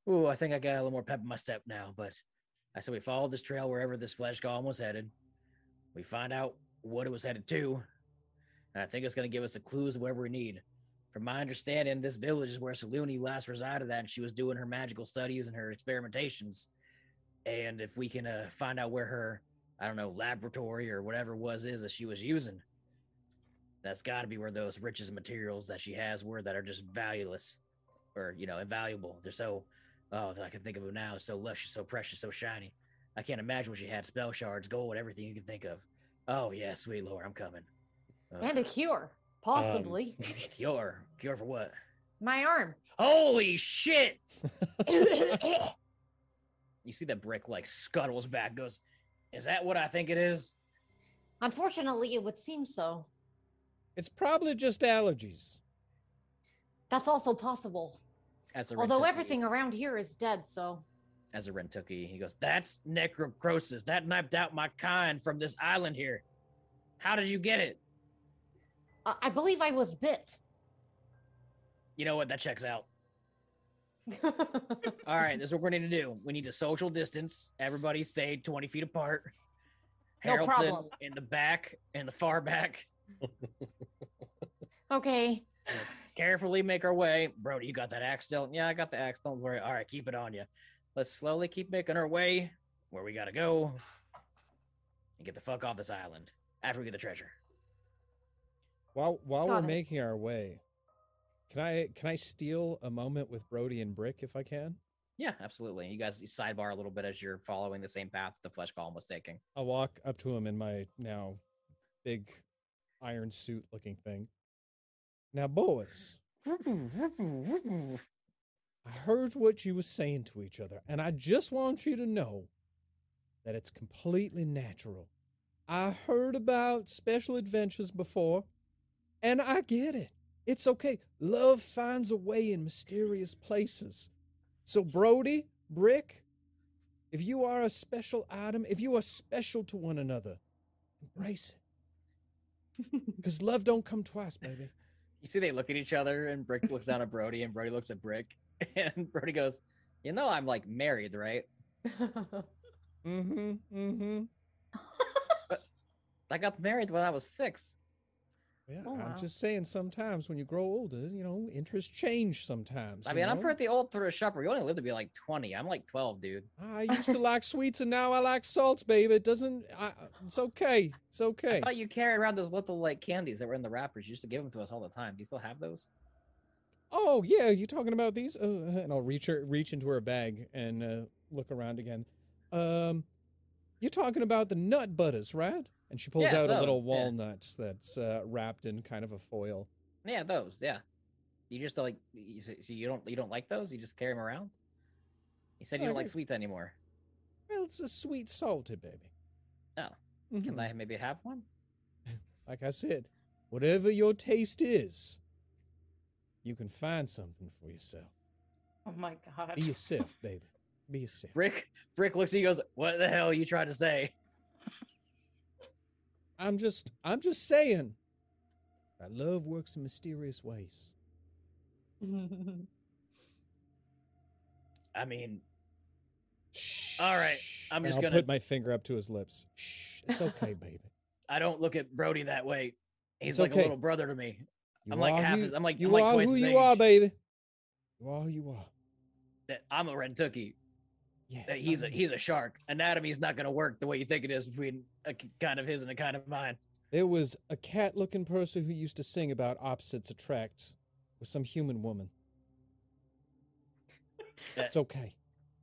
ooh, I think I got a little more pep in my step now. But I said we followed this trail wherever this flesh golem was headed. We find out what it was headed to. And I think it's going to give us the clues of whatever we need. From my understanding, this village is where Saluni last resided at, and she was doing her magical studies and her experimentations. And if we can uh, find out where her, I don't know, laboratory or whatever it was is that she was using, that's got to be where those riches and materials that she has were that are just valueless or, you know, invaluable. They're so, oh, I can think of them now, so luscious, so precious, so shiny. I can't imagine what she had spell shards, gold, everything you can think of. Oh, yeah, sweet Lord, I'm coming. Uh, And a cure, possibly. cure. Cure for what? My arm. Holy shit! You see that brick like scuttles back, goes, Is that what I think it is? Unfortunately, it would seem so. It's probably just allergies. That's also possible. As a Although Rentooki- everything around here is dead, so as a Rentooki, he goes, That's necrocrosis. That knifed out my kind from this island here. How did you get it? uh, I believe I was bit. You know what? That checks out. All right, this is what we're going to do. We need to social distance. Everybody stay 20 feet apart. No Haroldson problem. in the back, in the far back. okay. Let's carefully make our way. Brody, you got that axe still? Yeah, I got the axe. Don't worry. All right, keep it on you. Let's slowly keep making our way where we gotta go and get the fuck off this island after we get the treasure. While while Got we're it. making our way, can I can I steal a moment with Brody and Brick if I can? Yeah, absolutely. You guys sidebar a little bit as you're following the same path the flesh golem was taking. I'll walk up to him in my now big iron suit looking thing. Now, boys, I heard what you were saying to each other, and I just want you to know that it's completely natural. I heard about special adventures before, and I get it. It's okay. Love finds a way in mysterious places. So, Brody, Brick, if you are a special item, if you are special to one another, embrace it. Because love don't come twice, baby. You see, they look at each other, and Brick looks down at Brody, and Brody looks at Brick, and Brody goes, "You know, I'm like married, right? Mm-hmm. Mm-hmm. I got married when I was six. Yeah, Oh, I'm wow. just saying sometimes when you grow older, you know, interests change sometimes. I mean, I'm pretty old for a shopper. You only live to be like 20. I'm like 12, dude. I used to like sweets and now I like salts, baby. It doesn't. I, it's okay. It's okay. I thought you carried around those little like candies that were in the wrappers. You used to give them to us all the time. Do you still have those? Oh yeah, you talking about these? Uh, and I'll reach her, reach into her bag and uh, look around again. Um, you're talking about the nut butters, right? And she pulls Yeah, out a little those, yeah. walnut that's uh, wrapped in kind of a foil. Yeah, those. Yeah. You just like you, so you don't you don't like those. You just carry them around. You said you Oh, don't like sweets anymore. Well, it's a sweet salty baby. Oh, Mhm. Can I maybe have one? Like I said, whatever your taste is, you can find something for yourself. oh my god. Be yourself, baby. Be yourself. Brick Brick looks at you. and Goes, what the hell are you trying to say? I'm just, I'm just saying that love works in mysterious ways. I mean, Shh. All right, I'm And just I'll gonna- put my finger up to his lips. Shh. It's okay, baby. I don't look at Brody that way. He's It's like okay. a little brother to me. You I'm like half who- his- I'm like- you I'm like are twice who you are, baby. You are who you are. That I'm a Rentooki. Yeah. He's a he's a shark. Anatomy's not gonna work the way you think it is between a kind of his and a kind of mine. There was a cat-looking person who used to sing about opposites attract with some human woman. That's okay.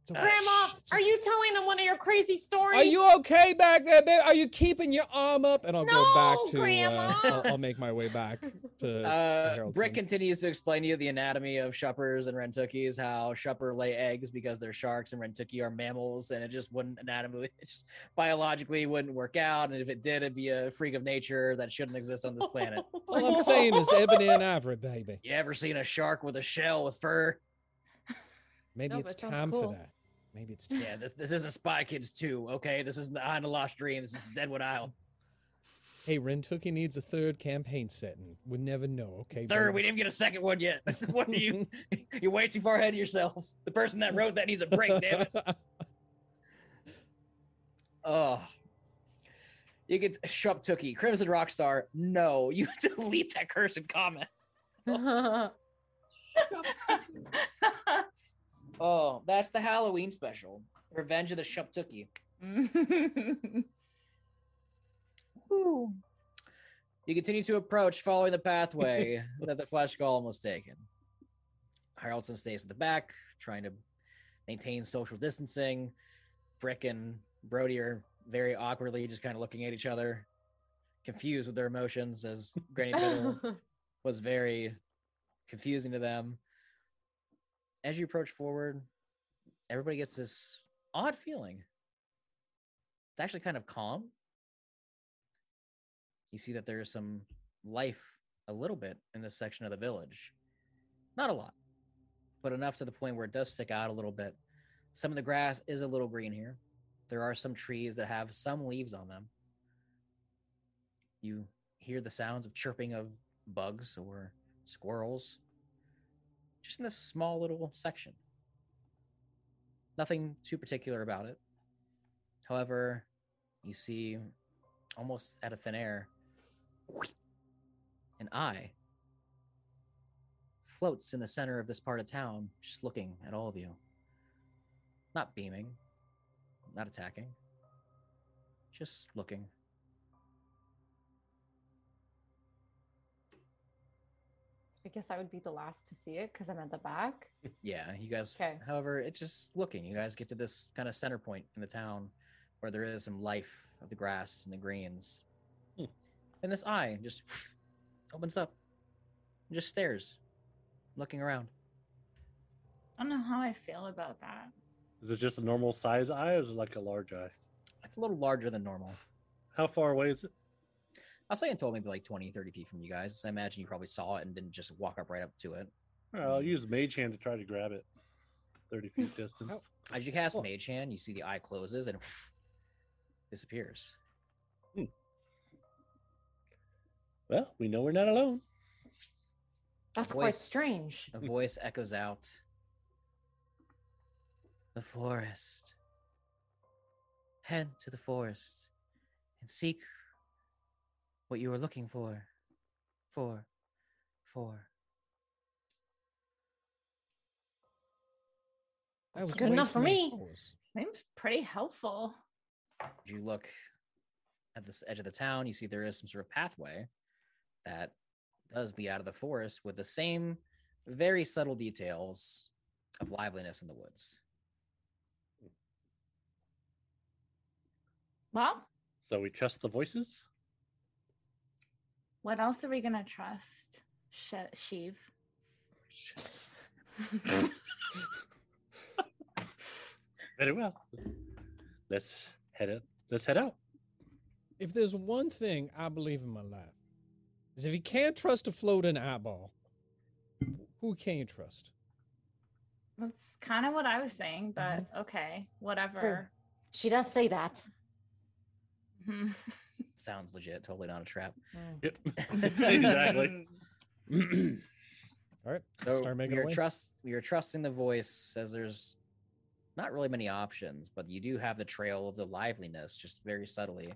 It's okay. Grandma, are you telling them one of your crazy stories? Are you okay back there, babe? Are you keeping your arm up? And I'll go back No, to. Grandma. Uh, I'll, I'll make my way back to. Uh, Brick continues to explain to you the anatomy of shuppers and rentookies, how shupper lay eggs because they're sharks and rentooki are mammals, and it just wouldn't anatomically, just biologically wouldn't work out. And if it did, it'd be a freak of nature that shouldn't exist on this planet. All I'm saying is ebony and ivory, baby. You ever seen a shark with a shell with fur? Maybe No, it's but sounds time for that. Maybe it's time. Yeah, this this isn't Spy Kids 2, okay? This isn't the Island of Lost Dreams. This is Deadwood Isle. Hey, Rentooki needs a third campaign setting. We never know, okay? Third, we didn't get a second one yet. what are you? You're way too far ahead of yourself. The person that wrote that needs a break, damn it. Oh. You get Shuptookie, Crimson Rockstar. No, you delete that cursed comment. Oh, that's the Halloween special. Revenge of the Shuptookie. Woo. You continue to approach, following the pathway that the flesh golem was taken. Haroldson stays at the back, trying to maintain social distancing. Brick and Brody are very awkwardly just kind of looking at each other, confused with their emotions, as Granny was very confusing to them. As you approach forward, everybody gets this odd feeling. It's actually kind of calm. You see that there's some life a little bit in this section of the village. Not a lot, but enough to the point where it does stick out a little bit. Some of the grass is a little green here. There are some trees that have some leaves on them. You hear the sounds of chirping of bugs or squirrels just in this small little section. Nothing too particular about it. However, you see almost out of thin air an eye floats in the center of this part of town, just looking at all of you. Not beaming, not attacking, just looking. I guess I would be the last to see it because I'm at the back. Yeah, you guys. Okay. However, it's just looking. You guys get to this kind of center point in the town where there is some life of the grass and the greens. Hmm. And this eye just opens up, and just stares, looking around. I don't know how I feel about that. Is it just a normal size eye or is it like a large eye? It's a little larger than normal. How far away is it? I'll say it told maybe like 20, 30 feet from you guys. I imagine you probably saw it and didn't just walk up right up to it. All right, I'll use mage hand to try to grab it. 30 feet distance. As you cast Cool. Mage Hand, you see the eye closes and disappears. Hmm. Well, we know we're not alone. That's quite strange. A voice echoes out. The forest. Head to the forest and seek what you were looking for. For. For. That was good enough for me. foes. Seems pretty helpful. As you look at this edge of the town, you see there is some sort of pathway that does lead out of the forest with the same very subtle details of liveliness in the woods. Well, So we trust the voices? What else are we gonna trust? Sh- Sheev. Very well. Let's head out. Let's head out. If there's one thing I believe in my life, is if you can't trust a floating eyeball, who can you trust? That's kind of what I was saying, but okay, whatever. She does say that. Mhm. Sounds legit, totally not a trap. Mm. Yep. exactly. All right, So start making you're trust you're trusting the voice as there's not really many options, but you do have the trail of the liveliness just very subtly.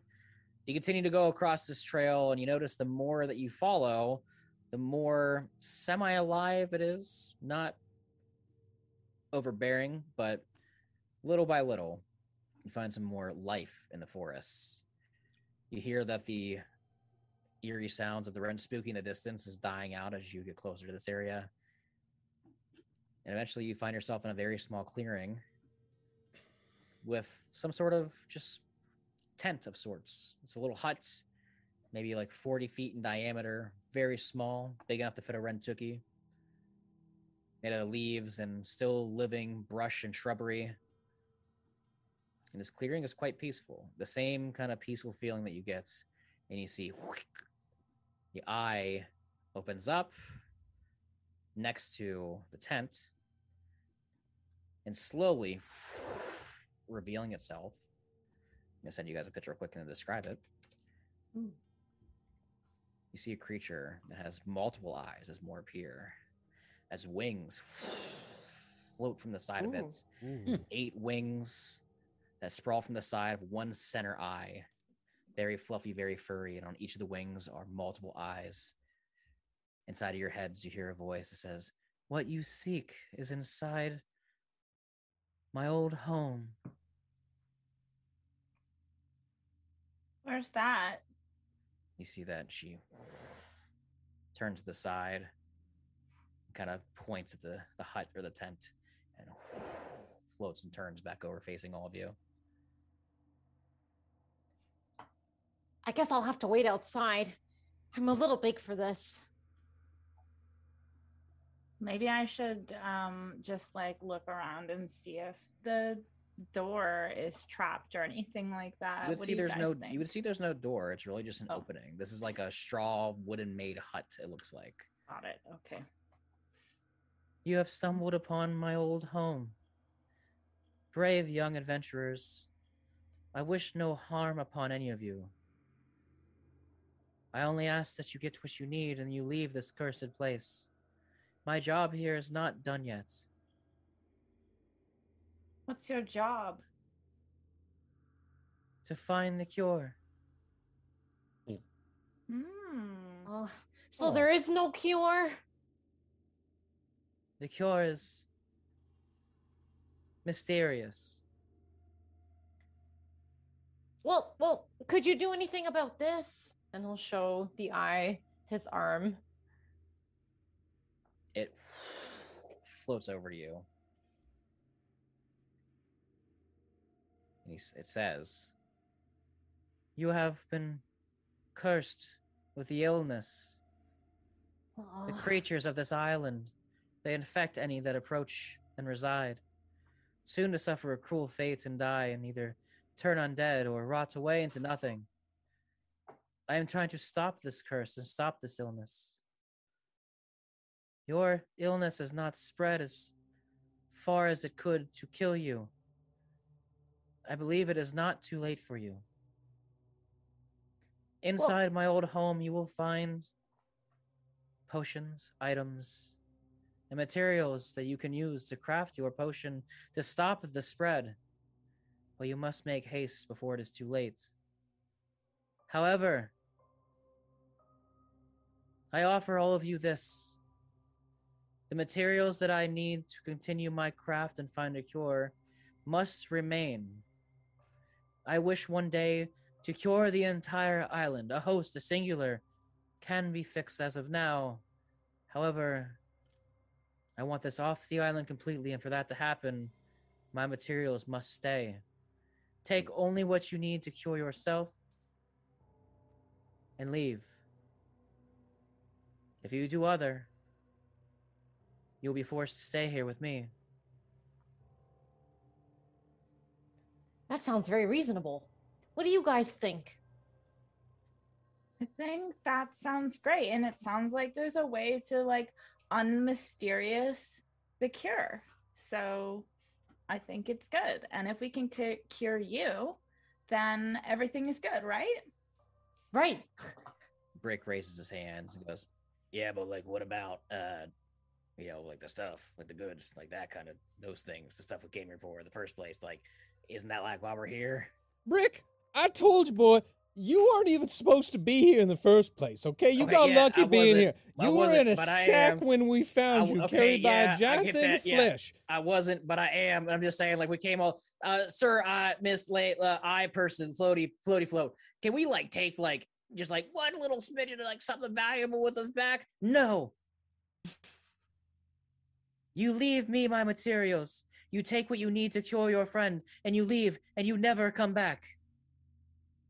You continue to go across this trail and you notice the more that you follow, the more semi-alive it is. Not overbearing, but little by little, you find some more life in the forests. You hear that the eerie sounds of the rent spooky in the distance is dying out as you get closer to this area. And eventually you find yourself in a very small clearing with some sort of just tent of sorts. It's a little hut, maybe like 40 feet in diameter, very small, big enough to fit a rentooki. Made out of leaves and still living brush and shrubbery. And this clearing is quite peaceful. The same kind of peaceful feeling that you get, and you see the eye opens up next to the tent and slowly revealing itself. I'm gonna send you guys a picture real quick and then describe it. Mm. You see a creature that has multiple eyes as more appear, as wings float from the side of Ooh. it. Ooh. Eight wings that sprawl from the side of one center eye. very fluffy, very furry, and on each of the wings are multiple eyes. Inside of your heads, you hear a voice that says, What you seek is inside my old home. Where's that? You see that she turns to the side, kind of points at the, the hut or the tent, and floats and turns back over facing all of you. I guess I'll have to wait outside. I'm a little big for this. Maybe I should um just like look around and see if the door is trapped or anything like that. You would What see do there's guys no think? you would see there's no door. It's really just an Oh. opening. This is like a straw wooden made hut, it looks like. Got it. Okay. You have stumbled upon my old home. Brave young adventurers, I wish no harm upon any of you. I only ask that you get what you need and you leave this cursed place. My job here is not done yet. What's your job? To find the cure. Hmm. Oh, so Oh. there is no cure? The cure is mysterious. Well, well, could you do anything about this? And he'll show the eye his arm. It floats over to you. And he, it says, You have been cursed with the illness. The creatures of this island, they infect any that approach and reside, soon to suffer a cruel fate and die and either turn undead or rot away into nothing. I am trying to stop this curse and stop this illness. Your illness has not spread as far as it could to kill you. I believe it is not too late for you. Inside my old home, you will find potions, items, and materials that you can use to craft your potion to stop the spread. But you must make haste before it is too late. However, I offer all of you this. The materials that I need to continue my craft and find a cure must remain. I wish one day to cure the entire island. A host, a singular, can be fixed as of now. However, I want this off the island completely, and for that to happen, my materials must stay. Take only what you need to cure yourself and leave. If you do other, you'll be forced to stay here with me. That sounds very reasonable. What do you guys think? I think that sounds great. And it sounds like there's a way to like unmysterious the cure. So I think it's good. And if we can cu- cure you, then everything is good, right? Right. Brick raises his hands and goes, "Yeah, but like, what about uh, you know, like the stuff, like the goods, like that kind of those things, the stuff we came here for in the first place. Like, isn't that like why we're here? Brick, I told you, boy, you aren't even supposed to be here in the first place, okay? You Okay, got yeah, lucky I being here. I You were in a sack when we found I- you, okay, carried by yeah, I a giant get thing that, of yeah. flesh. I wasn't, but I am. I'm just saying, like, we came all, uh, sir, uh, Miss Late, uh, I person, floaty, floaty, float. Can we like take like just like one little smidgen of like something valuable with us back? No. You leave me my materials. You take what you need to cure your friend, and you leave, and you never come back.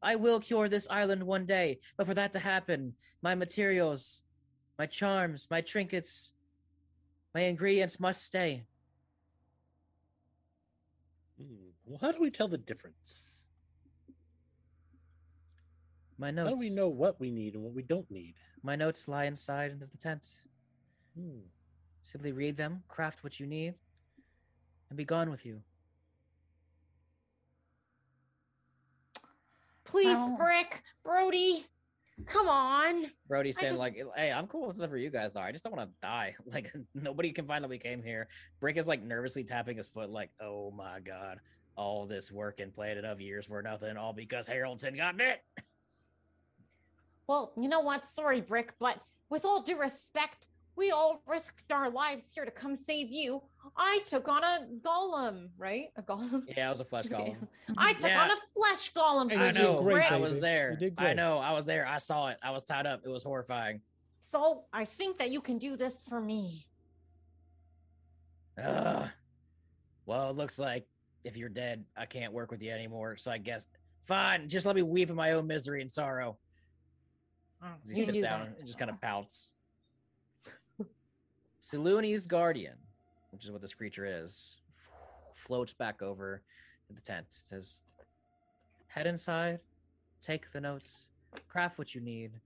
I will cure this island one day, but for that to happen, my materials, my charms, my trinkets, my ingredients must stay. Hmm, Well, how do we tell the difference? My notes. How do we know what we need and what we don't need? My notes lie inside of the tent. Hmm. Simply read them, craft what you need, and be gone with you. Please, Well- Brick, Brody, come on. Brody said, just- like, hey, I'm cool with whatever you guys are. I just don't want to die. Like, nobody can find that we came here. Brick is like nervously tapping his foot, like, oh my god, all this work and planning of years for nothing, all because Haroldson got bit. Well, you know what? Sorry, Brick, but with all due respect, we all risked our lives here to come save you. I took on a golem, right? A golem. Yeah, it was a flesh Okay. golem. I took Yeah. on a flesh golem for I you, know. great, I baby. was You there. did I know. I was there. I saw it. I was tied up. It was horrifying. So I think that you can do this for me. Ugh. Well, it looks like if you're dead, I can't work with you anymore. So I guess fine. Just let me weep in my own misery and sorrow. Mm, he You sits down that. and just kind of pouts. Saluni's guardian, which is what this creature is, floats back over to the tent. Says, "Head inside, take the notes, craft what you need,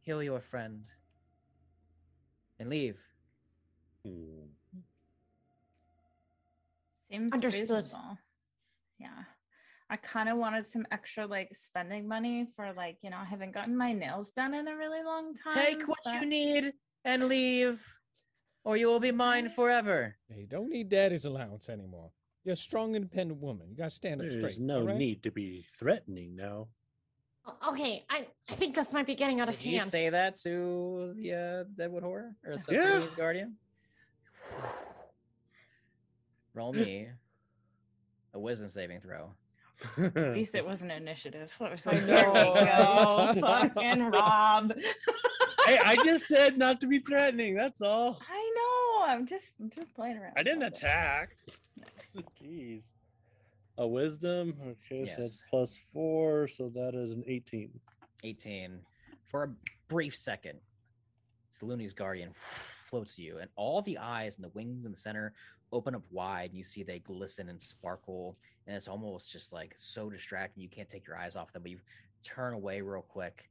heal your friend, and leave." Seems Understood. reasonable. Yeah. I kind of wanted some extra like spending money for like, you know, I haven't gotten my nails done in a really long time. Take what but- you need and leave, or you will be mine forever. Yeah, you don't need daddy's allowance anymore. You're a strong, independent woman. You gotta stand up There's straight. no all right? need to be threatening now. Okay, I, I think this might be getting out of Did you say that to the uh, Deadwood Horror or to Yeah. Guardian? Roll me a wisdom saving throw. At least it was an initiative. It was I like, there we know. go. Fucking Rob. hey, I just said not to be threatening. That's all. I know. I'm just I'm just playing around. I didn't attack. Jeez. A wisdom. Okay, so that's plus four, so that is an 18. 18. For a brief second, Saluni's guardian floats you, and all the eyes and the wings in the center open up wide, and you see they glisten and sparkle, and it's almost just like so distracting you can't take your eyes off them, but you turn away real quick,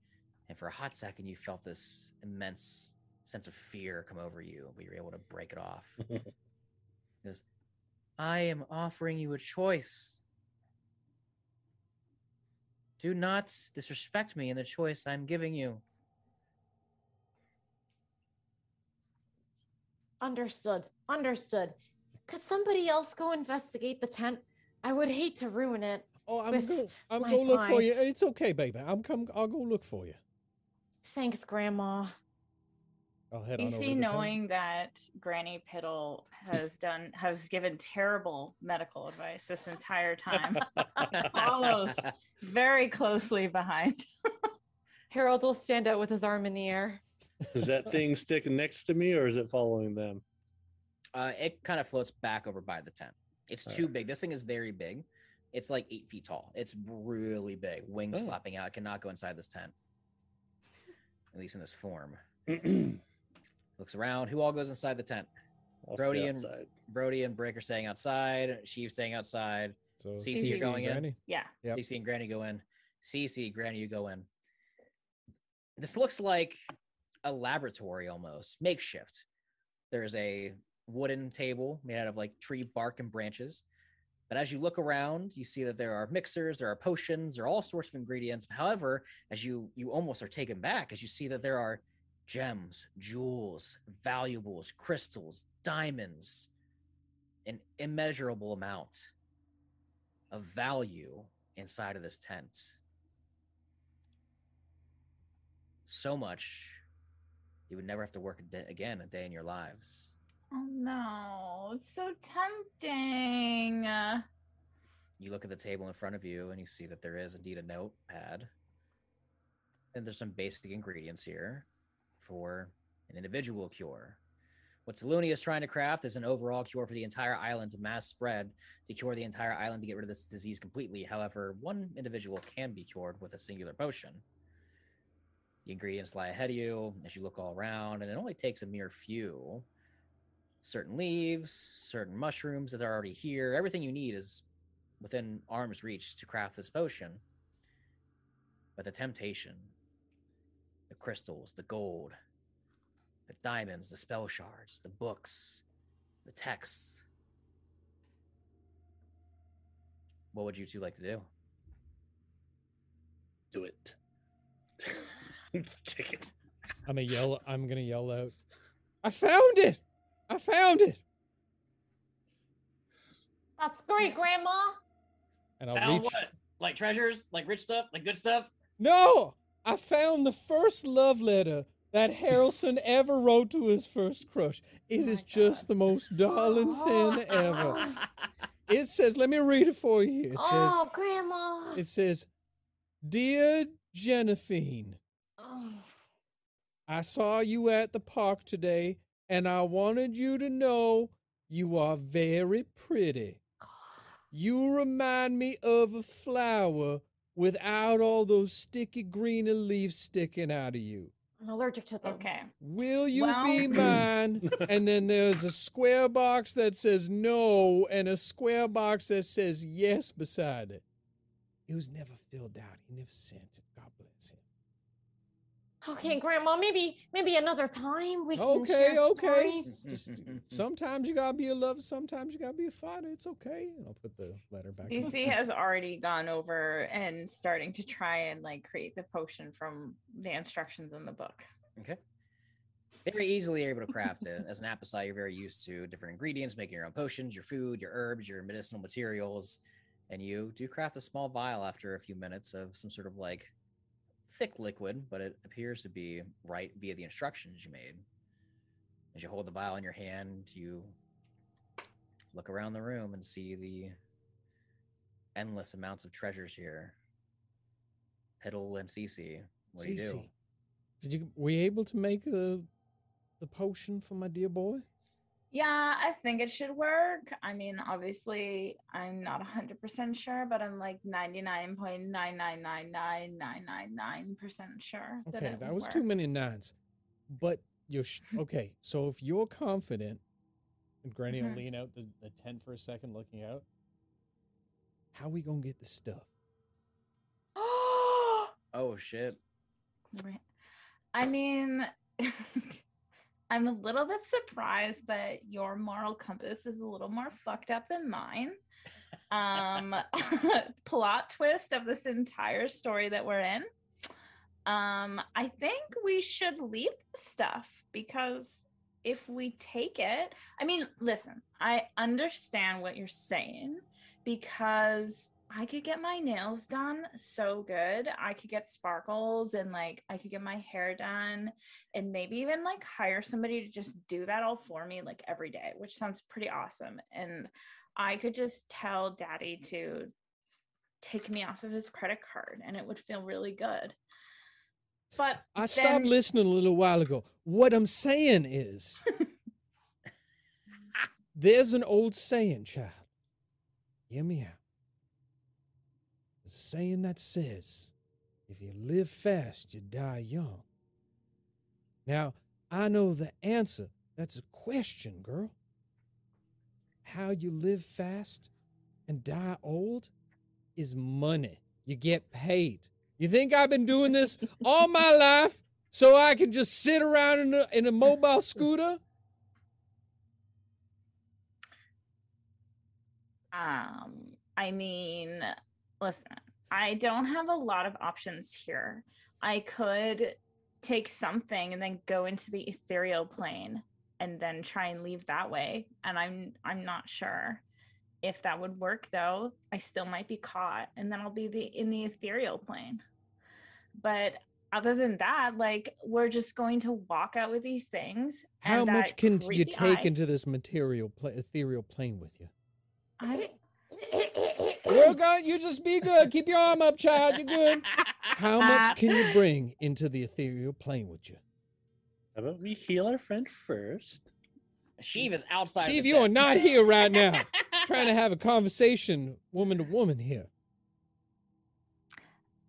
and for a hot second you felt this immense sense of fear come over you, but you're able to break it off. Because I am offering you a choice. Do not disrespect me in the choice I'm giving you. Understood. Understood. Could somebody else go investigate the tent? I would hate to ruin it. Oh, I'm with go. I'm my go look for you. It's okay, baby. I'm come. I'll go look for you. Thanks, Grandma. I'll head on over to DC the tent. knowing that Granny Piddle has done has given terrible medical advice this entire time follows very closely behind. Harold will stand out with his arm in the air. Is that thing sticking next to me or is it following them? Uh, it kind of floats back over by the tent. It's too big. This thing is very big. It's like eight feet tall. It's really big. Wings Oh. slapping out. It cannot go inside this tent. At least in this form. Looks around. Who all goes inside the tent? stay Brody and- outside. Brody and Brick are staying outside. She's staying outside. So Cee Cee, you're going in? Granny. Yeah. Yep. Cee Cee and Granny go in. Cee Cee, Granny, you go in. This looks like a laboratory almost, makeshift. There's a wooden table made out of like tree bark and branches. But as you look around, you see that there are mixers, there are potions, there are all sorts of ingredients. However, as you you almost are taken back as you see that there are gems, jewels, valuables, crystals, diamonds, an immeasurable amount of value inside of this tent. So much you would never have to work a day, again a day in your lives. Oh no, it's so tempting. You look at the table in front of you and you see that there is indeed a notepad. And there's some basic ingredients here for an individual cure. What Saluni is trying to craft is an overall cure for the entire island to mass spread to cure the entire island to get rid of this disease completely. However, one individual can be cured with a singular potion. The ingredients lie ahead of you as you look all around, and it only takes a mere few. Certain leaves, certain mushrooms that are already here. Everything you need is within arm's reach to craft this potion. But the temptation, the crystals, the gold, the diamonds, the spell shards, the books, the texts. What would you two like to do? Do it. Take it. I'm gonna yell. I'm gonna yell out. I found it. I found it. That's great, Grandma. And I'll reach. Like treasures? Like rich stuff? Like good stuff? No, I found the first love letter that Haroldson ever wrote to his first crush. It Oh my is just the most darling thing ever. It says, let me read it for you. It says, oh, Grandma. it says, Dear Jennifer, Oh. I saw you at the park today, and I wanted you to know you are very pretty. You remind me of a flower without all those sticky green leaves sticking out of you. I'm allergic to them. Okay. Will you Well- be mine? and then there's a square box that says no and a square box that says yes beside it. It was never filled out. He never sent it. God bless him. Okay, Grandma. Maybe, maybe another time we can Okay, share okay. stories. Just sometimes you gotta be a lover, sometimes you gotta be a fighter. It's okay. And I'll put the letter back. in. Cee Cee has already gone over and starting to try and like create the potion from the instructions in the book. Okay. Very easily able to craft it. As an apicite, you're very used to different ingredients, making your own potions, your food, your herbs, your medicinal materials. And you do craft a small vial after a few minutes of some sort of like thick liquid, but it appears to be right via the instructions you made. As you hold the vial in your hand, you look around the room and see the endless amounts of treasures here. Piddle and Cee Cee, what do you do? Did you were you able to make the the potion for my dear boy? Yeah, I think it should work. I mean, obviously, I'm not 100% sure, but I'm like 99.9999999% sure that Okay, it that was work. too many nines. But you're sh- okay. So if you're confident, and Granny will mm-hmm. lean out the, the tent for a second, looking out. How we gonna get the stuff? Oh shit. I mean, I'm a little bit surprised that your moral compass is a little more fucked up than mine. Um, plot twist of this entire story that we're in. Um, I think we should leave the stuff because if we take it, I mean, listen, I understand what you're saying because I could get my nails done so good. I could get sparkles and like I could get my hair done and maybe even like hire somebody to just do that all for me like every day, which sounds pretty awesome. And I could just tell daddy to take me off of his credit card and it would feel really good. But I stopped then- listening a little while ago. What I'm saying is, there's an old saying, child. Hear me out. Saying that says, if you live fast, you die young. Now, I know the answer. That's a question, girl. How you live fast and die old is money. You get paid. You think I've been doing this all my life so I can just sit around in a, in a mobile scooter? Um, I mean, listen, I don't have a lot of options here. I could take something and then go into the ethereal plane and then try and leave that way. And I'm I'm not sure if that would work though. I still might be caught and then I'll be the in the ethereal plane. But other than that, like we're just going to walk out with these things. How much can you take eye- into this material, pla- ethereal plane with you? I, You're good. You just be good. Keep your arm up, child. You're good. How much can you bring into the ethereal plane with you? How about we heal our friend first? Sheev is outside. See, of if you are not here right now, trying to have a conversation, woman to woman here.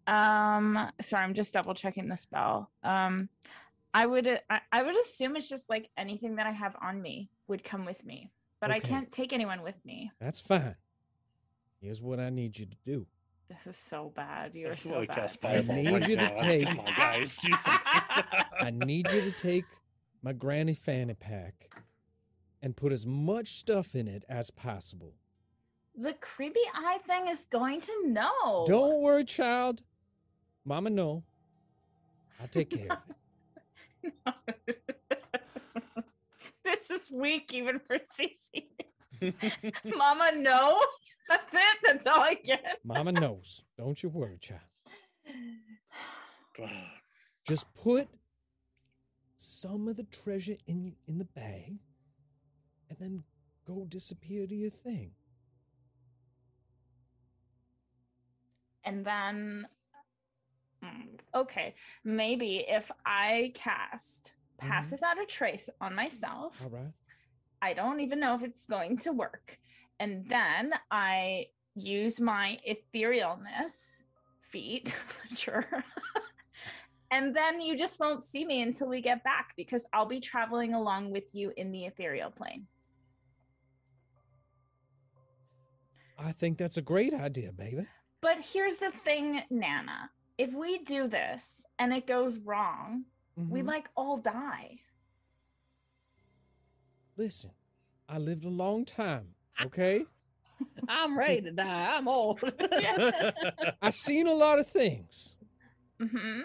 Um, sorry, I'm just double checking the spell. Um, I would I, I would assume it's just like anything that I have on me would come with me, but I can't take anyone with me. That's fine. Here's what I need you to do. This is so bad. You are so why we bad. cast I need right you to take- Come on, guys. I need you to take my granny fanny pack and put as much stuff in it as possible. The creepy eye thing is going to know. Don't worry, child. Mama, no. I'll take care of it. this is weak even for Cee Cee. Mama, no. That's it. That's all I get. Mama knows. Don't you worry, child. God. Just put some of the treasure in in the bag, and then go disappear to your thing. And then, mm, okay, maybe if I cast Pass Mhm. Without a Trace on myself, All right. I don't even know if it's going to work. And then I use my etherealness feet, sure. and then you just won't see me until we get back because I'll be traveling along with you in the ethereal plane. I think that's a great idea, baby. But here's the thing, Nana. If we do this and it goes wrong, we Mhm. like all die. Listen, I lived a long time. Okay, I'm ready to die. I'm old. I've seen a lot of things, hmm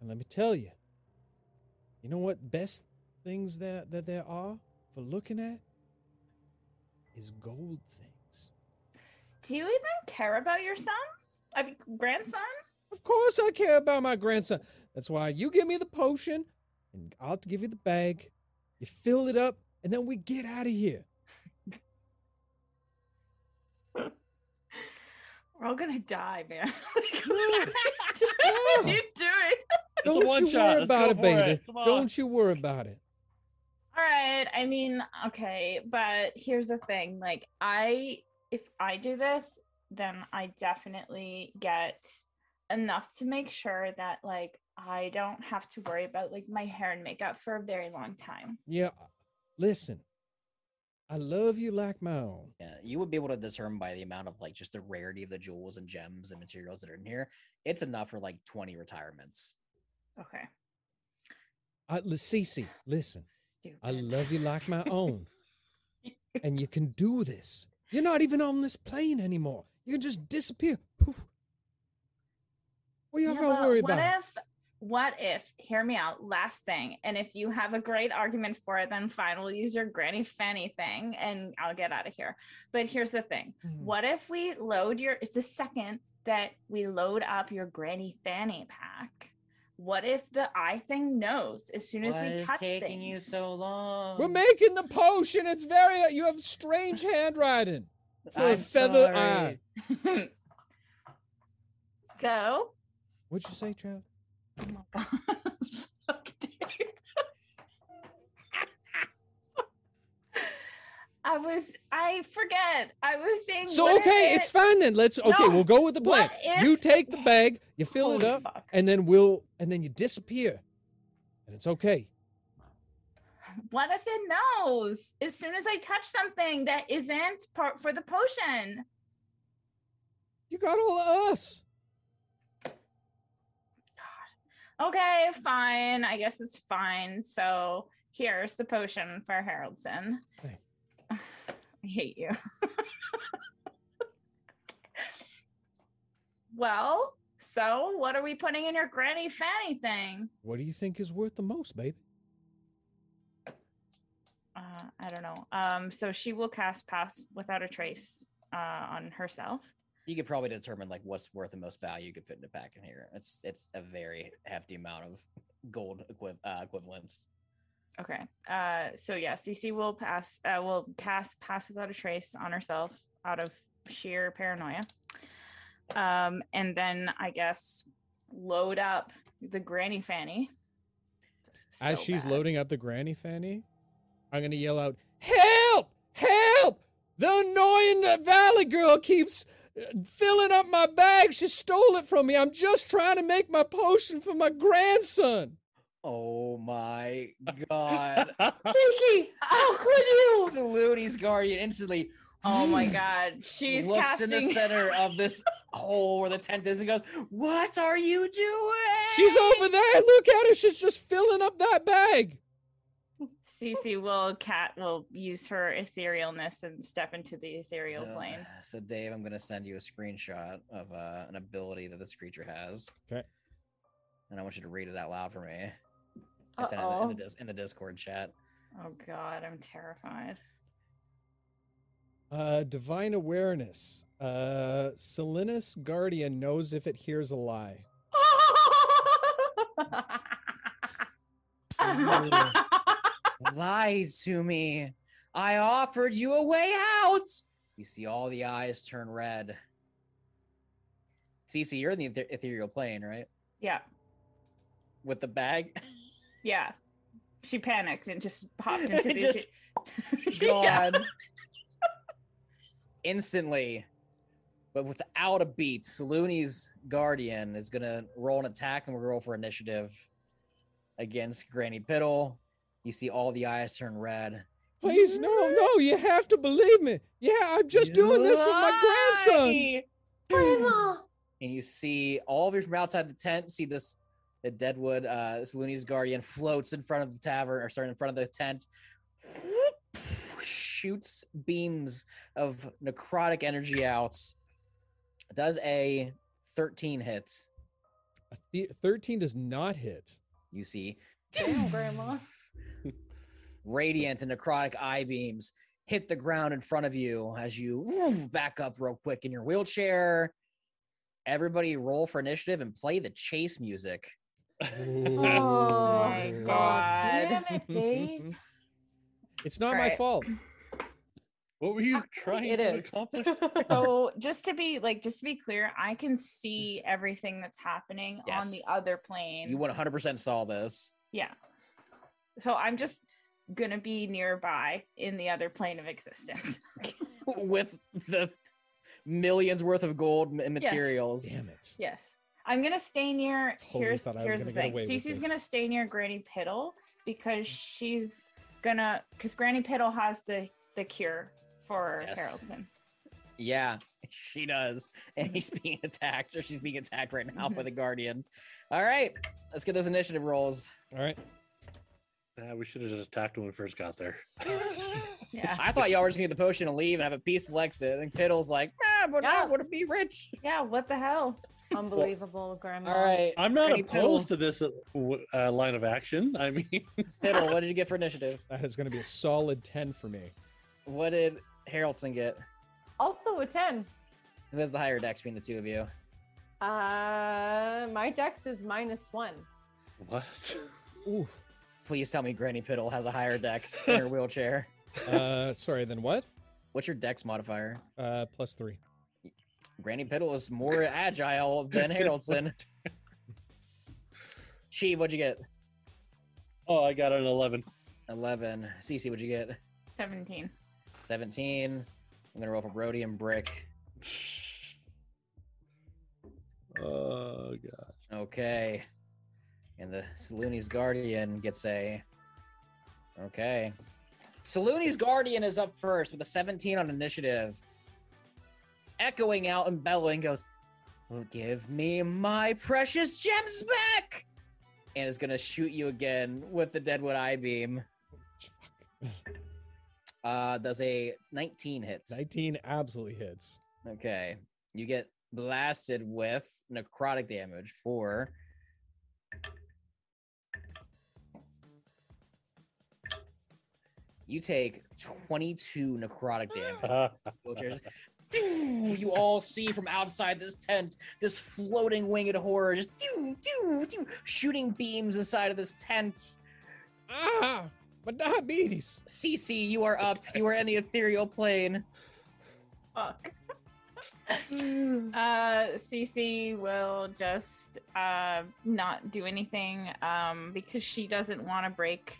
and let me tell you. You know what? Best things that that there are for looking at is gold things. Do you even care about your son? I mean, grandson? Of course, I care about my grandson. That's why you give me the potion, and I'll give you the bag. You fill it up, and then we get out of here. We're all gonna die, man. No. what are you doing? Don't one you shot. worry Let's about it, baby. it. Don't you worry about it. All right. I mean, okay, but here's the thing. Like, I if I do this, then I definitely get enough to make sure that like I don't have to worry about like my hair and makeup for a very long time. Yeah, listen. I love you like my own. Yeah, you would be able to discern by the amount of like just the rarity of the jewels and gems and materials that are in here. It's enough for like 20 retirements. Okay. I, li- Cee Cee, listen. Stupid. I love you like my own, and you can do this. You're not even on this plane anymore. You can just disappear. Poof. What y'all Yeah, gonna worry what about? if what if hear me out last thing and if you have a great argument for it then fine we'll use your granny fanny thing and i'll get out of here but here's the thing Mhm. what if we load your the second that we load up your granny fanny pack what if the eye thing knows as soon as Why we is touch taking you so long? We're making the potion. It's very. You have strange handwriting for a I'm feather sorry. eye. so What'd you say, Trav? Oh my god Fuck, dude. I was I forget. I was saying So okay, if it's it- fine then. Let's okay. No, We'll go with the plan. what You take the bag, you fill it up, fuck. and then we'll and then you disappear, and it's okay. What if it knows as soon as I touch something that isn't part for the potion? You got all of us. Okay, fine. I guess it's fine. So here's the potion for Haroldson. Thank- I hate you. well, so what are we putting in your granny fanny thing? What do you think is worth the most, baby? Uh, I don't know. Um, so she will cast pass without a trace uh, on herself. You could probably determine like what's worth the most value you could fit in a pack in here. It's it's a very hefty amount of gold equi- uh, equivalents. Okay. Uh, so yeah, Cee Cee will pass. Uh, will cast pass without a trace on herself out of sheer paranoia. Um, and then I guess load up the granny fanny. This is As she's bad. loading up the granny fanny, I'm gonna yell out, "Help! Help! The annoying Valley girl keeps filling up my bag. She stole it from me. I'm just trying to make my potion for my grandson." Oh my god! Kiki, how could you? Saluti's guardian instantly. Oh my god, she's looks casting. in the center of this hole where the tent is and goes, "What are you doing?" She's over there. Look at her. She's just filling up that bag. Cee Cee will cat will use her etherealness and step into the ethereal so, plane. So, Dave, I'm gonna send you a screenshot of uh, an ability that this creature has. Okay. And I want you to read it out loud for me. I sent it in the, in, the, in the Discord chat. Oh god, I'm terrified. Uh, divine awareness. Uh, Salinas Guardian knows if it hears a lie. Lied to me. I offered you a way out. You see all the eyes turn red. Cee Cee, you're in the ether- ethereal plane, right? yeah, With the bag. yeah. She panicked and just popped into the Just gone. Instantly. But without a beat, Salooni's guardian is gonna roll an attack and gonna roll for initiative against Granny Piddle. You see all the eyes turn red. Please, no, no, you have to believe me. Yeah, I'm just doing this with my grandson. Grandma. and you see all of you from outside the tent see this the deadwood uh Looney's guardian floats in front of the tavern or sorry in front of the tent shoots beams of necrotic energy out does a 13 hits A th- 13 does not hit. you see Damn, Grandma. Radiant and necrotic eye beams hit the ground in front of you as you woo, back up real quick in your wheelchair everybody roll for initiative and play the chase music Oh my oh God. God. Damn it, Dave. It's not my Alright. fault. What were you trying It to is. accomplish? So just to be like, just to be clear, I can see everything that's happening Yes. on the other plane. you 100% saw this Yeah. So I'm just gonna be nearby in the other plane of existence. with the millions worth of gold and Yes. materials. Damn it. yes. I'm gonna stay near Totally here's thought I was here's the gonna get thing. away Cee Cee's gonna stay near Granny Piddle because she's gonna because Granny Piddle has the the cure for Yes. Haroldson. Yeah, she does. And mm-hmm. he's being attacked, or she's being attacked right now by the Guardian. All right, let's get those initiative rolls. All right. Uh, we should have just attacked when we first got there. Yeah. I thought y'all were just gonna get the potion and leave and have a peaceful exit. And Piddle's like, ah, but I Yeah. want to be rich. Yeah, what the hell? Unbelievable, Grandma. All right, I'm not Granny opposed to this uh, w- uh, line of action. I mean, Piddle, what did you get for initiative? That is going to be a solid 10 for me. What did Haroldson get? Also a 10. Who has the higher dex between the two of you? Uh, my dex is minus one. what? Ooh. Please tell me Granny Piddle has a higher dex in her wheelchair. Uh, sorry, then what? What's your dex modifier? Uh, plus three. Granny Piddle is more agile than Haroldson. She, what'd you get? Oh, I got an 11. 11. Cee Cee, what'd you get? 17. 17. I'm gonna roll for Brody and Brick. Oh, gosh. Okay. And the Salooni's Guardian gets a. Okay. Salooni's Guardian is up first with a 17 on initiative. Echoing out and bellowing goes, Give me my precious gems back! And is gonna shoot you again with the Deadwood Eye Beam. Uh, does a 19 hit. 19 absolutely hits. Okay. You get blasted with necrotic damage for You take 22 necrotic damage. You all see from outside this tent this floating winged horror just doo, doo, doo, shooting beams inside of this tent. Ah, my diabetes. Cee Cee, you are up. You are in the ethereal plane. Fuck. uh, Cee Cee will just uh, not do anything um, because she doesn't want to break.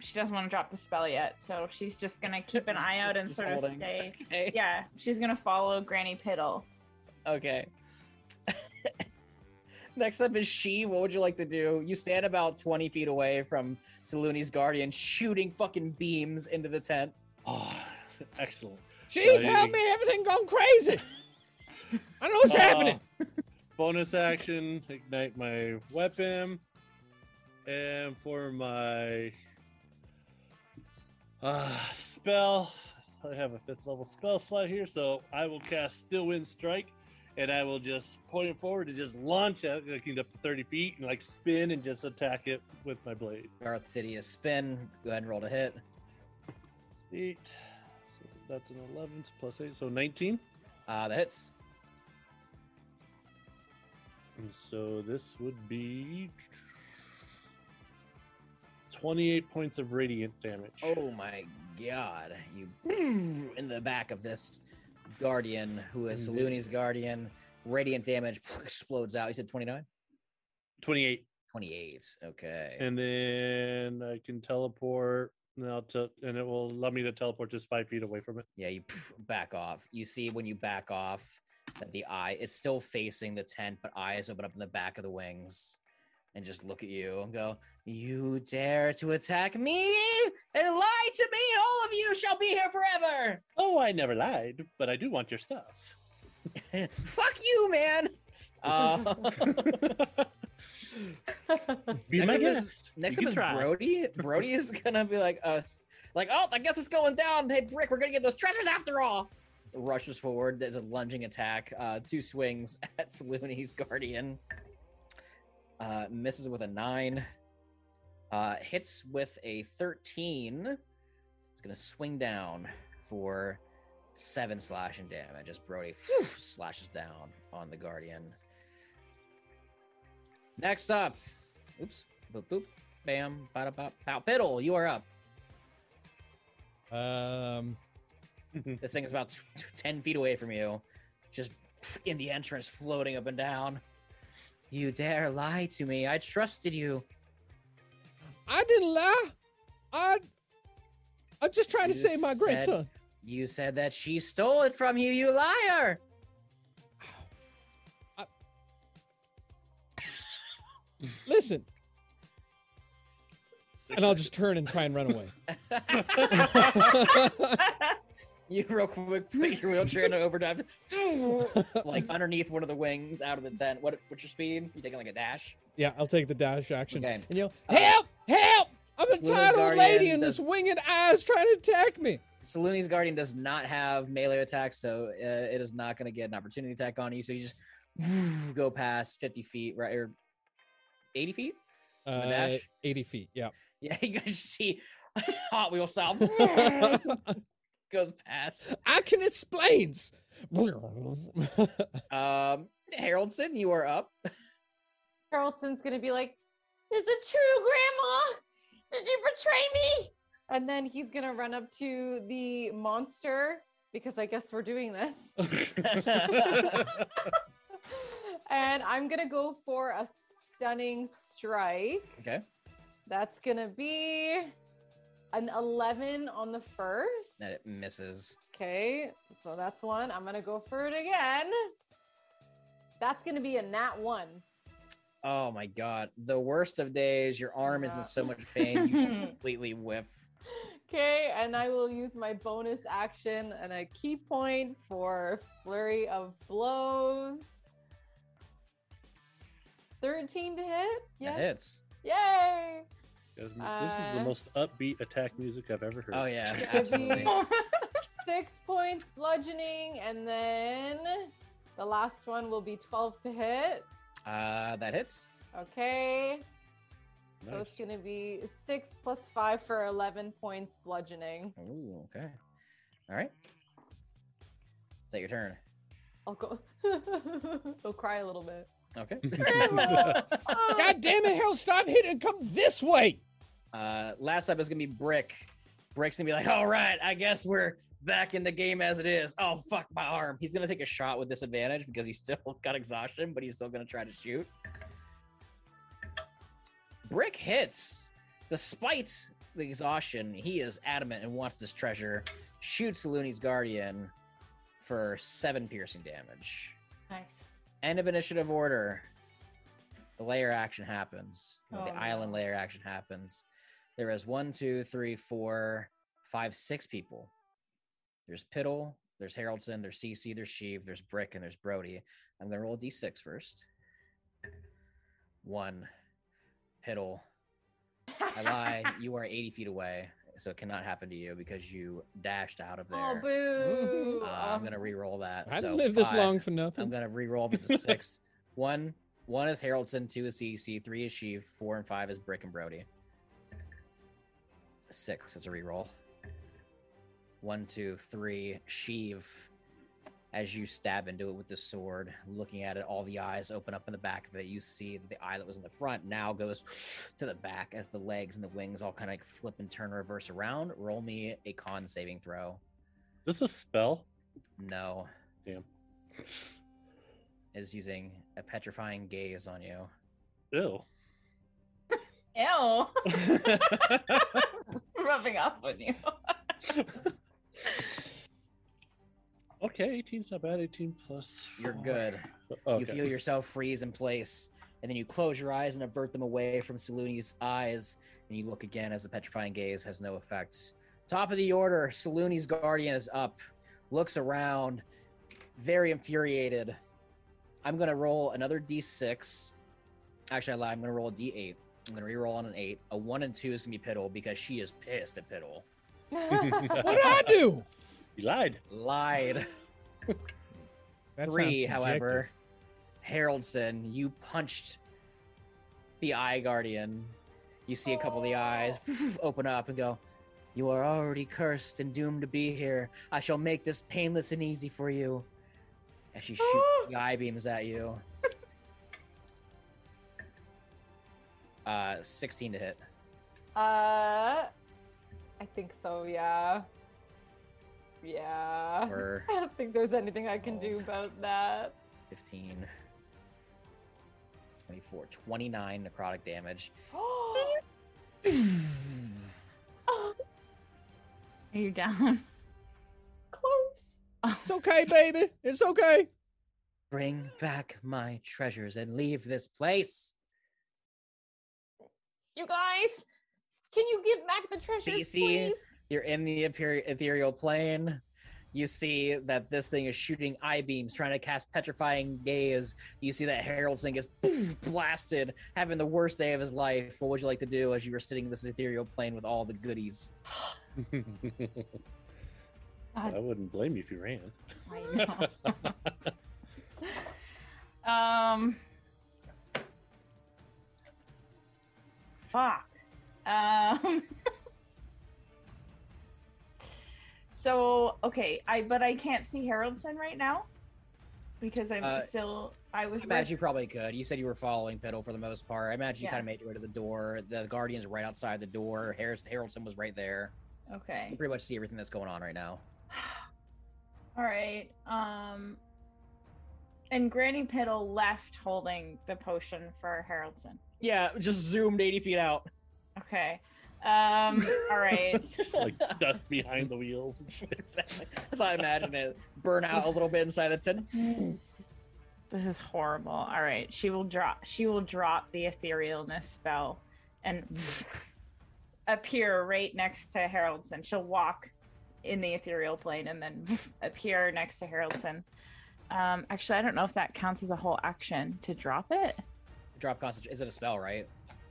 She doesn't want to drop the spell yet, so she's just gonna keep an eye out and Just sort of stay. Okay. Yeah, she's gonna follow Granny Piddle. Okay. Next up is she. What would you like to do? You stand about 20 feet away from Salooni's guardian, shooting fucking beams into the tent. Oh, excellent. Chief, Hey. help me. Everything gone crazy. I don't know what's Uh, happening. Bonus action, ignite my weapon. And for my uh, spell, I have a fifth level spell slot here, so I will cast Steel Wind Strike, and I will just point it forward and just launch it, looking up to 30 feet, and like spin and just attack it with my blade. Darth City is spin. Go ahead and roll to hit. Eight. So that's an 11 plus 8, so 19. Uh, that hits. So this would be 28 points of radiant damage. Oh my god. You in the back of this guardian who is Indeed. Looney's guardian. Radiant damage explodes out. You said 29? 28. 28. Okay. And then I can teleport. And, I'll and it will allow me to teleport just five feet away from it. Yeah, you back off. You see when you back off that the eye it's still facing the tent, but eyes open up in the back of the wings and just look at you and go, You dare to attack me and lie to me? All of you shall be here forever. Oh, I never lied, but I do want your stuff. Fuck you, man. Uh, Be Next my up is- guest. next up is try. Brody. Brody is gonna be like us, like, oh, I guess it's going down. Hey, Brick, we're gonna get those treasures after all. Rushes forward. There's a lunging attack. Uh, two swings at Salooni's guardian. Uh, misses with a nine. Uh, hits with a thirteen. He's gonna swing down for seven slashing damage as Brody phew, slashes down on the guardian. Next up, oops, boop boop, bam, bada bop, pow, piddle, you are up. Um, This thing is about t- t- ten feet away from you, just in the entrance, floating up and down. You dare lie to me? I trusted you. I didn't lie. I, I'm just trying to save my said- grandson. You said that she stole it from you. You liar! Listen, and I'll just turn and try and run away. You real quick put your wheelchair in an overdrive, like underneath one of the wings, out of the tent. What? What's your speed? You taking like a dash? yeah, I'll take the dash action. Okay. And yell, Uh, help, help! I'm a tired old lady and this winged ass trying to attack me. Salooni's Guardian does not have melee attack, so uh, it is not going to get an opportunity attack on you. So you just go past 50 feet, right? Or 80 feet? Uh, dash? 80 feet, yeah. Yeah, you guys see Hot Wheel style goes past. I can explains. Um, Haroldson, you are up. Carlton's gonna be like, "Is it true, Grandma? Did you betray me?" And then he's gonna run up to the monster because I guess we're doing this. and I'm gonna go for a stunning strike. Okay. That's gonna be an 11 on the first. That it misses. Okay, so that's one. I'm gonna go for it again. That's gonna be a nat one. Oh my god. The worst of days. Your arm is in so much pain. You completely whiff. Okay, and I will use my bonus action and a ki point for flurry of blows. 13 to hit? Yes. That hits. Yay! Guys, this is the Uh, most upbeat attack music I've ever heard. Oh yeah, absolutely. Six points bludgeoning, and then the last one will be 12 to hit. Uh, that hits. Okay. So it's gonna be six plus five for 11 points bludgeoning. Ooh, okay. All right. Is that your turn? I'll go. I'll cry a little bit. Okay. God damn it, Harold, stop hitting. Come this way. Uh, last up is gonna be Brick. Brick's gonna be like, "All right, I guess we're back in the game as it is." Oh fuck my arm. He's gonna take a shot with disadvantage because he's still got exhaustion, but he's still gonna try to shoot. Brick hits. Despite the exhaustion, he is adamant and wants this treasure. Shoots Looney's guardian for seven piercing damage. Nice. End of initiative order. The lair action happens. Oh, the island lair action happens. There is one, two, three, four, five, six people. There's Piddle, there's Haroldson, there's Cee Cee, there's Sheev, there's Brick, and there's Brody. I'm gonna roll a d6 first. One. Piddle. I lie. you are 80 feet away, so it cannot happen to you because you dashed out of there. Oh, boo! Uh, I'm Oh. gonna re-roll that. I so didn't live this long for nothing. I'm gonna re-roll if it's a six. one, one is Haroldson, two is Cee Cee, three is Sheev, four and five is Brick and Brody. Six as a re-roll. One, two, three, Sheev, as you stab into it with the sword, looking at it, all the eyes open up in the back of it. You see that the eye that was in the front now goes to the back as the legs and the wings all kind of like flip and turn reverse around. Roll me a con saving throw. Is this a spell? No, Damn. it is using a petrifying gaze on you. Ew. Ew. Rubbing off on you. okay, 18's not bad. 18 plus. You're good. Oh, okay. You feel yourself freeze in place, and then you close your eyes and avert them away from Saluni's eyes, and you look again as the petrifying gaze has no effect. Top of the order, Saluni's guardian is up, looks around, very infuriated. I'm gonna roll another d6. Actually, I lied. I'm gonna roll a d8. I'm gonna reroll on an eight. A one and two is gonna be Piddle because she is pissed at Piddle. What did I do? You lied. Lied. That Three, however, Haroldson, you punched the Eye Guardian. You see a couple of the eyes open up and go, You are already cursed and doomed to be here. I shall make this painless and easy for you. As she shoots the eye beams at you. Uh, 16 to hit. Uh, I think so. Yeah. Yeah. Or I don't think there's anything I can do about that. 15. 24. 29 necrotic damage. Are you down? Close. It's okay, baby. It's okay. Bring back my treasures and leave this place. You guys, can you give back the treasures, Cee Cee. please? You're in the ethereal plane. You see that this thing is shooting eye beams, trying to cast petrifying gaze. You see that Harold's thing is blasted, having the worst day of his life. What would you like to do as you were sitting in this ethereal plane with all the goodies? I wouldn't blame you if you ran. I know. um. Fuck. Um. so okay, I but I can't see Haroldson right now because I'm Uh, still. I was. I imagine you probably could. You said you were following Piddle for the most part. I imagine you Yeah. kind of made your way to the door. The Guardian's right outside the door. Harris Haroldson was right there. Okay. You pretty much see everything that's going on right now. All right. Um. And Granny Piddle left holding the potion for Haroldson. Yeah, just zoomed 80 feet out. Okay. Um. All right. like dust behind the wheels and shit. exactly. That's how I imagine it. Burn out a little bit inside the tin. This is horrible. All right, she will drop. She will drop the etherealness spell and appear right next to Haroldson. She'll walk in the ethereal plane and then appear next to Haroldson. Um, actually, I don't know if that counts as a whole action to drop it. Drop concentration. Is it a spell, right?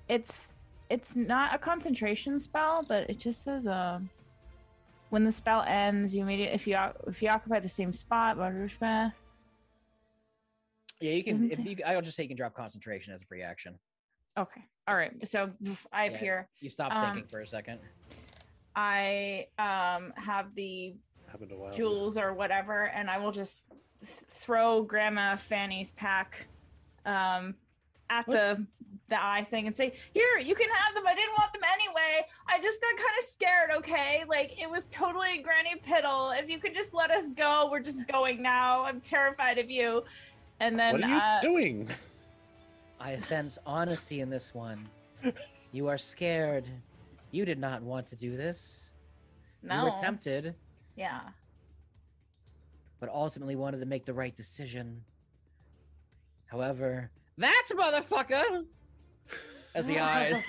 It's it's not a concentration spell, but it just says um when the spell ends, you immediately if you if you occupy the same spot, blah, blah, blah. Yeah, you can. If you, I'll just say you can drop concentration as a free action. Okay. All right. So I Yeah. appear. You stop Um, thinking for a second. I um have the Happened a while. ago. jewels or whatever, and I will just throw Grandma Fanny's pack um at the the eye thing and say, "Here, you can have them. I didn't want them anyway. I just got kind of scared. Okay, like it was totally Granny Piddle. If you could just let us go, we're just going now. I'm terrified of you." And then What are you uh, doing? I sense honesty in this one. You are scared. You did not want to do this. No. You no, were tempted, yeah, but ultimately wanted to make the right decision. However, that motherfucker! As the eyes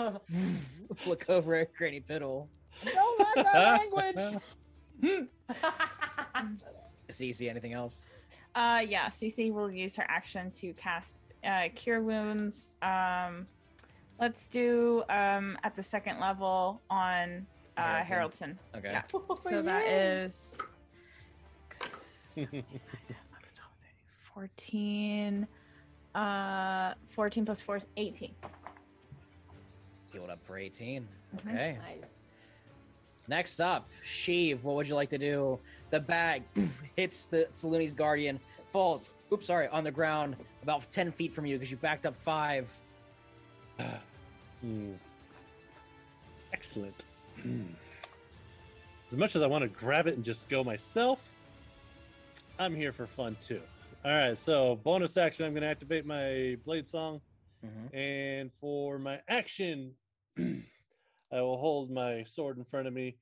look over at Granny Piddle. Don't like that language. See, see anything else? Uh, yeah, Cee Cee will use her action to cast uh, Cure Wounds. Um, let's do um, at the second level on uh, Haroldson. Haroldson. Okay. Yeah. Oh, So that is six, 14, uh, 14 plus 4 is 18. Healed up for 18. Mhm. Okay. Nice. Next up, Sheev, what would you like to do? The bag hits the Saluni's guardian, falls, oops, sorry, on the ground about 10 feet from you because you backed up five. Hmm. Excellent. Hmm. As much as I want to grab it and just go myself, I'm here for fun too. All right, so bonus action, I'm going to activate my Bladesong, Mhm. and for my action, I will hold my sword in front of me,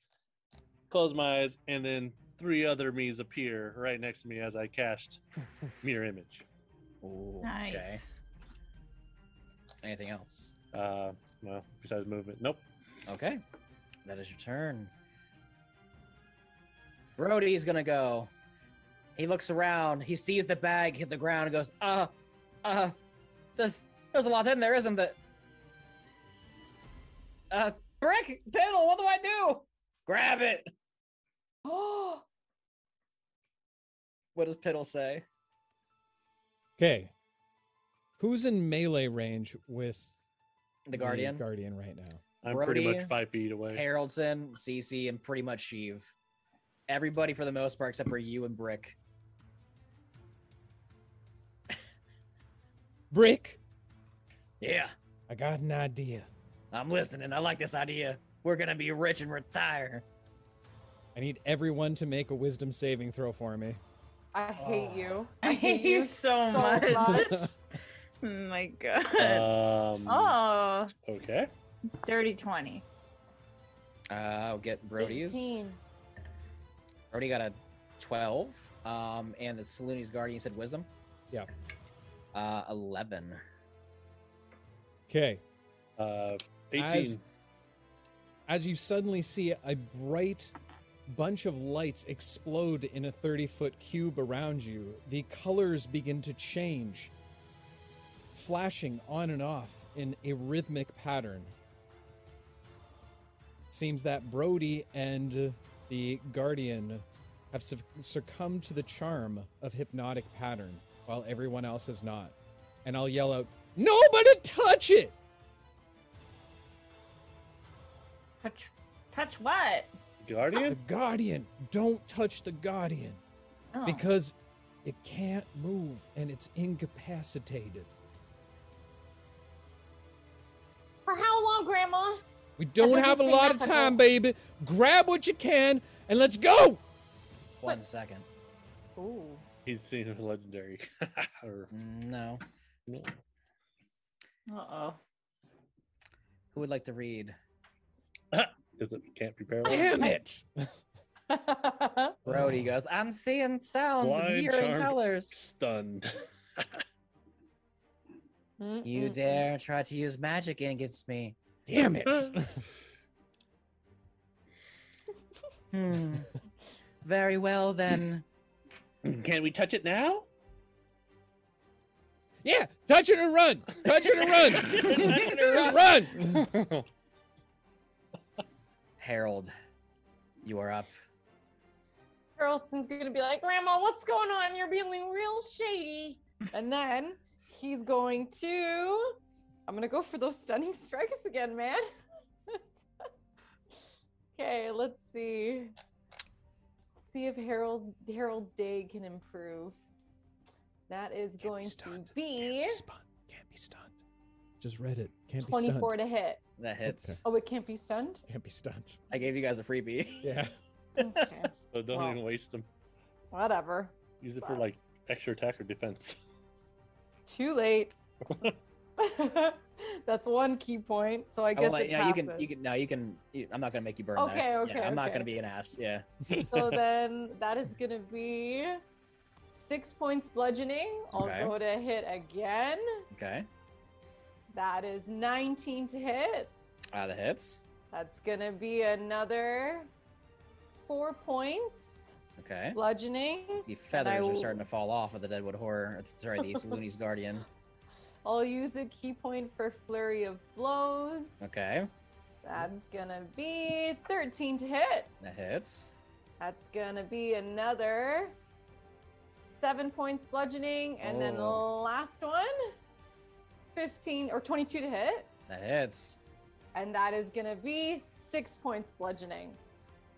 close my eyes, and then three other me's appear right next to me as I cast mirror image. Ooh, Nice. Okay. Anything else? Uh, well, besides movement, nope. Okay. That is your turn. Brody's gonna go. He looks around. He sees the bag hit the ground and goes, uh, uh, there's, there's a lot in there, isn't there? Uh, Brick, Piddle, what do I do? Grab it. Oh, What does Piddle say? Okay. Who's in melee range with The Guardian, Guardian right now. I'm pretty much five feet away. Haroldson, Cee Cee, and pretty much Sheev. Everybody for the most part except for you and Brick. Brick, Yeah, I got an idea. I'm listening. I like this idea. We're gonna be rich and retire. I need everyone to make a wisdom saving throw for me. I hate Oh. you. I hate you so much. much. Oh my god. Um, oh, okay. dirty 20. Uh, I'll get Brody's. 18. Brody got a 12. Um, and the Saluni's Guardian said wisdom. Yeah. Uh, 11. Okay. Uh, 18. As- As you suddenly see a bright bunch of lights explode in a 30 foot cube around you, the colors begin to change, flashing on and off in a rhythmic pattern. Seems that Brody and the Guardian have succumbed to the charm of hypnotic pattern, while everyone else is not. And I'll yell out, Nobody touch it! Touch, touch what? Guardian? The Guardian? Guardian. Don't touch the Guardian Oh. because it can't move and it's incapacitated. For how long, Grandma? We don't doesn't have a lot of ethical. time, baby. Grab what you can and let's go. One second. Ooh. He's seen a legendary. or, No. no. Uh-oh. Who would like to read? Because it can't be parallel. Damn it. Brody goes, I'm seeing sounds and hearing charmed, colors. Stunned. You dare try to use magic against me. Damn it. Hmm. Very well then. Can we touch it now? yeah, touch it and run. Touch it and run. Just run. Harold, you are up. Carlton's gonna be like, Grandma, what's going on? You're being real shady. And then he's going to I'm gonna go for those stunning strikes again, man. okay, let's see. See if Harold's Harold's day can improve. That is Can't be going to stunned. Can't be stunned. Can't be stunned. Just read it. Can't be 24 stunned. to hit. That hits. Okay. Oh, it can't be stunned? Can't be stunned. I gave you guys a freebie. Yeah. Okay. So don't Wow. even waste them. Whatever. Use it for Wow. like extra attack or defense. Too late. That's one ki point. So I I guess let- yeah, you can. You can. No, you can. You, I'm not gonna make you burn Okay, that. okay, Yeah, I'm not gonna be an ass. Yeah. so then that is gonna be six points bludgeoning. I'll Okay. go to hit again. Okay. That is 19 to hit. Uh, the hits. That's gonna be another four points Okay. bludgeoning. The feathers I are starting to fall off of the Deadwood Horror. Sorry, the Saluni's Guardian. I'll use a ki point for flurry of blows. Okay. That's gonna be 13 to hit. That hits. That's gonna be another seven points bludgeoning, and then the Oh. last one, 15 or 22 to hit, That hits. and that is gonna be six points bludgeoning.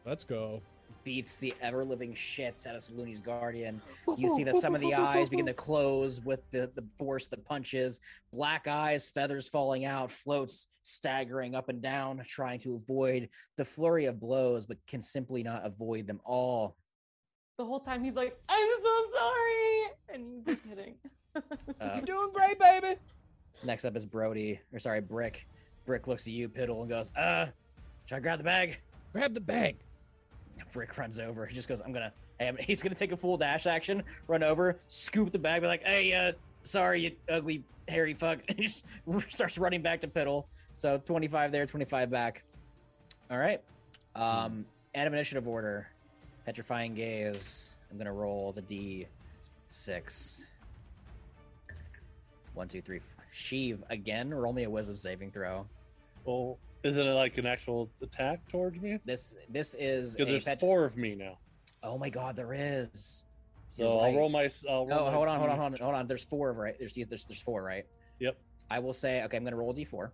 Let's go. Beats the ever living shits out of Saluni's guardian. You see that some of the eyes begin to close with the, the force, the punches, black eyes, feathers falling out, floats staggering up and down, trying to avoid the flurry of blows, but can simply not avoid them all. The whole time he's like, I'm so sorry. And he's just kidding. Uh, You're doing great, baby. next up is Brody, or sorry, Brick. Brick looks at you, Piddle, and goes, uh, should I grab the bag? Grab the bag. Brick runs over. He just goes, I'm gonna, he's gonna take a full dash action, run over, scoop the bag, be like, hey, uh, sorry, you ugly, hairy fuck. And he just starts running back to Piddle. So 25 there, 25 back. All right. Um, out of initiative order, petrifying gaze. I'm gonna roll the D6. One, two, three. Sheev again. Roll me a wisdom saving throw. Well, isn't it like an actual attack towards me? This this is Because there's pet- four of me now. Oh my god, there is. So You're I'll roll my. roll Oh, hold on, hold on, hold on, hold on. There's four of right. There's there's there's four, right? Yep. I will say, okay, I'm gonna roll a d4.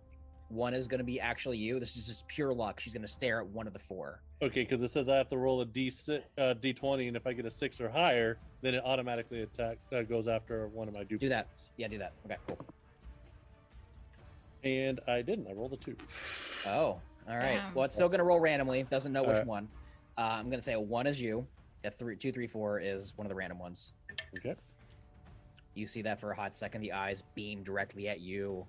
One is gonna be actually you. This is just pure luck. She's gonna stare at one of the four. Okay, because it says I have to roll a D6, uh, D20, and if I get a six or higher, then it automatically attack uh, goes after one of my duplicates. Do that. Yeah, do that. Okay, cool. And I didn't. I rolled a two. Oh, all right. Damn. Well, it's still gonna roll randomly. Doesn't know which Alright. one. Uh, I'm gonna say a one is you. A three, two, three, four is one of the random ones. Okay. You see that for a hot second, the eyes beam directly at you,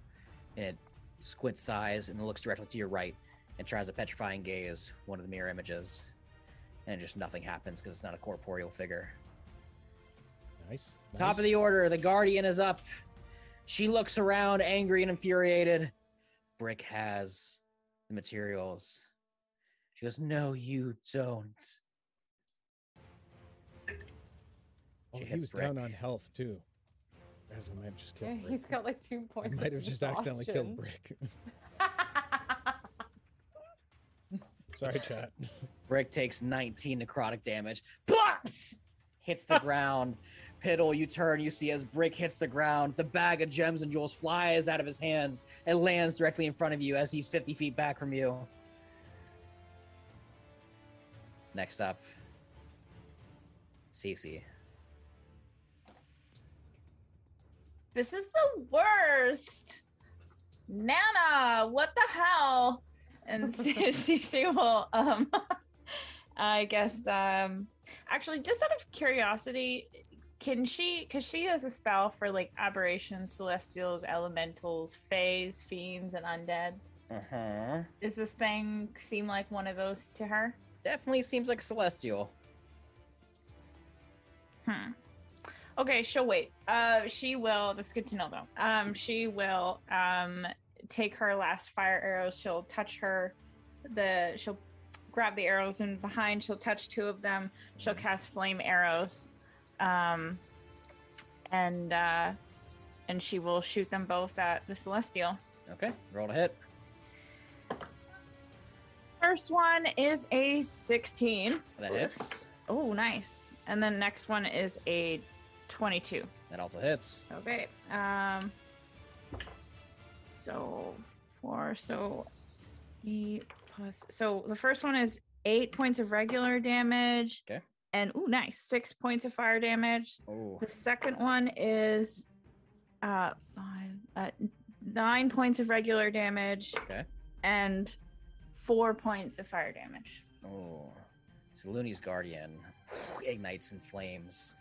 and it squints eyes and looks directly to your right and tries a petrifying gaze, one of the mirror images, and just nothing happens because it's not a corporeal figure. Nice. Top nice. of the order, the guardian is up. She looks around, angry and infuriated. Brick has the materials. She goes, "No, you don't." Oh, he hits was down on health too. Guys, I might have just killed Yeah, Brick. he's got like two points. I points. might have just accidentally killed. Brick. Sorry, chat. Brick takes 19 necrotic damage. Blah! Hits the ground. Piddle, you turn, you see as Brick hits the ground, the bag of gems and jewels flies out of his hands and lands directly in front of you as he's 50 feet back from you. Next up, Cee Cee. This is the worst. Nana, what the hell? And Cee Cee will, um, I guess, um, actually, just out of curiosity, can she, because she has a spell for like aberrations, celestials, elementals, fays, fiends, and undeads. Uh huh. Does this thing seem like one of those to her? Definitely seems like celestial. Hmm. Okay, she'll wait. Uh, she will. That's good to know, though. Um, she will um take her last fire arrows. She'll touch her. The she'll grab the arrows and behind. She'll touch two of them. She'll cast flame arrows, um, and uh, and she will shoot them both at the celestial. Okay, roll to hit. First one is a sixteen. That hits. Oh, nice. And then next one is a twenty-two. That also hits. Okay. Um. So four. So eight plus. So the first one is eight points of regular damage. Okay. And ooh, nice. Six points of fire damage. Oh, The second one is uh five. Uh, nine points of regular damage. Okay. And four points of fire damage. Oh, so Looney's guardian ignites in flames,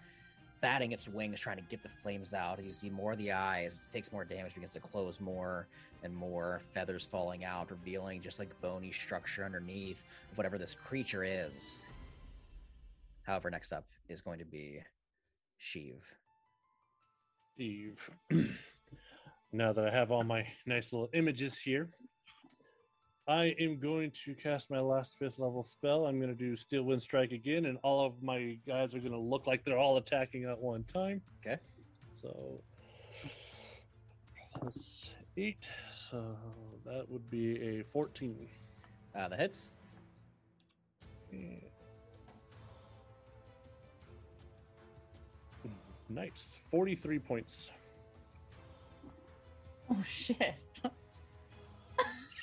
batting its wings, trying to get the flames out. You see more of the eyes. It takes more damage, begins to close more and more. Feathers falling out, revealing just like bony structure underneath of whatever this creature is. However, next up is going to be Sheev. Eve. now that I have all my nice little images here, I am going to cast my last fifth level spell. I'm going to do Steel Wind Strike again, and all of my guys are going to look like they're all attacking at one time. Okay. So plus eight, so that would be a 14. Uh, the hits. Yeah. Nice, 43 points. Oh shit.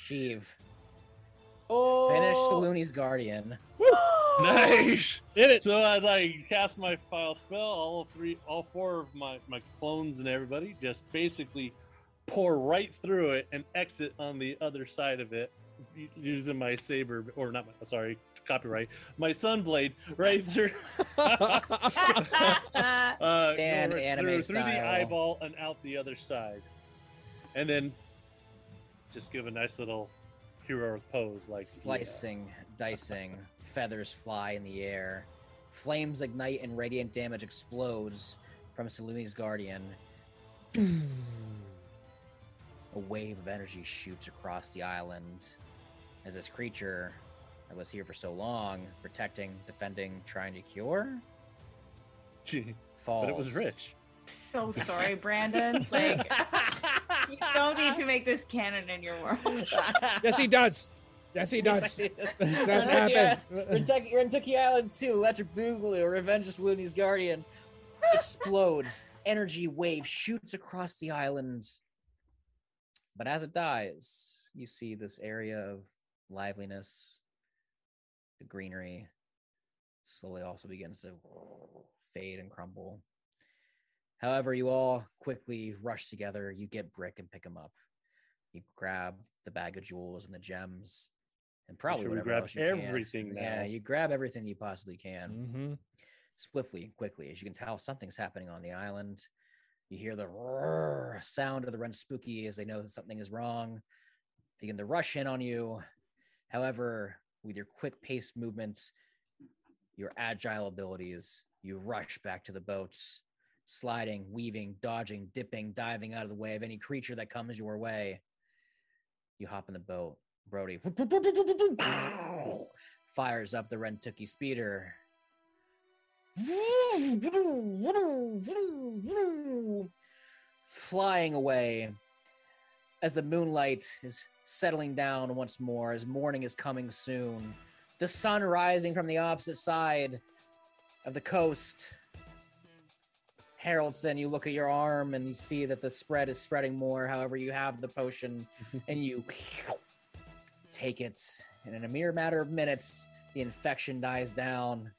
Sheev Oh, Finish the Looney's Guardian. Nice. Did it. So as I cast my file spell. All three, all four of my my clones and everybody just basically pour right through it and exit on the other side of it using my saber or not. My, sorry, copyright. My sunblade right through. uh, Stand go right anime through, through the style. eyeball and out the other side, and then just give a nice little heroic pose like the, Slicing, dicing, feathers fly in the air, flames ignite, and radiant damage explodes from Saluni's Guardian. A wave of energy shoots across the island as this creature that was here for so long, protecting, defending, trying to cure, Gee, falls. but it was rich. so sorry, Brandon. Like, you don't need to make this canon in your world. yes, he does. Yes, he does. Yes, This does Yeah. happen. Rentooki, Rentooki Island 2, Electric Boogaloo, Revenge of Looney's Guardian explodes. Energy wave shoots across the island. But as it dies, you see this area of liveliness, the greenery slowly also begins to fade and crumble. However, you all quickly rush together. You get Brick and pick him up. You grab the bag of jewels and the gems, and probably sure whatever else you can. everything Yeah, you grab everything you possibly can hmm swiftly, quickly. As you can tell, something's happening on the island. You hear the roar sound of the rentookies as they know that something is wrong. Begin to rush in on you. However, with your quick paced movements, your agile abilities, you rush back to the boats, sliding, weaving, dodging, dipping, diving out of the way of any creature that comes your way. You hop in the boat. Brody fires up the Rentooki speeder flying away as the moonlight is settling down once more, as morning is coming soon. The sun rising from the opposite side of the coast. Haroldson, you look at your arm and you see that the spread is spreading more. However, you have the potion and you take it. And in a mere matter of minutes, the infection dies down.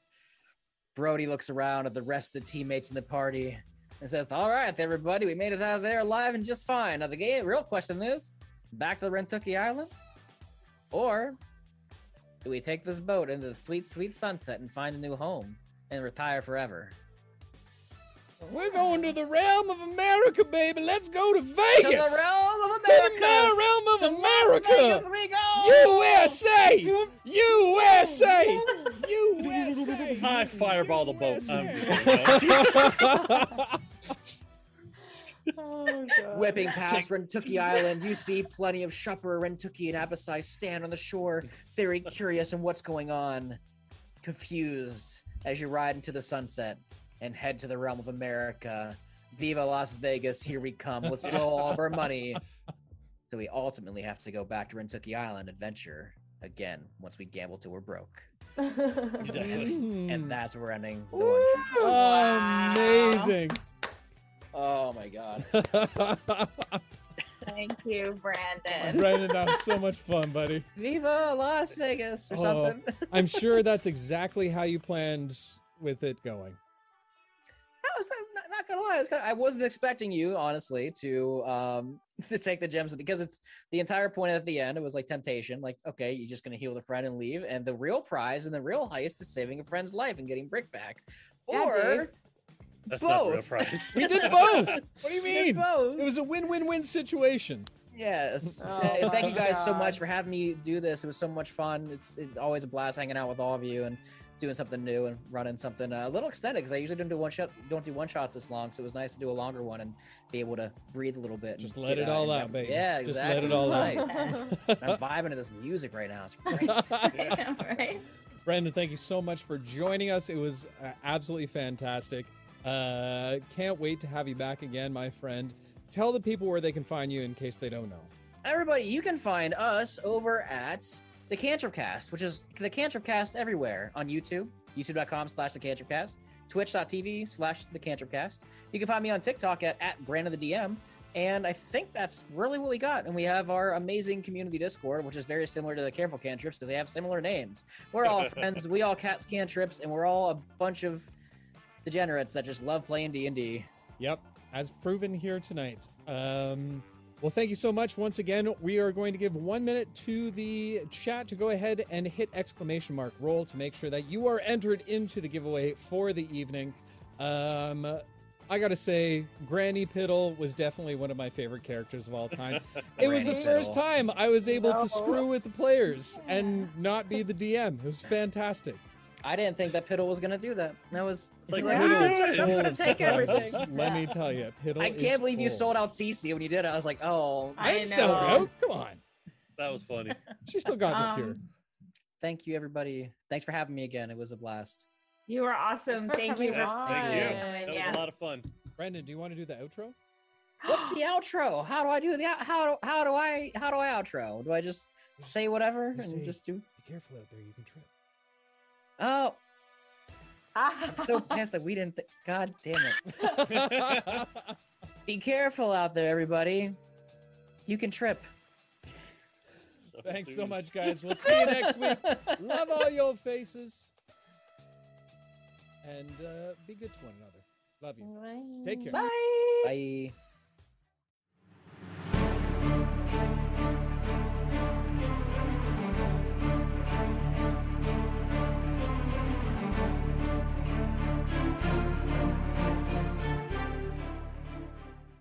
Brody looks around at the rest of the teammates in the party and says, All right, everybody, we made it out of there alive and just fine. Now, the game, real question is back to the Rentooki Island? Or do we take this boat into the sweet, sweet sunset and find a new home and retire forever? We're going to the realm of America, baby. Let's go to Vegas. To Vegas. the realm of America. To the realm of To America. Vegas we go! USA! USA! USA! I fireball the boat. USA. Oh, God. Whipping past Rentooki Island, you see plenty of Shupper, Rentooki, and Abasai stand on the shore, very curious in what's going on, confused as you ride into the sunset and head to the realm of America. Viva Las Vegas, here we come. Let's blow all of our money. So we ultimately have to go back to Rentooki Island adventure again once we gamble till we're broke. Exactly. And that's where we're ending the one. wow. Amazing. Oh my god. Thank you, Brandon. Brandon, that was so much fun, buddy. Viva Las Vegas or Oh. something. I'm sure that's exactly how you planned with it going. I was I'm not, not gonna lie. I, was kinda, I wasn't expecting you, honestly, to um to take the gems because it's the entire point at the end. It was like temptation. Like, okay, you're just gonna heal the friend and leave, and the real prize and the real heist is saving a friend's life and getting Brick back. Yeah, or Dave. That's not real Both. prize. We did both. What do you mean? both. It was a win-win-win situation. Yes. Oh Uh, thank you my guys so much for having me do this. It was so much fun. It's, it's always a blast hanging out with all of you and doing something new and running something uh, a little extended because I usually don't do one shot, don't do one shots this long. So it was nice to do a longer one and be able to breathe a little bit. and Just let it all out, rem- baby. Yeah, Just exactly. let it all It's out. I'm vibing to this music right now. It's great. right? Brandon, thank you so much for joining us. It was uh, absolutely fantastic. Uh, can't wait to have you back again, my friend. Tell the people where they can find you in case they don't know. Everybody, you can find us over at the Cantripcast, which is the Cantripcast everywhere on YouTube, youtube.com slash the Cantripcast, twitch.tv slash the Cantripcast. You can find me on TikTok at, at Brandon the DM, And I think that's really what we got. And we have our amazing community Discord, which is very similar to the Careful Cantrips because they have similar names. We're all friends. We all cats cantrips, and we're all a bunch of degenerates that just love playing D and D. Yep, as proven here tonight. Um, well, thank you so much once again. We are going to give one minute to the chat to go ahead and hit exclamation mark roll to make sure that you are entered into the giveaway for the evening. Um, I gotta say, Granny Piddle was definitely one of my favorite characters of all time. it was the Granny first time I was able No. to screw with the players and not be the DM. It was fantastic. I didn't think that Piddle was gonna do that. That was It's like like, Piddle. I'm Full gonna of take everything. Let me tell you, Piddle. I can't believe you sold out Cee Cee when you did it. I was like, oh, I didn't know. out. Come on, That was funny. she still got the cure. Um, thank you everybody. Thanks for having me again. It was a blast. You are awesome. Thank you. coming on. Thank you. coming. That Yeah. was a lot of fun. Brandon, do you want to do the outro? What's the outro? How do I do the how do how do I how do I outro? Do I just say whatever You and say- just do? Be careful out there. You can trip. Oh, I'm so pissed that we didn't. Th- God damn it! Be careful out there, everybody. You can trip. Thanks so much, guys. We'll see you next week. Love all your faces. And uh, be good to one another. Love you. Take care. Bye. Bye.